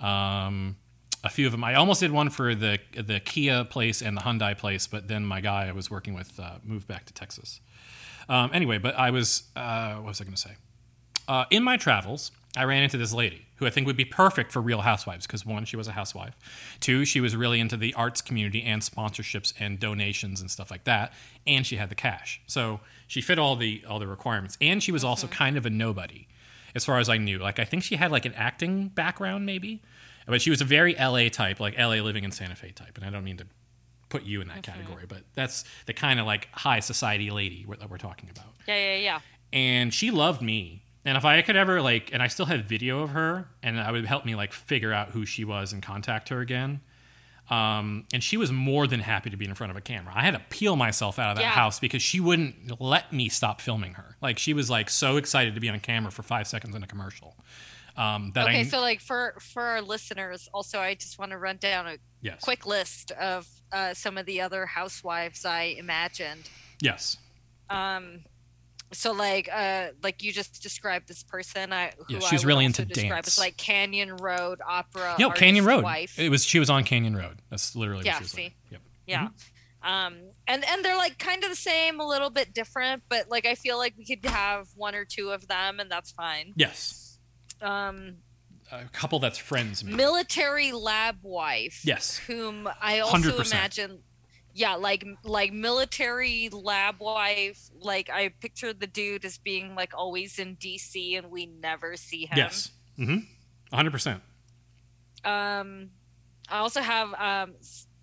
Um, a few of them. I almost did one for the the Kia place and the Hyundai place, but then my guy I was working with uh, moved back to Texas. Um, anyway, but I was uh, what was I going to say? Uh, in my travels, I ran into this lady who I think would be perfect for Real Housewives because one, she was a housewife. Two, she was really into the arts community and sponsorships and donations and stuff like that, and she had the cash. So she fit all the all the requirements, and she was also kind of a nobody, as far as I knew. Like I think she had like an acting background, maybe, but she was a very LA type, like LA living in Santa Fe type. And I don't mean to put you in that category, but that's the kind of like high society lady that we're talking about Yeah, yeah, yeah. and she loved me. And if I could ever like, and I still have video of her, and I would help me like figure out who she was and contact her again. Um, and she was more than happy to be in front of a camera. I had to peel myself out of that Yeah. house because she wouldn't let me stop filming her. Like she was like so excited to be on camera for five seconds in a commercial. Um, that Okay, I so like for for our listeners, also I just want to run down a yes, quick list of uh, some of the other housewives I imagined. yes, Um, so like uh like you just described this person I who Yeah, she's really into dance. as like Canyon Road opera. no, Canyon Road. Wife. It was she was on Canyon Road. That's literally Yeah, what she was see? like. Yep. Yeah. Um, and and they're like kind of the same, a little bit different, but like I feel like we could have one or two of them, and that's fine. Yes, Um, a couple that's friends. Maybe. military lab wife. Yes. Whom I also 100%. imagine. Yeah, like like military lab wife. Like I picture the dude as being like always in DC, and we never see him. Yes. Mm-hmm. 100. percent Um, I also have um,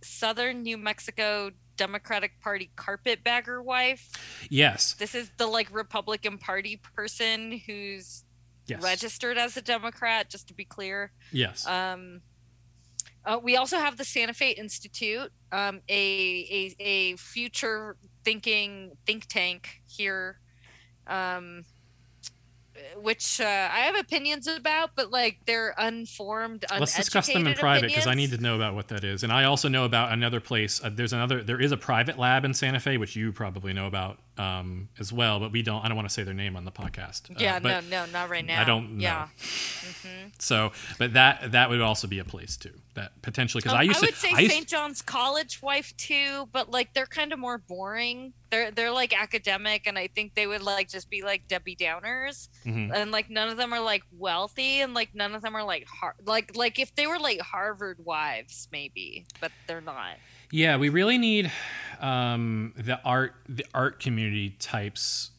Southern New Mexico Democratic Party carpetbagger wife. Yes. This is the like Republican Party person who's Yes. registered as a Democrat, just to be clear. Yes. Um, uh, we also have the Santa Fe Institute, um, a, a a future thinking think tank here, um, which uh, I have opinions about, but like they're unformed, Let's discuss them in private because I need to know about what that is. And I also know about another place. Uh, there's another. There is a private lab in Santa Fe, which you probably know about um, as well. But we don't. I don't want to say their name on the podcast. Uh, Yeah, but, no, no, not right now. I don't know. Yeah, *laughs* So, but that that would also be a place too. That potentially because Um, I used would to. say I St. John's College wife too, but like they're kind of more boring. They're they're like academic, and I think they would like just be like Debbie Downers, Mhm. and like none of them are like wealthy, and like none of them are like har- like like if they were like Harvard wives, maybe, but they're not. Yeah, we really need um, the art the art community types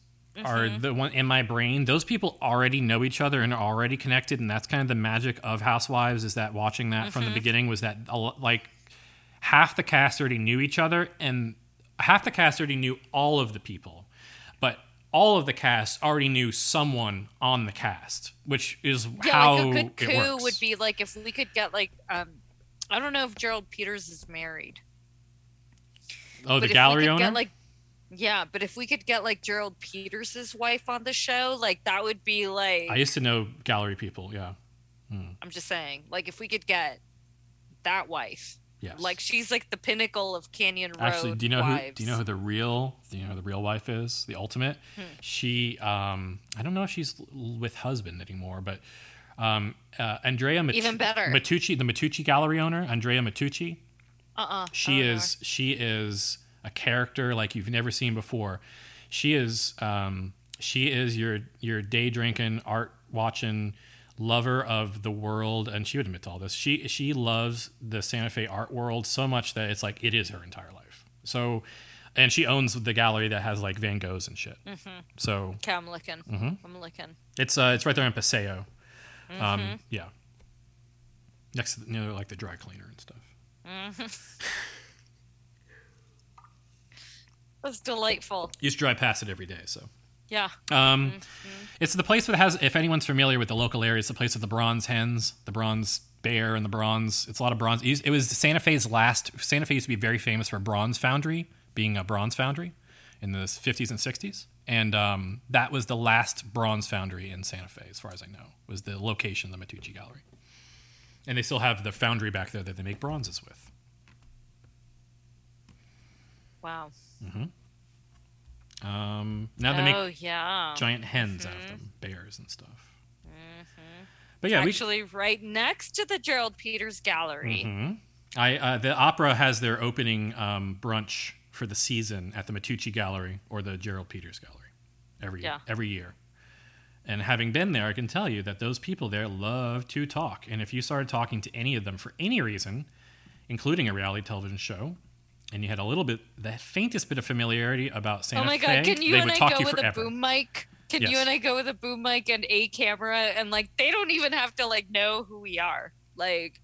are Mm-hmm. the one in my brain. Those people already know each other and are already connected, and that's kind of the magic of Housewives. Is that watching that Mm-hmm. from the beginning was that like half the cast already knew each other, and half the cast already knew all of the people, but all of the cast already knew someone on the cast, which is Yeah, how like a good coup would be like if we could get like um, I don't know if Gerald Peters is married. Oh, but the gallery owner. Get, like, yeah, but if we could get like Gerald Peters' wife on the show, like that would be like I used to know gallery people. Yeah. I'm just saying, like if we could get that wife, Yes. like she's like the pinnacle of Canyon Road. Actually, do you know wives. who? Do you know who the real? Do you know who the real wife is? The ultimate. Hmm. She. Um. I don't know if she's with husband anymore, but um. Uh, Andrea. Mat- Even better. Matteucci, the Matteucci gallery owner, Andrea Matteucci. Uh-uh. She don't is. She is a character like you've never seen before. She is. Um. She is your your day drinking, art watching lover of the world and she would admit to all this she she loves the santa fe art world so much that it's like it is her entire life so and she owns the gallery that has like van goghs and shit Mm-hmm. so Okay, I'm looking. Mhm. I'm looking. it's uh it's right there in paseo Mm-hmm. um yeah next to the, you know like the dry cleaner and stuff *laughs* That's delightful. you to drive past it every day so Yeah. Um, Mm-hmm. It's the place that has, if anyone's familiar with the local area, it's the place of the bronze hens, the bronze bear, and the bronze. It's a lot of bronze. It was- it was Santa Fe's last. Santa Fe used to be very famous for bronze foundry, being a bronze foundry in the 50s and 60s. And um, that was the last bronze foundry in Santa Fe, as far as I know, was the location of the Matteucci Gallery. And they still have the foundry back there that they make bronzes with. Wow. Um, now they make oh yeah. giant hens out of them, bears and stuff. But yeah, we, Actually, right next to the Gerald Peters Gallery. hmm I uh, the opera has their opening um, brunch for the season at the Matteucci Gallery or the Gerald Peters Gallery every Yeah. every year. And having been there, I can tell you that those people there love to talk. And if you started talking to any of them for any reason, including a reality television show, and you had a little bit, the faintest bit of familiarity about Santa Oh my Fe, can you and I go you with forever. a boom mic? Can you and I go with a boom mic and a camera and like they don't even have to like know who we are. Like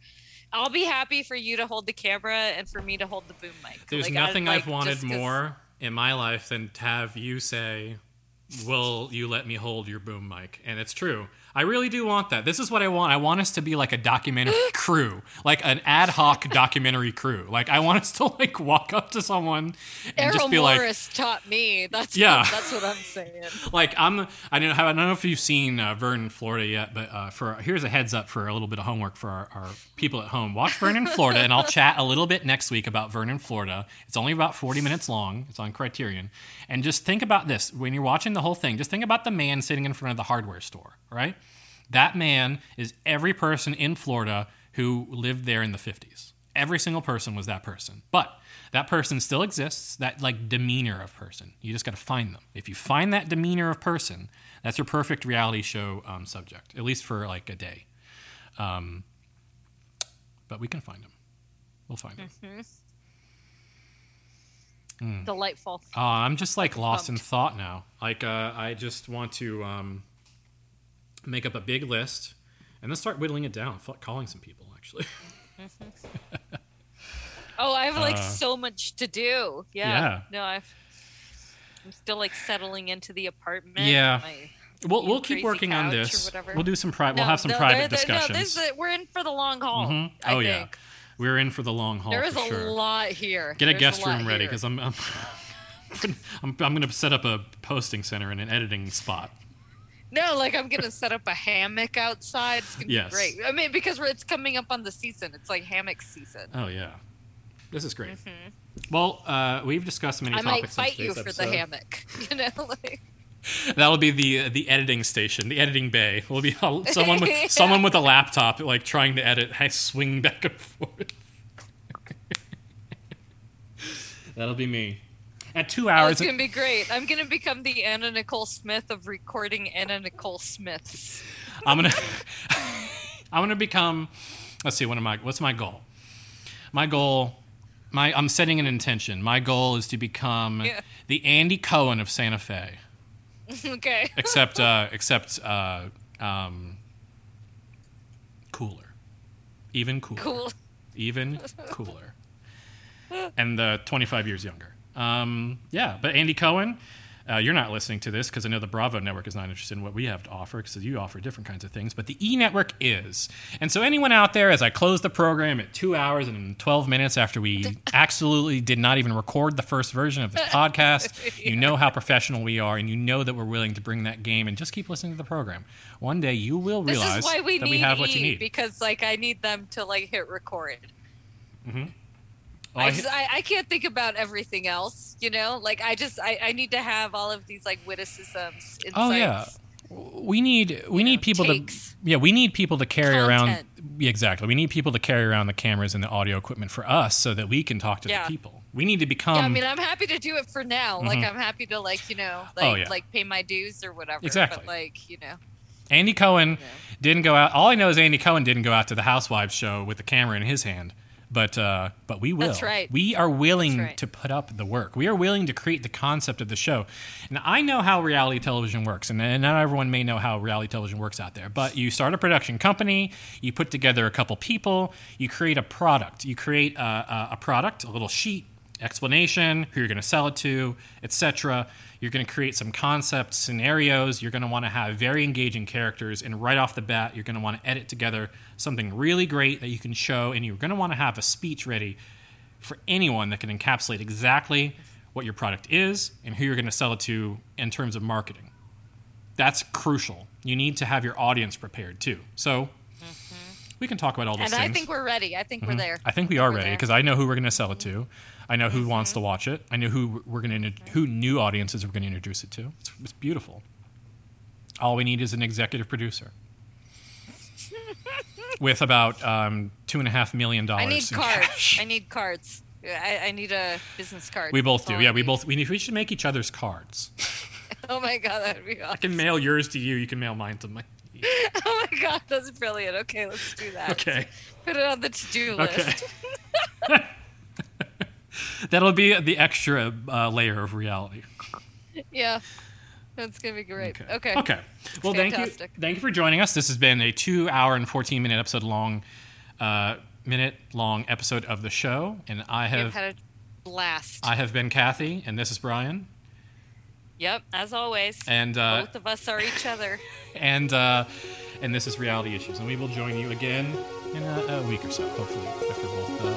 I'll be happy for you to hold the camera and for me to hold the boom mic. There's Like, I- nothing like, I've wanted more in my life than to have you say, "Will you let me hold your boom mic?" And it's true. I really do want that. This is what I want. I want us to be like a documentary *laughs* crew, like an ad hoc *laughs* documentary crew. Like I want us to like walk up to someone and Errol just be like, Morris taught me. That's Yeah. what, that's what I'm saying. *laughs* like I'm. I don't know. I don't know if you've seen uh, Vernon, Florida yet, but uh, for here's a heads up for a little bit of homework for our, our people at home. Watch Vernon, Florida, and I'll chat a little bit next week about Vernon, Florida. It's only about 40 minutes long. It's on Criterion, and just think about this when you're watching the whole thing. Just think about the man sitting in front of the hardware store, right? That man is every person in Florida who lived there in the 50s. Every single person was that person. But that person still exists, that like demeanor of person. You just got to find them. If you find that demeanor of person, that's your perfect reality show um, subject, at least for like a day. Um, but we can find them. We'll find them. Hmm. Delightful. Uh, I'm just like lost in thought now. Like uh, I just want to um, make up a big list and then start whittling it down. F- calling some people actually. Oh, I have like Uh, so much to do. Yeah. Yeah. No, I've. I'm still like settling into the apartment. Yeah. My- we'll we'll keep working on this. We'll do some private. We'll have some no, private there- there- discussions. No, this is, we're in for the long haul. Mhm. I Oh yeah, we're in for the long haul. There is a sure. lot here. Get a guest lot room ready because I'm I'm, *laughs* I'm I'm going to set up a posting center and an editing spot. No, like I'm gonna set up a hammock outside. It's gonna Yes. be great. I mean, because it's coming up on the season. It's like hammock season. Oh yeah, this is great. Well, uh, we've discussed many Mm-hmm. I might topics. in fight you for episode. the hammock. *laughs* You know, like *laughs* That'll be the the editing station, the editing bay. Will be someone with *laughs* Yeah. someone with a laptop, like trying to edit. I swing back and forth. That'll be me. At two hours, it's gonna be great. I'm gonna become the Anna Nicole Smith of recording Anna Nicole Smiths. I'm gonna *laughs* I'm gonna become. Let's see. What am I? What's my goal? My goal. My I'm setting an intention. My goal is to become Yeah. the Andy Cohen of Santa Fe. *laughs* okay. except uh, except uh, um, cooler, even cooler, Cool. even *laughs* cooler, and uh, 25 years younger. Um, yeah, but Andy Cohen, uh, you're not listening to this because I know the Bravo network is not interested in what we have to offer because you offer different kinds of things, but the E network is. And so, anyone out there, as I close the program at two hours and 12 minutes after we *laughs* absolutely did not even record the first version of this podcast, *laughs* you know how professional we are and you know that we're willing to bring that game and just keep listening to the program. One day you will This realize is why we that need we have what E, you need. because like I need them to like hit record. Oh, I, I- just, I, I can't think about everything else, you know. Like I just I, I need to have all of these like witticisms. Insights. Oh yeah, we need we need know, people takes. to yeah we need people to carry around Content. yeah, exactly we need people to carry around the cameras and the audio equipment for us so that we can talk to Yeah. the people. We need to become yeah, I mean, I'm happy to do it for now. Like, I'm happy to like, you know, like, Mm-hmm. Oh, yeah. like pay my dues or whatever. Exactly. But like, you know, Andy Cohen didn't go out. All I know is Andy Cohen didn't go out to the Housewives show with the camera in his hand. But uh, but we will. That's right. We are willing right. to put up the work. We are willing to create the concept of the show. And I know how reality television works, and, and not everyone may know how reality television works out there. But you start a production company, you put together a couple people, you create a product. You create a, a, a product, a little sheet, explanation, who you're going to sell it to, etc. You're going to create some concept scenarios. You're going to want to have very engaging characters, and right off the bat, you're going to want to edit together something really great that you can show, and you're going to want to have a speech ready for anyone that can encapsulate exactly what your product is and who you're going to sell it to in terms of marketing. That's crucial. You need to have your audience prepared too. So we can talk about all those Mm-hmm. And things. I think we're ready. I think we're there. I think we are We're ready because I know who we're going to sell it to. I know who wants to watch it. I know who we're going to who new audiences we're going to introduce it to. It's, it's beautiful. All we need is an executive producer *laughs* with about um, two and a half million dollars. I need cards. cash. I need cards. I, I need a business card. We both That's do. Yeah, we both. We need. We should make each other's cards. *laughs* Oh my god, that would be awesome. I can mail yours to you. You can mail mine to me. *laughs* Oh my god, that's brilliant. Okay, let's do that. Okay. Put it on the to-do list. Okay. *laughs* That'll be the extra uh, layer of reality. yeah. That's gonna be great. Okay. Okay. Well, thank you. Thank you for joining us. This has been a two-hour and fourteen-minute episode long, uh, minute-long episode of the show, and I have had a blast. I have been Kathy, and this is Brian, yep, as always. and uh, Both of us are each other. *laughs* and uh, and this is Reality Issues, and we will join you again in a, a week or so, hopefully, if we're both uh.